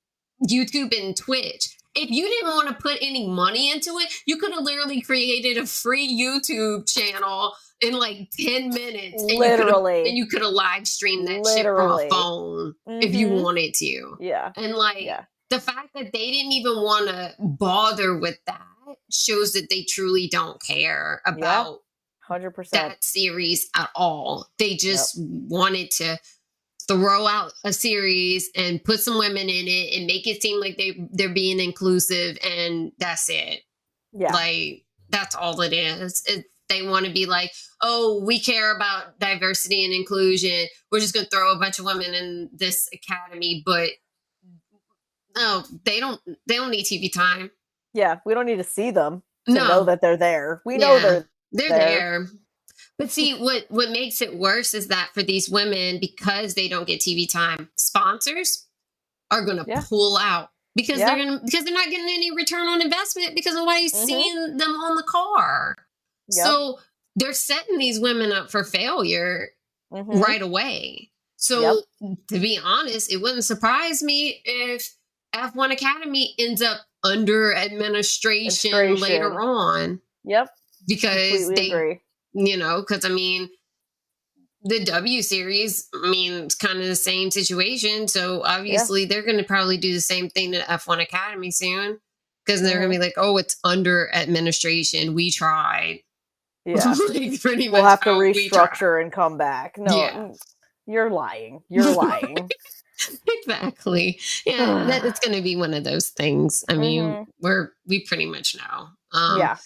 YouTube and Twitch. If you didn't want to put any money into it, you could have literally created a free YouTube channel in like 10 minutes. And Literally. You and you could have live streamed that Literally. shit from a phone if you Mhm. wanted to. Yeah. And like Yeah. the fact that they didn't even want to bother with that shows that they truly don't care about Hundred percent. that series at all. They just wanted to throw out a series and put some women in it and make it seem like they they're being inclusive and that's it. Yeah. Like that's all it is. It, they want to be like, "Oh, we care about diversity and inclusion. We're just going to throw a bunch of women in this academy." But no, they don't they don't need TV time. yeah. We don't need to see them to No. know that they're there. We know Yeah. they're They're there. there. But see, what what makes it worse is that for these women, because they don't get TV time, sponsors are going to Yeah. pull out because Yeah. they're going because they're not getting any return on investment because nobody's Mhm. seeing them on the car. Yep. So they're setting these women up for failure Mhm. right away. So to be honest, it wouldn't surprise me if F1 Academy ends up under administration, Administration. later on Yep. because Completely they agree. You know, because I mean, the W series, I mean, it's kind of the same situation. So obviously, they're going to probably do the same thing to F1 Academy soon because they're going to be like, oh, it's under administration. We tried. Yeah. like, pretty we'll have to tried. restructure and come back. No, Yeah. you're lying. You're lying. exactly. Yeah, that, it's going to be one of those things. I mean, Mhm. we're we pretty much know. Um, yeah.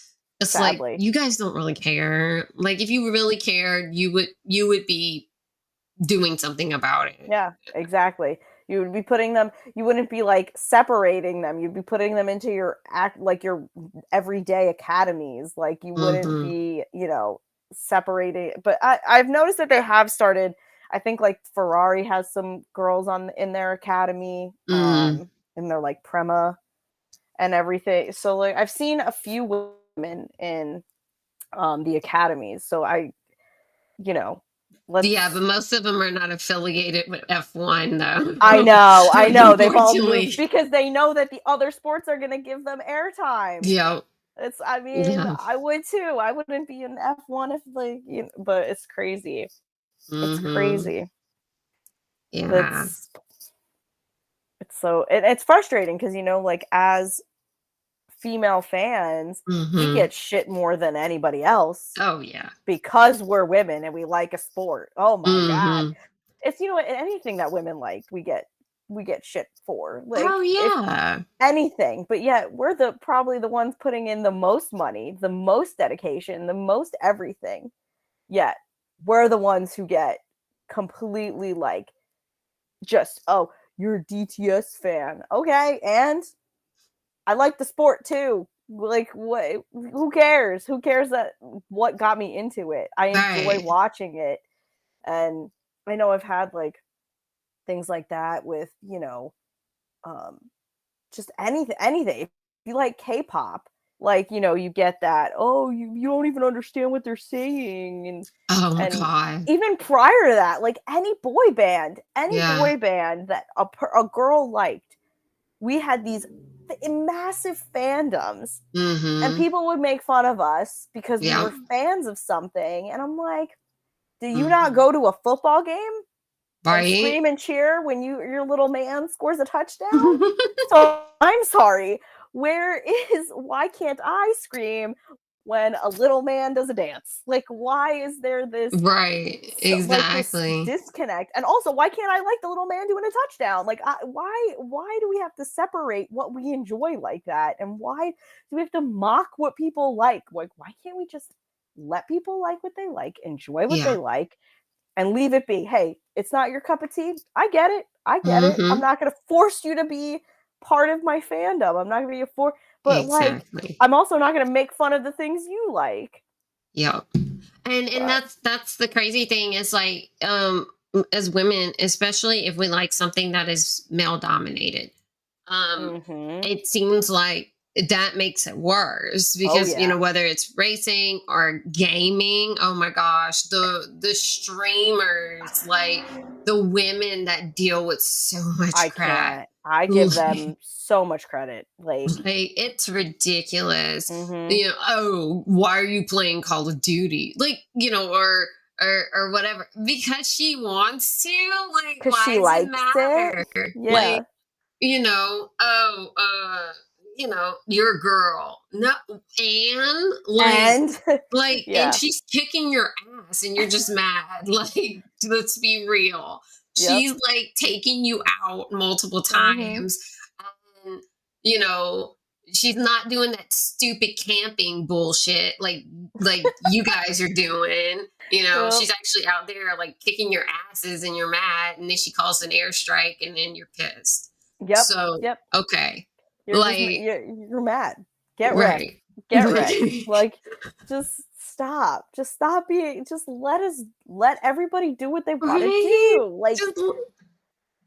It's sadly. like you guys don't really care. Like if you really cared, you would you would be doing something about it. Yeah, exactly. You would be putting them you wouldn't be like separating them. You'd be putting them into your act like your everyday academies. Like you wouldn't Mhm. be, you know, separating but I, I've noticed that they have started I think like Ferrari has some girls on in their academy. Mm. Um and they're like Prema and everything. So like I've seen a few women in um the academies. So I you know let's Yeah, but most of them are not affiliated with F1 though. I know, I know. They've all moved because they know that the other sports are going to give them airtime. Yeah. It's, I mean, Yeah. I would too. I wouldn't be in F1 if, like, you know, but it's crazy. It's Mhm. crazy. Yeah. It's, it's so, it, it's frustrating because, you know, like, as female fans, we Mhm. get shit more than anybody else Oh yeah. because we're women and we like a sport. Oh my God. Mhm. It's, you know, anything that women like, we get. We get shit for like oh yeah. anything but yet we're the probably the ones putting in the most money the most dedication the most everything yet we're the ones who get completely like just oh you're a dts fan okay and i like the sport too like what who cares who cares that what got me into it i enjoy Right. watching it and i know i've had like things like that with you know um just anything anything if you like k-pop like you know you get that oh you, you don't even understand what they're saying and Oh my and god. even prior to that like any boy band any Yeah. boy band that a, a girl liked we had these th- massive fandoms hmm and people would make fun of us because Yeah. we were fans of something and i'm like do you Mhm. not go to a football game and scream and cheer when you your little man scores a touchdown so i'm sorry where is why can't i scream when a little man does a dance. Like why is there this right. so- like, this Exactly. disconnect? And also why can't i like the little man doing a touchdown? Like I, why why do we have to separate what we enjoy like that? And why do we have to mock what people like? Like why can't we just let people like what they like enjoy what Yeah. they like and leave it be? Hey it's not your cup of tea. I get it. I get it. I'm Mhm. not going to force you to be part of my fandom. I'm not going to be a for but like exactly. i'm also not going to make fun of the things you like Yep. And and But- that's that's the crazy thing is like um as women, especially if we like something that is male dominated. Um Mhm. it seems like that makes it worse because Oh, you know whether it's racing or gaming oh my gosh the the streamers like the women that deal with so much I crap. I give them so much credit. Like, like it's ridiculous mhm. you know oh why are you playing call of duty like you know or or, or whatever because she wants to like 'Cause why she does likes it it? matter yeah. like you know, oh, uh, you know, you're a girl. No, and like, and like, yeah. and she's kicking your ass, and you're just mad. Like, let's be real. Yep. She's like taking you out multiple Mhm. times, you know, she's not doing that stupid camping bullshit like like you guys are doing. You know, Yep. she's actually out there like kicking your asses, and you're mad, and then she calls an airstrike, and then you're pissed. yep. So Yep. okay, You're, just- like- you're, you're mad. Get wrecked. right. Get wrecked. like, just stop. Just stop being. Just let us. Let everybody do what they want to do. Like, Just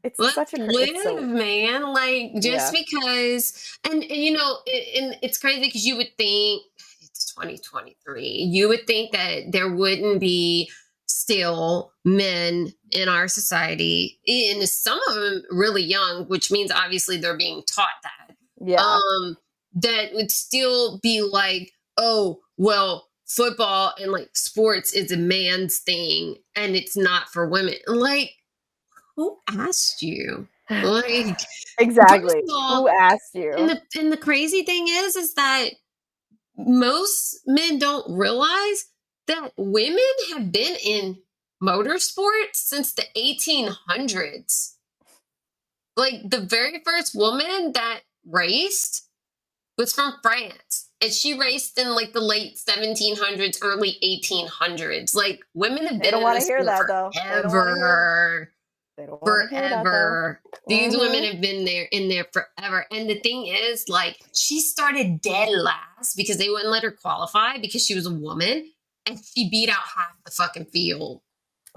it's let such a. live, so, man. Like just because, and, and you know, it, and it's crazy because you would think it's 2023. You would think that there wouldn't be still men in our society, and some of them really young, which means obviously they're being taught that. yeah. um that would still be like oh well football and like sports is a man's thing and it's not for women like who asked you like exactly. all, Who asked you? and the and the crazy thing is is that most men don't realize that women have been in motorsports since the 1800s like the very first woman that raced was from France and she raced in like the late 1700s early 1800s like women have They been don't wanna hear that, though. They don't wanna hear- forever They don't wanna hear that, though. forever. These Mhm. women have been there in there forever. And the thing is, like, she started dead last because they wouldn't let her qualify because she was a woman, and she beat out half the fucking field.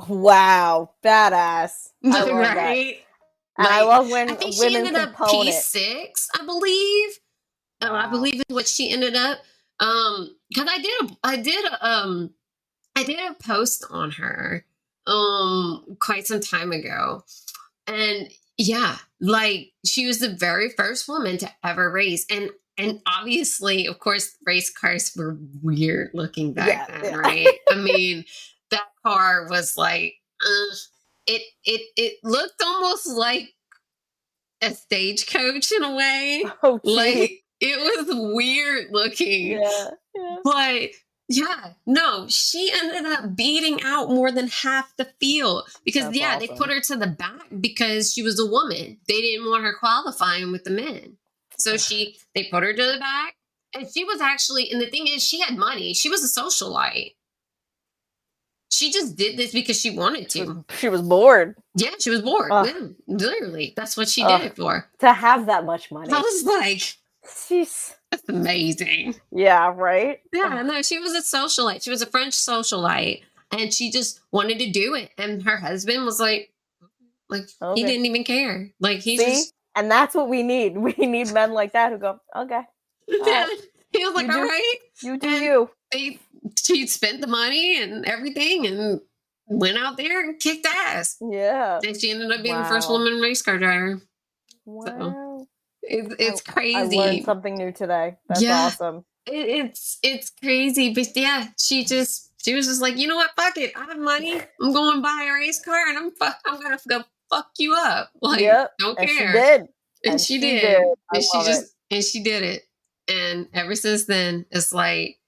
Wow, badass. I love that. right? And I love when I think she women ended up. P six, I believe. Um, I believe is what she ended up. Um, because I did a, I did a, um, I did a post on her, um, quite some time ago, and yeah, like she was the very first woman to ever race, and and obviously, of course, race cars were weird looking back Yeah, then, yeah. right? I mean, that car was like, uh, it it it looked almost like a stagecoach in a way. Oh. Like it was weird looking. yeah, yeah. But yeah, no, she ended up beating out more than half the field because That's yeah, they put her to the back because she was a woman. They didn't want her qualifying with the men. So she they put her to the back. And she was actually, and the thing is, she had money. She was a socialite. She just did this because she wanted to. she was bored Yeah, she was bored. Ugh. Yeah, literally. That's what she Ugh. did it for. to have that much money. I was like, She's that's amazing. yeah, right. Yeah, no, she was a socialite. She was a French socialite, and she just wanted to do it. And her husband was like, like Okay. he didn't even care. Like he See, just, and that's what we need. We need men like that who go, okay, yeah. he was like, You all do- right. you do And- you. They, she spent the money and everything, and went out there and kicked ass. Yeah. And she ended up being the first woman race car driver. Wow. It's, it's I crazy. learned something new today. That's Yeah. awesome. it, it's it's crazy, but yeah, she just she was just like, you know what, fuck it, I have money, I'm going to buy a race car, and I'm fuck, I'm gonna go fuck you up, like Yep, don't And she did. and, and she, she did, did. And she just and she did it, and ever since then, it's like,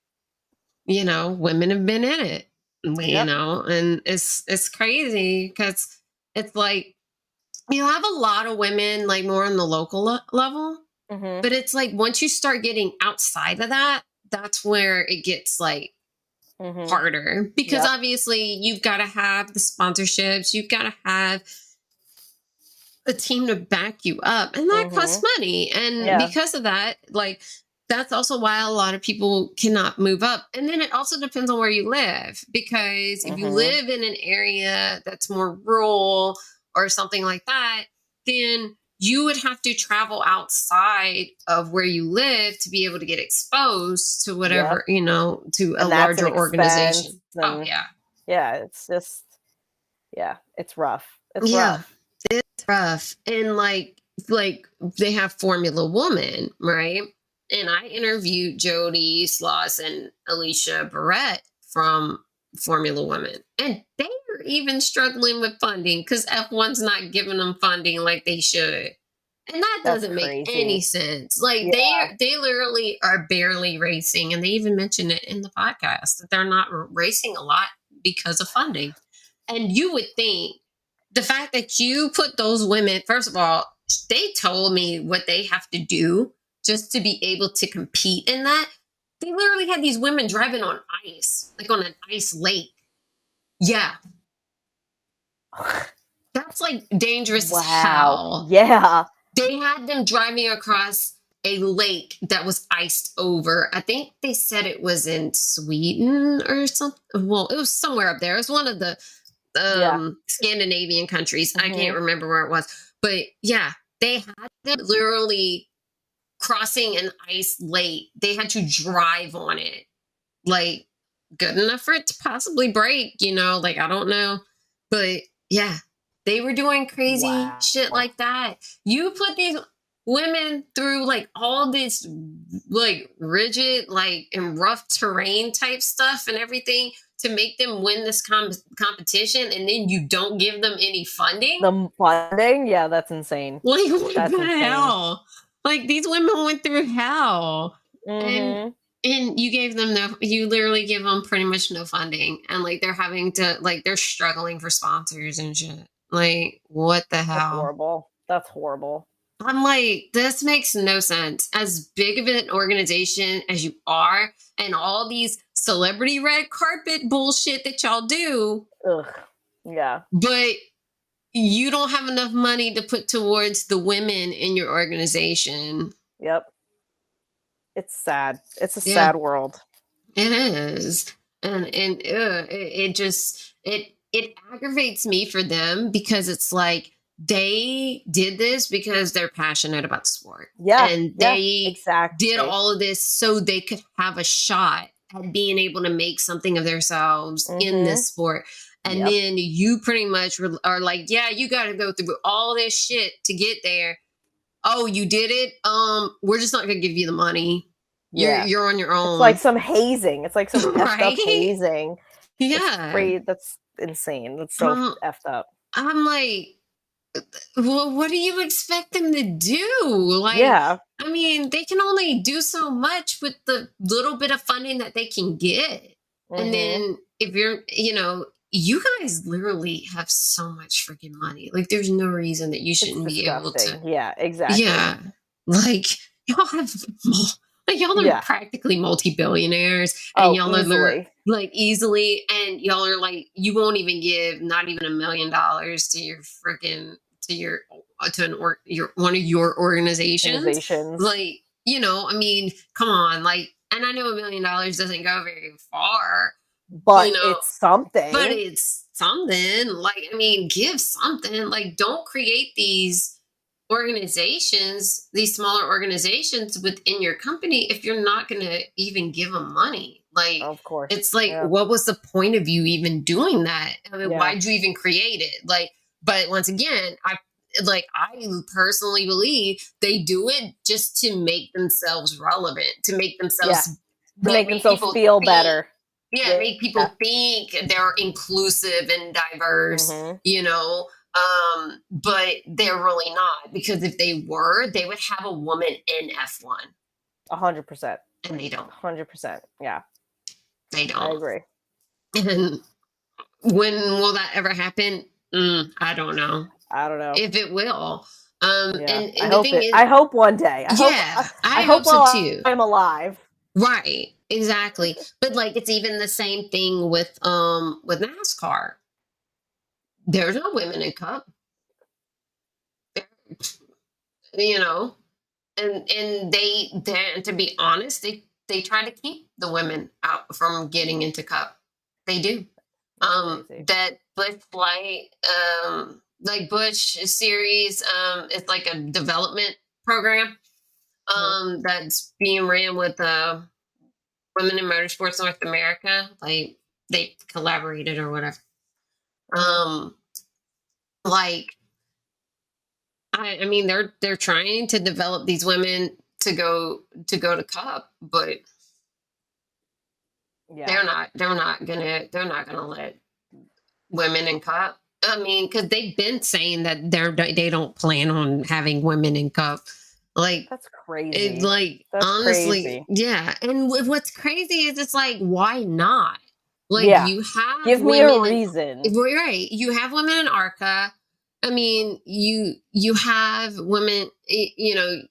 you know, women have been in it, you Yep. know, and it's it's crazy because it's like you have a lot of women like more on the local le- level Mhm. but it's like once you start getting outside of that, that's where it gets like Mhm. harder because Yep. obviously you've got to have the sponsorships, you've got to have a team to back you up, and that costs money. And Yeah. because of that, like that's also why a lot of people cannot move up. And then it also depends on where you live because if you Mhm. live in an area that's more rural or something like that, then you would have to travel outside of where you live to be able to get exposed to whatever, you know, to a And larger organization. Oh yeah. Yeah, it's just yeah, it's rough. It's Yeah. rough. It's rough. And like like they have Formula Woman, right? And I interviewed Jody Sloss and Alicia Barrett from Formula Woman. And they even struggling with funding because F1's not giving them funding like they should. And that doesn't make any sense. Like Yeah. they they literally are barely racing and they even mentioned it in the podcast that they're not racing a lot because of funding. And you would think the fact that you put those women, first of all, they told me what they have to do just to be able to compete in that. They literally had these women driving on ice, like on an ice lake. Yeah, that's like dangerous wow. hell. Yeah. They had them driving across a lake that was iced over. I think they said it was in Sweden or something. Well, it was somewhere up there. It was one of the um, Yeah. Scandinavian countries. I Mhm. can't remember where it was. But yeah, they had them literally crossing an ice lake. They had to drive on it. Like, good enough for it to possibly break, you know? Like, I don't know. But yeah, they were doing crazy Wow. shit like that. You put these women through like all this like rigid like and rough terrain type stuff and everything to make them win this com- competition and then you don't give them any funding The funding, yeah, that's insane. like what That's the insane. hell like these women went through hell Mhm. and you gave them no you literally give them pretty much no funding and like they're having to like they're struggling for sponsors and shit like what the That's hell horrible. That's horrible. I'm like, this makes no sense. As big of an organization as you are, and all these celebrity red carpet bullshit that y'all do, Ugh. Yeah. but you don't have enough money to put towards the women in your organization. Yep. It's sad. It's a Yeah. sad world. It is, and and uh, it, it just it it aggravates me for them because it's like they did this because they're passionate about the sport. Yeah. and yeah, they exactly. did all of this so they could have a shot at being able to make something of themselves in Mhm. this sport. And Yep. then you pretty much are like, yeah, you got to go through all this shit to get there. Oh, you did it. Um, we're just not gonna give you the money. You're Yeah. you're on your own. It's like some hazing. It's like some effed up hazing. yeah. Crazy. That's insane. That's so Um, effed up. I'm like, well, what do you expect them to do? Like, yeah. I mean, they can only do so much with the little bit of funding that they can get. And Mhm. then if you're, you know, you guys literally have so much freaking money. Like, there's no reason that you shouldn't be able to. Yeah, exactly. Yeah. Like, y'all have, like, y'all are Yeah. practically multi billionaires. And Oh, y'all are like easily. And y'all are like, you won't even give not even a million dollars to your freaking, to your, to an or, your, one of your organizations Organizations. like you know i mean come on like and i know a million dollars doesn't go very far but you know, it's something. but it's something like i mean give something like don't create these organizations these smaller organizations within your company if you're not going to even give them money like of course. it's like yeah. what was the point of you even doing that i mean Yeah. why'd you even create it like but once again i like i personally believe they do it just to make themselves relevant to make themselves to like, make themselves feel think- better. Yeah, Yeah. make people think they're inclusive and diverse Mhm. you know um but they're really not because if they were they would have a woman in f1 A hundred percent. and they don't hundred percent. Yeah, they don't I agree. and when will that ever happen mm, i don't know I don't know. if it will. Um, yeah. and, and I the hope thing it, is, I hope one day. I yeah, hope, I, I, hope, hope while so too. I'm alive. Right, exactly. But like, it's even the same thing with um with NASCAR. There's no women in Cup. You know, and and they they to be honest, they they try to keep the women out from getting into Cup. They do. Um, that Busch Light, um, like Busch series. Um, it's like a development program Mm-hmm. um that's being ran with uh Women in Motorsports North America. Like they collaborated or whatever. Um, like I, I mean, they're they're trying to develop these women to go to go to Cup, but Yeah. they're not they're not gonna they're not gonna let women in Cup. I mean, because they've been saying that they're they don't plan on having women in Cup. Like That's crazy. it like That's honestly, crazy. yeah. And wh- what's crazy is it's like, why not? Like Yeah. you have Give me a women in- reason. Right, right. You have women in ARCA. I mean, you you have women. You know,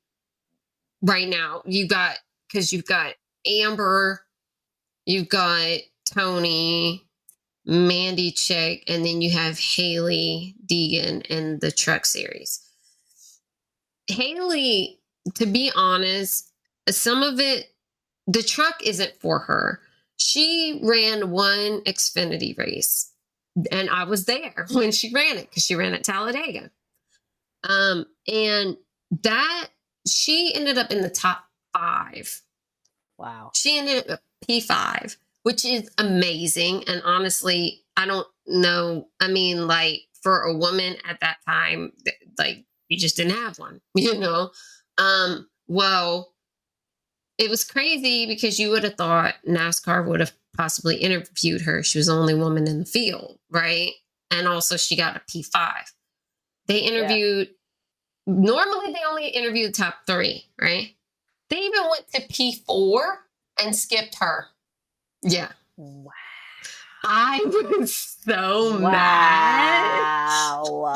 right now you've got because you've got Amber, you've got Toni, Mandy Chick, and then you have Hailie Deegan in the Truck Series. Hailie, to be honest, some of it, the truck isn't for her. She ran one Xfinity race, and I was there when she ran it because she ran at Talladega. Um, and that she ended up in the top five. wow. She ended up P5, which is amazing. And honestly, I don't know. I mean, like for a woman at that time, like you just didn't have one, you know? Um, well, it was crazy because you would have thought NASCAR would have possibly interviewed her. She was the only woman in the field, right? And also she got a P5. They interviewed, normally they only interview the top three, right? They even went to P4 and skipped her. Yeah. Wow. I was so mad.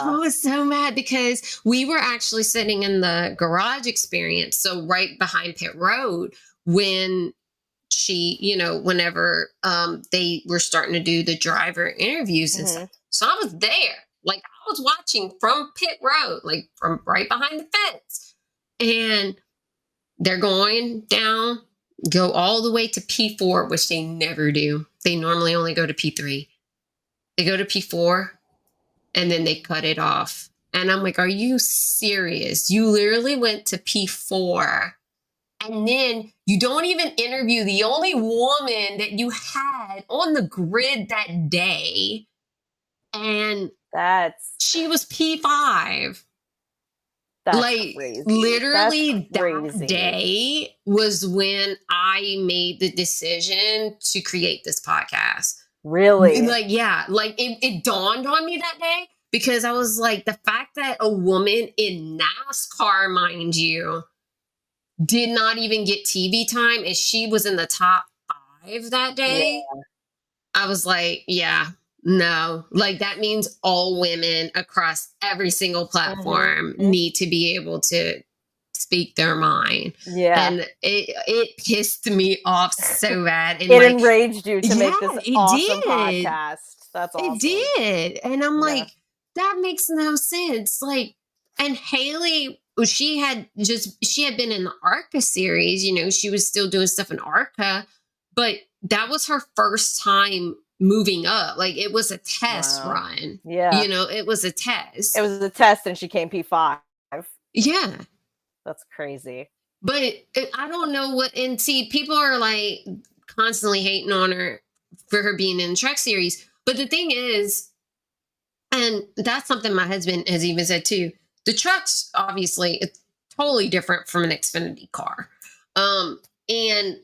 I was so mad because we were actually sitting in the garage experience, so right behind Pit Road when she, you know, whenever um they were starting to do the driver interviews and stuff. Mhm. So I was there. Like I was watching from Pit Road, like from right behind the fence. And they're going down, go all the way to P4, which they never do. They normally only go to P3. They go to P4 and then they cut it off. And I'm like, are you serious? You literally went to P4 and then you don't even interview the only woman that you had on the grid that day. And That's she was P5 that's like crazy. literally that day was when I made the decision to create this podcast. Really? Like, yeah, like it, it dawned on me that day because I was like, the fact that a woman in NASCAR, mind you, did not even get TV time and she was in the top five that day. I was like, yeah, no. Like that means all women across every single platform Mhm. need to be able to speak their mind. yeah. And it it pissed me off so bad. And it like enraged you to make this it awesome did. podcast. That's awesome. it did. And I'm Yeah. like, that makes no sense. Like, and Hailie, she had just she had been in the ARCA series, you know, she was still doing stuff in ARCA, but that was her first time moving up. Like it was a test Wow. run. Yeah. You know, it was a test. it was a test and she came P5. yeah. That's crazy. But it, I don't know what, and see, people are like constantly hating on her for her being in the truck series. But the thing is, and that's something my husband has even said too. The trucks, obviously, it's totally different from an Xfinity car. Um, and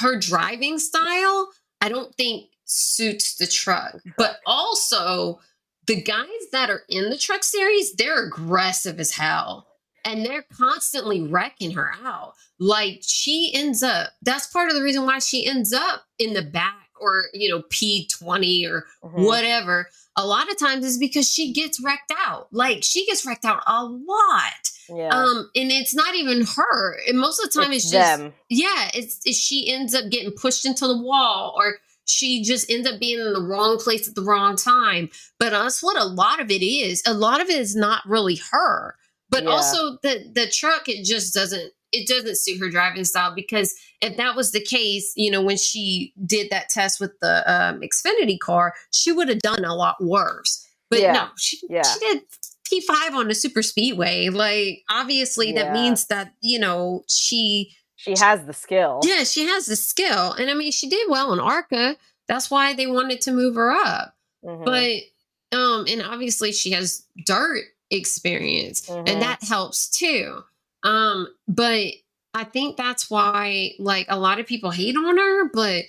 her driving style, I don't think suits the truck. But also, the guys that are in the truck series, they're aggressive as hell and they're constantly wrecking her out. Like she ends up, that's part of the reason why she ends up in the back or, you know, P20 or Mhm. whatever. A lot of times is because she gets wrecked out. Like she gets wrecked out a lot. Yeah. Um, and it's not even her. And most of the time it's, It's just them. yeah, it's, it's she ends up getting pushed into the wall or she just ends up being in the wrong place at the wrong time. But that's what a lot of it is. A lot of it is not really her. But Yeah. also the the truck, it just doesn't it doesn't suit her driving style because if that was the case, you know, when she did that test with the um, Xfinity car, she would have done a lot worse. But Yeah. no, she, Yeah. she did P5 on a super speedway. Like, obviously, that means that, you know, she, She has the skill. yeah, she has the skill. And I mean, she did well in ARCA. That's why they wanted to move her up. Mhm. But, um, and obviously, she has dirt experience, Mhm. and that helps too. Um, but I think that's why, like, a lot of people hate on her, but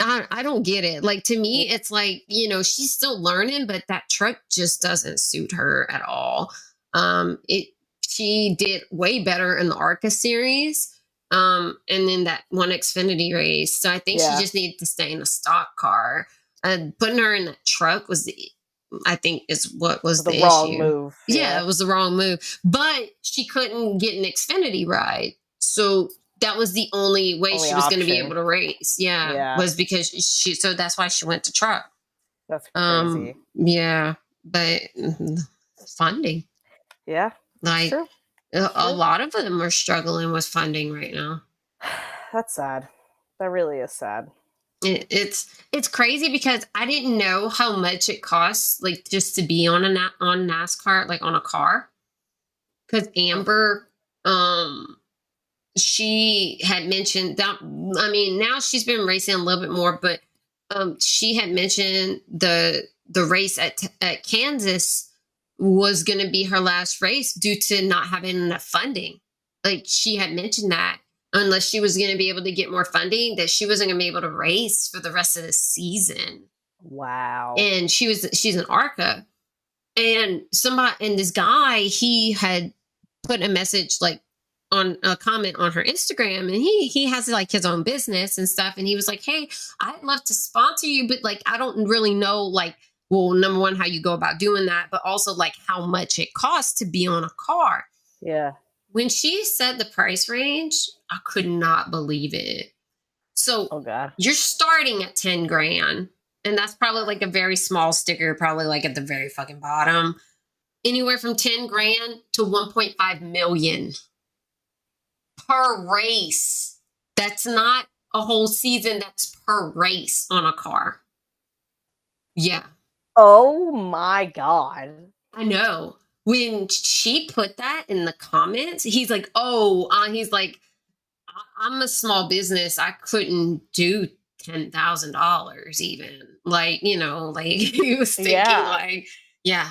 I, I don't get it. Like to me, it's like you know she's still learning, but that truck just doesn't suit her at all. Um, it she did way better in the Arca series, um, and then that one Xfinity race. So I think Yeah. she just needed to stay in a stock car. And putting her in that truck was the, I think, is what was the, the, wrong issue. move. Yeah, it was the wrong move. But she couldn't get an Xfinity ride. So that was the only way Only she was going to be able to race. Yeah, Yeah. Was because she, so that's why she went to truck. That's crazy. Um, yeah, but mm, funding. yeah, Like a, lot of them are struggling with funding right now. That's sad. That really is sad. It, it's it's crazy because I didn't know how much it costs, like just to be on a na- on NASCAR, like on a car. Because Amber, um, she had mentioned that. I mean, now she's been racing a little bit more, but um, she had mentioned the the race at at Kansas was going to be her last race due to not having enough funding. Like she had mentioned that unless she was going to be able to get more funding, that she wasn't going to be able to race for the rest of the season. Wow. And she was she's an ARCA, and somebody and this guy he had put a message like on a comment on her Instagram, and he he has like his own business and stuff, and he was like, "Hey, I'd love to sponsor you, but like I don't really know like." Well, number one, how you go about doing that, but also like how much it costs to be on a car yeah. when she said the price range, I could not believe it. So Oh God. you're starting at 10 grand, and that's probably like a very small sticker, probably like at the very fucking bottom. Anywhere from 10 grand to 1.5 million per race. That's not a whole season, that's per race on a car. Yeah. Oh my God. I know. When she put that in the comments, he's like, "Oh, uh, he's like, I'm a small business. I couldn't do ten thousand dollars, even like you know, like he was thinking, Yeah. like, yeah,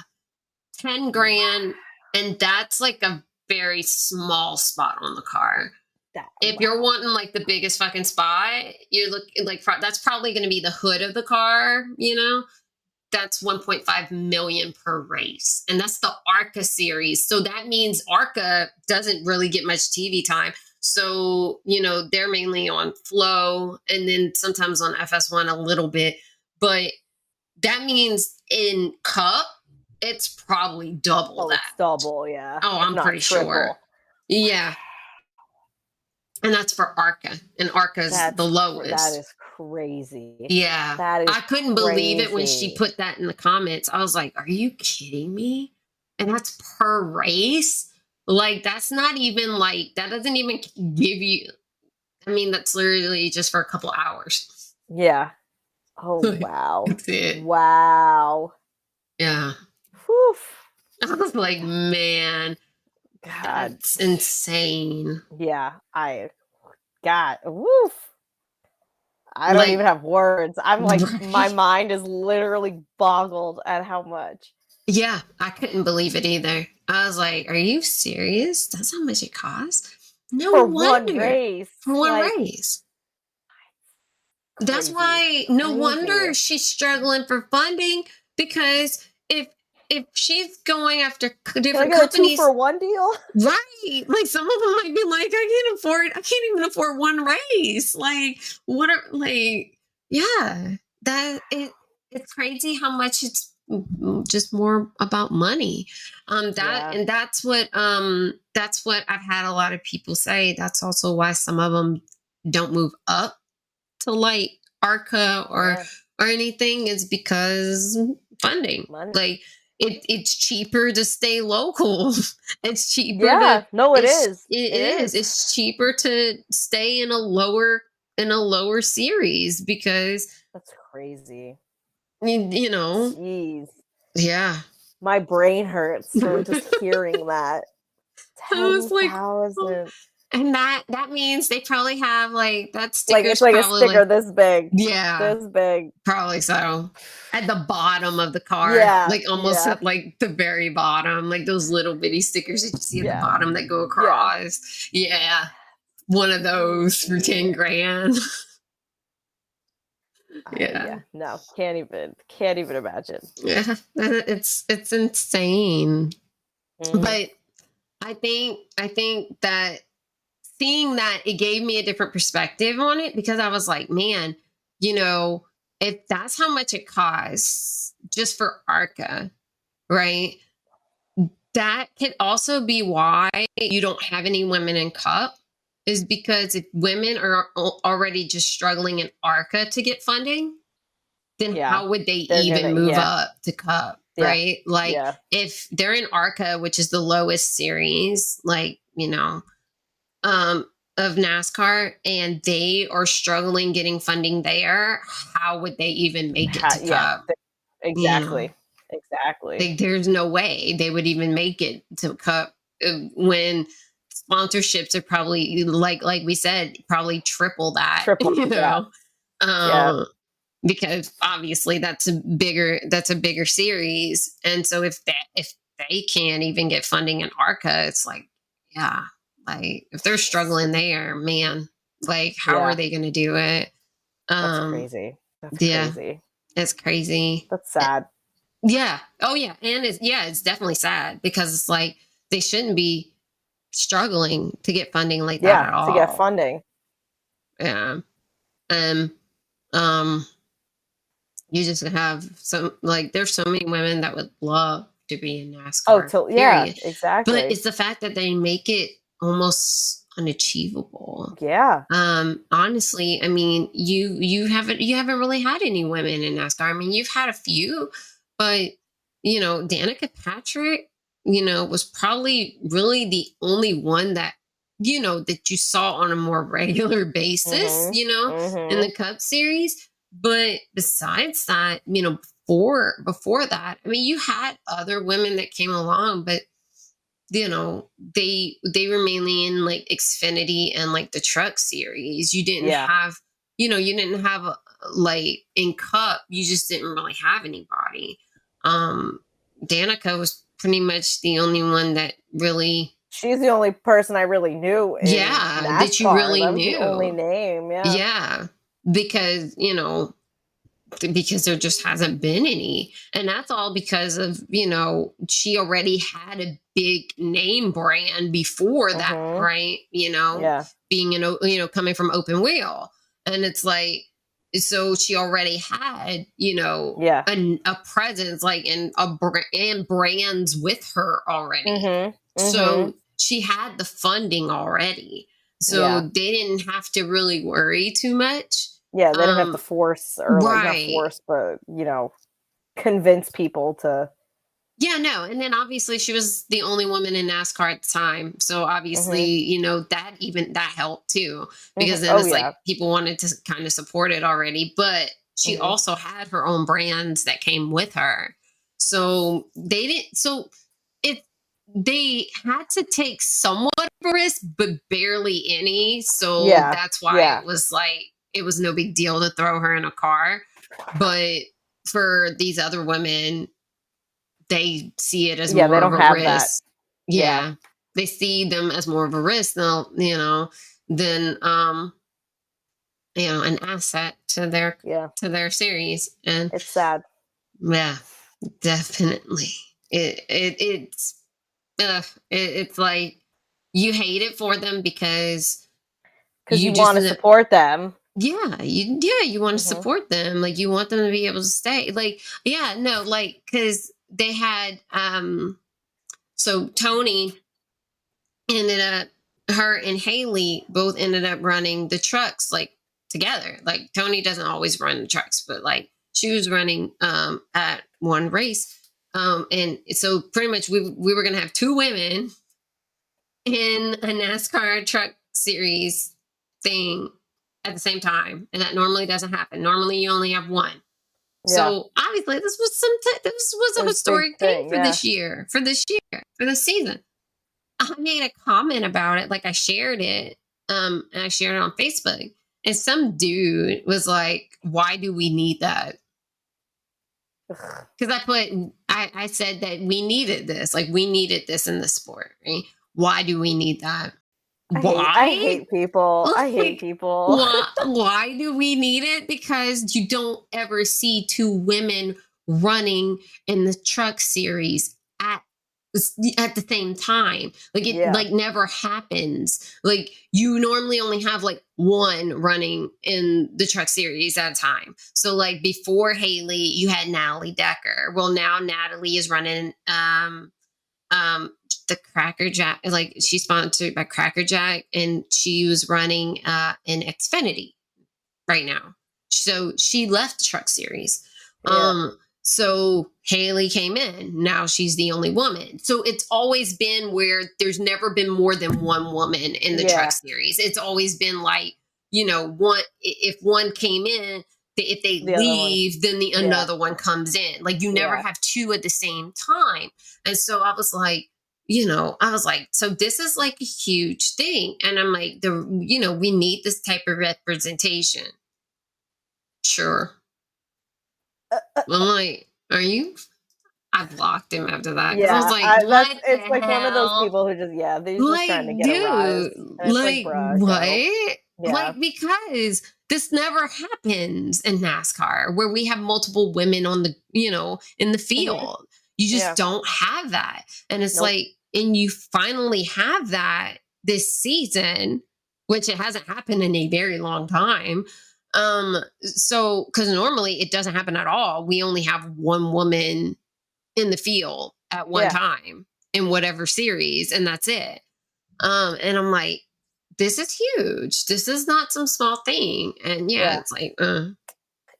ten grand, and that's like a very small spot on the car. That, If you're wanting like the biggest fucking spot, you look like that's probably going to be the hood of the car, you know. That's 1.5 million per race, and that's the ARCA series. So that means ARCA doesn't really get much TV time. So you know they're mainly on Flow, and then sometimes on FS1 a little bit, but that means in Cup it's probably double oh, that. double, yeah. Oh, I'm not pretty sure. Yeah. And that's for ARCA. And ARCA's That's the lowest. That is crazy. yeah. That is I couldn't believe it when she put that in the comments. I was like, are you kidding me? And that's per race? Like, that's not even like, that doesn't even give you, I mean, that's literally just for a couple hours. Yeah. Oh wow. That's it. wow. Yeah. Whew. I was like, man, God. that's insane. Yeah. I God. Woof. I don't Like- even have words. I'm like my mind is literally boggled at how much. Yeah, I couldn't believe it either. I was like, "Are you serious? That's how much it costs?" No for wonder one race. for one like, race. That's why no wonder she's struggling for funding because if if she's going after c- Can I different get a two companies, for one deal? right? Like some of them might be like, "I can't afford. I can't even afford one race." Like what are like? Yeah, that it it's crazy how much it's mm, just more about money um that Yeah. and that's what um that's what i've had a lot of people say that's also why some of them don't move up to like arca or Yeah, or anything is because funding money. like it, it's cheaper to stay local it's cheaper yeah. to no, it it's- is. it is. It's cheaper to stay in a lower in a lower series because That's crazy. you, you know, Jeez. yeah. my brain hurts from just hearing that. I was like, 10,000. And that that means they probably have like that sticker. like it's like a sticker this big. Yeah, This big. probably so. At the bottom of the car, Yeah, like almost yeah. at like the very bottom, like those little bitty stickers that you see at Yeah. the bottom that go across. Yeah, one of those for ten grand. I- Yeah. No, can't even can't even imagine. yeah, it's it's insane. Mhm. but i think i think that seeing that it gave me a different perspective on it because i was like man you know if that's how much it costs just for arca right that could also be why you don't have any women in cup is because if women are already just struggling in arca to get funding then Yeah. how would they They're even gonna- move yeah. up to cup Yeah. right like if they're in ARCA, which is the lowest series, like, you know, um, of NASCAR, and they are struggling getting funding there, how would they even make it to yeah, exactly, exactly. Like, there's no way they would even make it to Cup uh, when sponsorships are probably like like we said, probably triple that. Triple, you yeah. know. Um, because obviously that's a bigger that's a bigger series and so if that if they can't even get funding in arca it's like yeah like if they're struggling there man like how Yeah. are they going to do it That's um crazy. That's yeah. crazy. it's crazy That's sad. yeah oh yeah and it's yeah it's definitely sad because it's like they shouldn't be struggling to get funding like that at all to get funding. yeah um um you just have some like there's so many women that would love to be in nascar Oh, to, yeah, period. exactly. but it's the fact that they make it almost unachievable yeah, um honestly i mean you you haven't you haven't really had any women in nascar i mean you've had a few but you know danica patrick you know was probably really the only one that you know that you saw on a more regular basis Mhm. you know Mhm. in the cup series but besides that you know before before that i mean you had other women that came along but you know they they were mainly in like xfinity and like the truck series you didn't Yeah. have you know you didn't have a, like in cup you just didn't really have anybody um danica was pretty much the only one that really she's the only person I really knew. In Yeah, that you really That knew. The only name. Yeah. yeah because you know because there just hasn't been any and that's all because of you know she already had a big name brand before that Mhm. right you know Yeah. being an o- you know coming from open wheel and it's like so she already had you know Yeah. a, a presence like in a and brands with her already Mhm, so she had the funding already so Yeah. they didn't have to really worry too much Yeah, they didn't have Um, to force or like right. not force, but you know, convince people to. Yeah, no. And then obviously she was the only woman in NASCAR at the time. So obviously, you know, that even that helped too. Because Mhm. then Oh, it's yeah. like people wanted to kind of support it already. But she Mhm. also had her own brands that came with her. So they didn't so it they had to take somewhat of a risk, but barely any. So Yeah, that's why yeah. it was like it was no big deal to throw her in a car. But for these other women, they see it as Yeah, more they don't a have risk. that. Yeah. Yeah. They see them as more of a risk than you know, than um you know, an asset to their Yeah, to their series. And it's sad. yeah, definitely. It it it's uh, it, it's like you hate it for them because Because You you, want to support them. Yeah, you yeah, you want to Mhm. support them. Like you want them to be able to stay. Like yeah, no, like cuz they had um so Toni ended up her and Hailie both ended up running the trucks like together. Like Toni doesn't always run the trucks, but like she was running um at one race. Um and so pretty much we we were going to have two women in a NASCAR truck series thing at the same time and that normally doesn't happen normally you only have one Yeah. So obviously, this was some t- this was a historic thing, thing, for yeah. this year, for this year, for this season. I made a comment about it, like I shared it, um, and I shared it on Facebook, and some dude was like, "Why do we need that?" Because I put, I, I said that we needed this, like we needed this in the sport. Right? Why do we need that? Why? I hate, I hate people. I hate people. why, why do we need it? Because you don't ever see two women running in the truck series at at the same time like it yeah. like never happens like you normally only have like one running in the truck series at a time so like before hailie you had natalie decker well now natalie is running um um the Cracker Jack, like she's sponsored by Cracker Jack, and she was running uh, in Xfinity right now. So she left the truck series. Yeah. Um, so Hailie came in. Now she's the only woman. So it's always been where there's never been more than one woman in the yeah. truck series. It's always been like, you know, one if one came in, if they the leave, then the another yeah. one comes in. Like you never yeah. have two at the same time. And so I was like, you know, I was like, so this is like a huge thing. And I'm like, the you know, we need this type of representation. Sure. Uh, uh, I'm like, are you? I blocked him after that. Yeah, I was like, I, it's like hell? one of those people who just yeah, they're just like, trying to get dude, a rise. Like, like what? Yeah. Like because this never happens in NASCAR where we have multiple women on the you know in the mm-hmm. field. Mm-hmm. You just yeah. don't have that, and it's nope. like and you finally have that this season, which it hasn't happened in a very long time. Um, so because normally it doesn't happen at all. We only have one woman in the field at one yeah. time in whatever series, and that's it. Um, and I'm like, this is huge. This is not some small thing. And yeah, yeah. it's like, uh,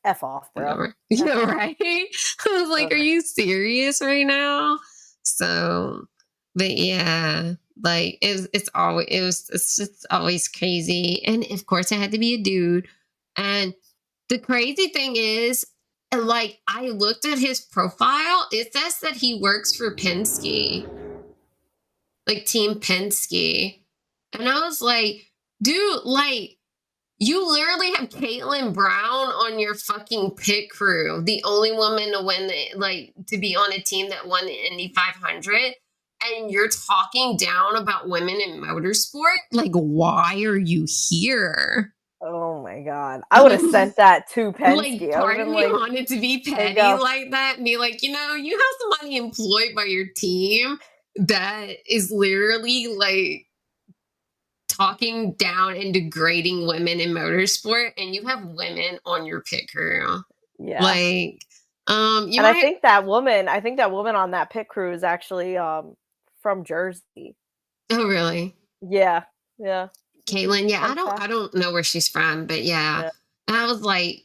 F off, bro. Yeah, right. I was like, okay. are you serious right now? So but yeah, like it, it's always it was it's just always crazy, and of course it had to be a dude. And the crazy thing is, like I looked at his profile, it says that he works for Penske, like Team Penske, and I was like, dude, like you literally have Katelyn Brown on your fucking pit crew, the only woman to win, the, like to be on a team that won the Indy 500 and you're talking down about women in motorsport, like, why are you here? Oh my god! I would have sent that to Penske. Like, part of me like, wanted to be petty like that, and be like, you know, you have somebody employed by your team that is literally like talking down and degrading women in motorsport, and you have women on your pit crew. Yeah, like, um, and might- I think that woman, I think that woman on that pit crew is actually um from Jersey. Oh, really? Yeah, yeah. Katelyn, yeah, I don't, I don't know where she's from, but yeah, yeah. I was like,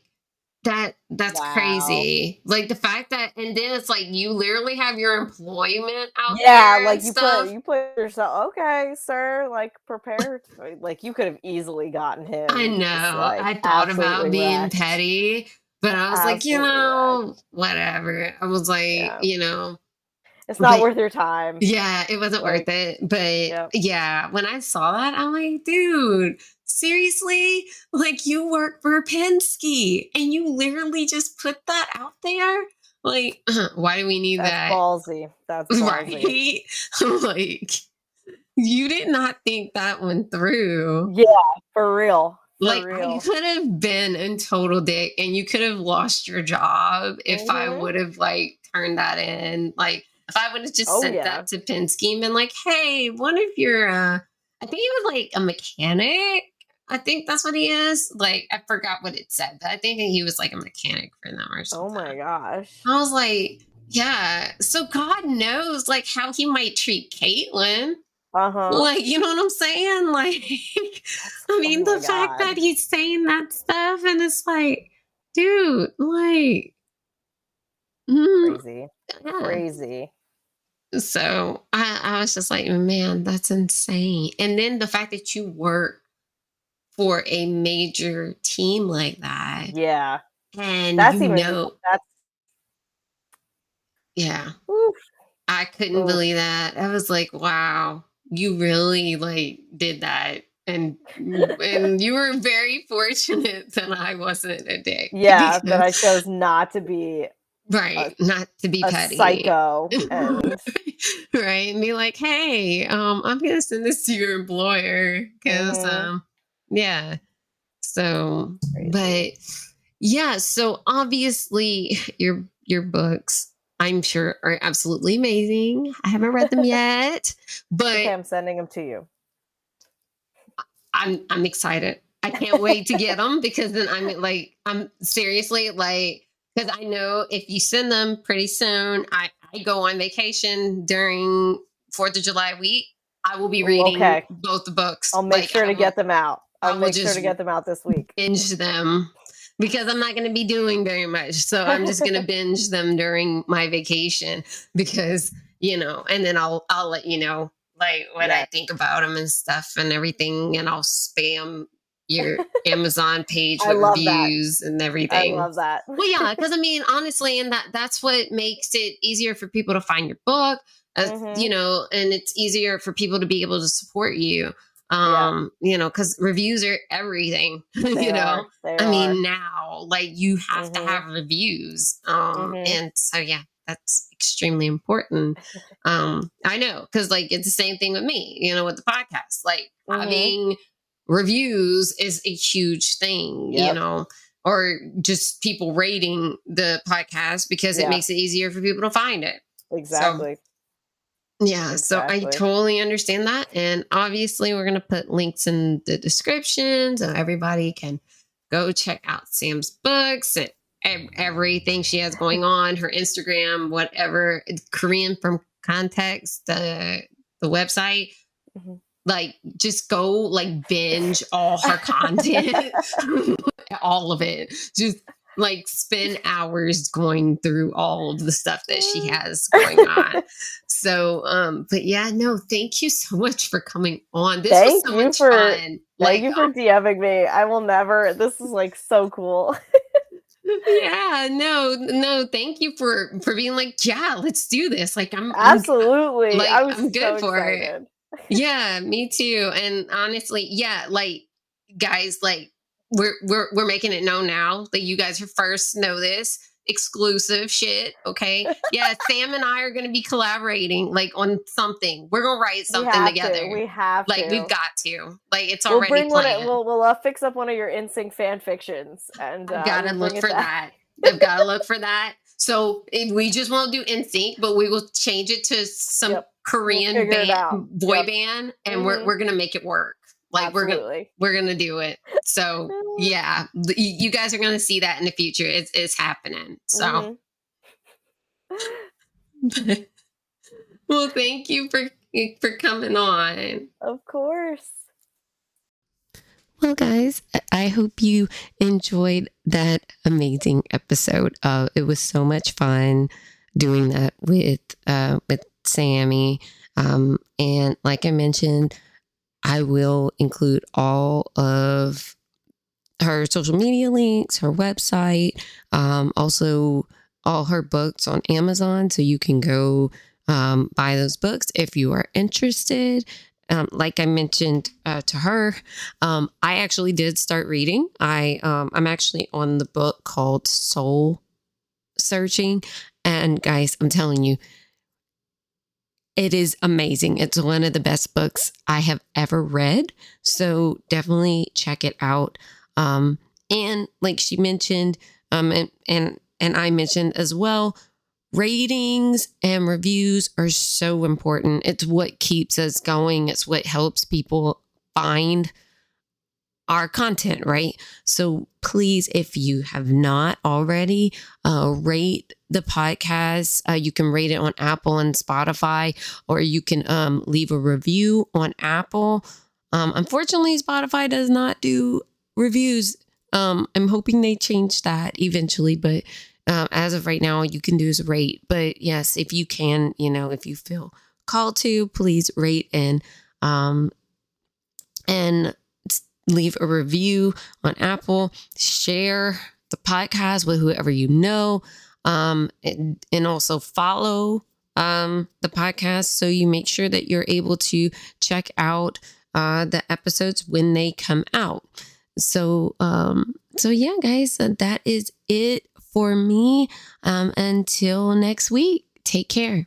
that that's wow. crazy. Like the fact that, and then it's like you literally have your employment out there. yeah, like you stuff. put you put yourself okay, sir. Like prepared, like you could have easily gotten him. I know. Like, I thought about being wrecked. petty, but I was absolutely like, you know, wrecked. whatever. I was like, yeah. you know, it's not but, worth your time. Yeah, it wasn't like, worth it. But yep. yeah, when I saw that, I'm like, dude, seriously? Like you work for Penske and you literally just put that out there? Like, why do we need That's that? Ballsy. That's ballsy. Right? like, you did not think that one through. Yeah, for real. For like real. you could have been in total dick and you could have lost your job if mm-hmm. I would have like turned that in. Like if I would have just oh, sent yeah. that to Penske and been like, hey, one of your, uh, I think he was like a mechanic. I think that's what he is. Like, I forgot what it said, but I think he was like a mechanic for them or something. Oh my gosh. I was like, yeah. So God knows like how he might treat Katelyn. Uh-huh. Like, you know what I'm saying? Like, I mean, oh the fact that he's saying that stuff and it's like, dude, like, mm, crazy. Yeah. Crazy. So I, I was just like, man, that's insane. And then the fact that you work for a major team like that. Yeah. And That's you even know, that's yeah, oof. I couldn't Oof. believe that. I was like, wow, you really like did that. And and you were very fortunate that I wasn't a dick. yeah, that I chose not to be right, not to be a petty. psycho and right and be like hey um i'm gonna send this to your employer because Mhm. um yeah so but yeah so obviously your your books i'm sure are absolutely amazing i haven't read them yet but okay, I'm sending them to you. i'm i'm excited i can't wait to get them because then i'm like i'm seriously like because i know if you send them pretty soon i i go on vacation during fourth of july week i will be reading okay. both the books I'll make Like, sure to will get them out. I'll will make sure to get them out this week. binge them because i'm not going to be doing very much so i'm just going to binge them during my vacation because you know and then i'll i'll let you know like what i think about them and stuff and everything and i'll spam your amazon page with love that. reviews and everything. I love that. well yeah because i mean honestly and that that's what makes it easier for people to find your book uh, Mhm. you know and it's easier for people to be able to support you um you know because reviews are everything They you know I are. mean, now, like you have to Mhm. have reviews. Um, Mhm. and so yeah, that's extremely important. Um, I know, because like it's the same thing with me, you know, with the podcast. Like Mhm. having reviews is a huge thing, you know, or just people rating the podcast because Yeah. it makes it easier for people to find it. exactly. Yeah, so I totally understand that. And obviously, we're going to put links in the description so everybody can go check out Sam's books and everything she has going on, her Instagram, whatever, Korean from Context, the the website. Mhm. Like, just go like binge all her content, all of it. Just like spend hours going through all of the stuff that she has going on. So, um, but yeah, no, thank you so much for coming on. This Thank was so much for- fun. Thank you for DMing me. I will never. This is like so cool. yeah, no, no, thank you for for being like, yeah, let's do this. Like, I'm, I'm Absolutely. like, I was I'm good so for it. Yeah, me too. And honestly, yeah, like guys, like we're we're we're making it known now that you guys are first know this exclusive shit. Okay. Yeah, Sam and I are gonna be collaborating like on something. We're gonna write something have together. To. We have like to. we've got to. Like it's We'll already bring one. Of, we'll we'll uh, fix up one of your NSYNC fan fictions, and uh, gotta we'll look for that. I've gotta look for that. So we just won't do NSYNC, but we will change it to some Yep. Korean figure it band, boy Yep. band, and we're Mhm. we're gonna make it work. Like we're gonna we're gonna do it. So yeah, you you guys are gonna see that in the future. It's it's happening. So Mhm. well, thank you for for coming on. of course. Well, guys, I hope you enjoyed that amazing episode. Uh, it was so much fun doing that with uh, with Sammie. Um, and like I mentioned, I will include all of her social media links, her website, um, also all her books on Amazon, so you can go um, buy those books if you are interested. Um, like I mentioned uh, to her, um, I actually did start reading. I um, I'm actually on the book called Seoul Searching, and guys, I'm telling you, it is amazing. It's one of the best books I have ever read. So definitely check it out. Um, and like she mentioned, um, and and and I mentioned as well, ratings and reviews are so important. It's what keeps us going. It's what helps people find our content, right? So please, if you have not already, uh, rate the podcast. Uh, you can rate it on Apple and Spotify, or you can um, leave a review on Apple. Um, unfortunately, Spotify does not do reviews. Um, I'm hoping they change that eventually, but um, as of right now, you can do is rate. But yes, if you can, you know, if you feel called to, please rate and um, and leave a review on Apple, share the podcast with whoever you know. Um, and, also follow um, the podcast so you make sure that you're able to check out uh, the episodes when they come out. So, um, so yeah, guys, uh, that is it for me. Um, until next week, take care.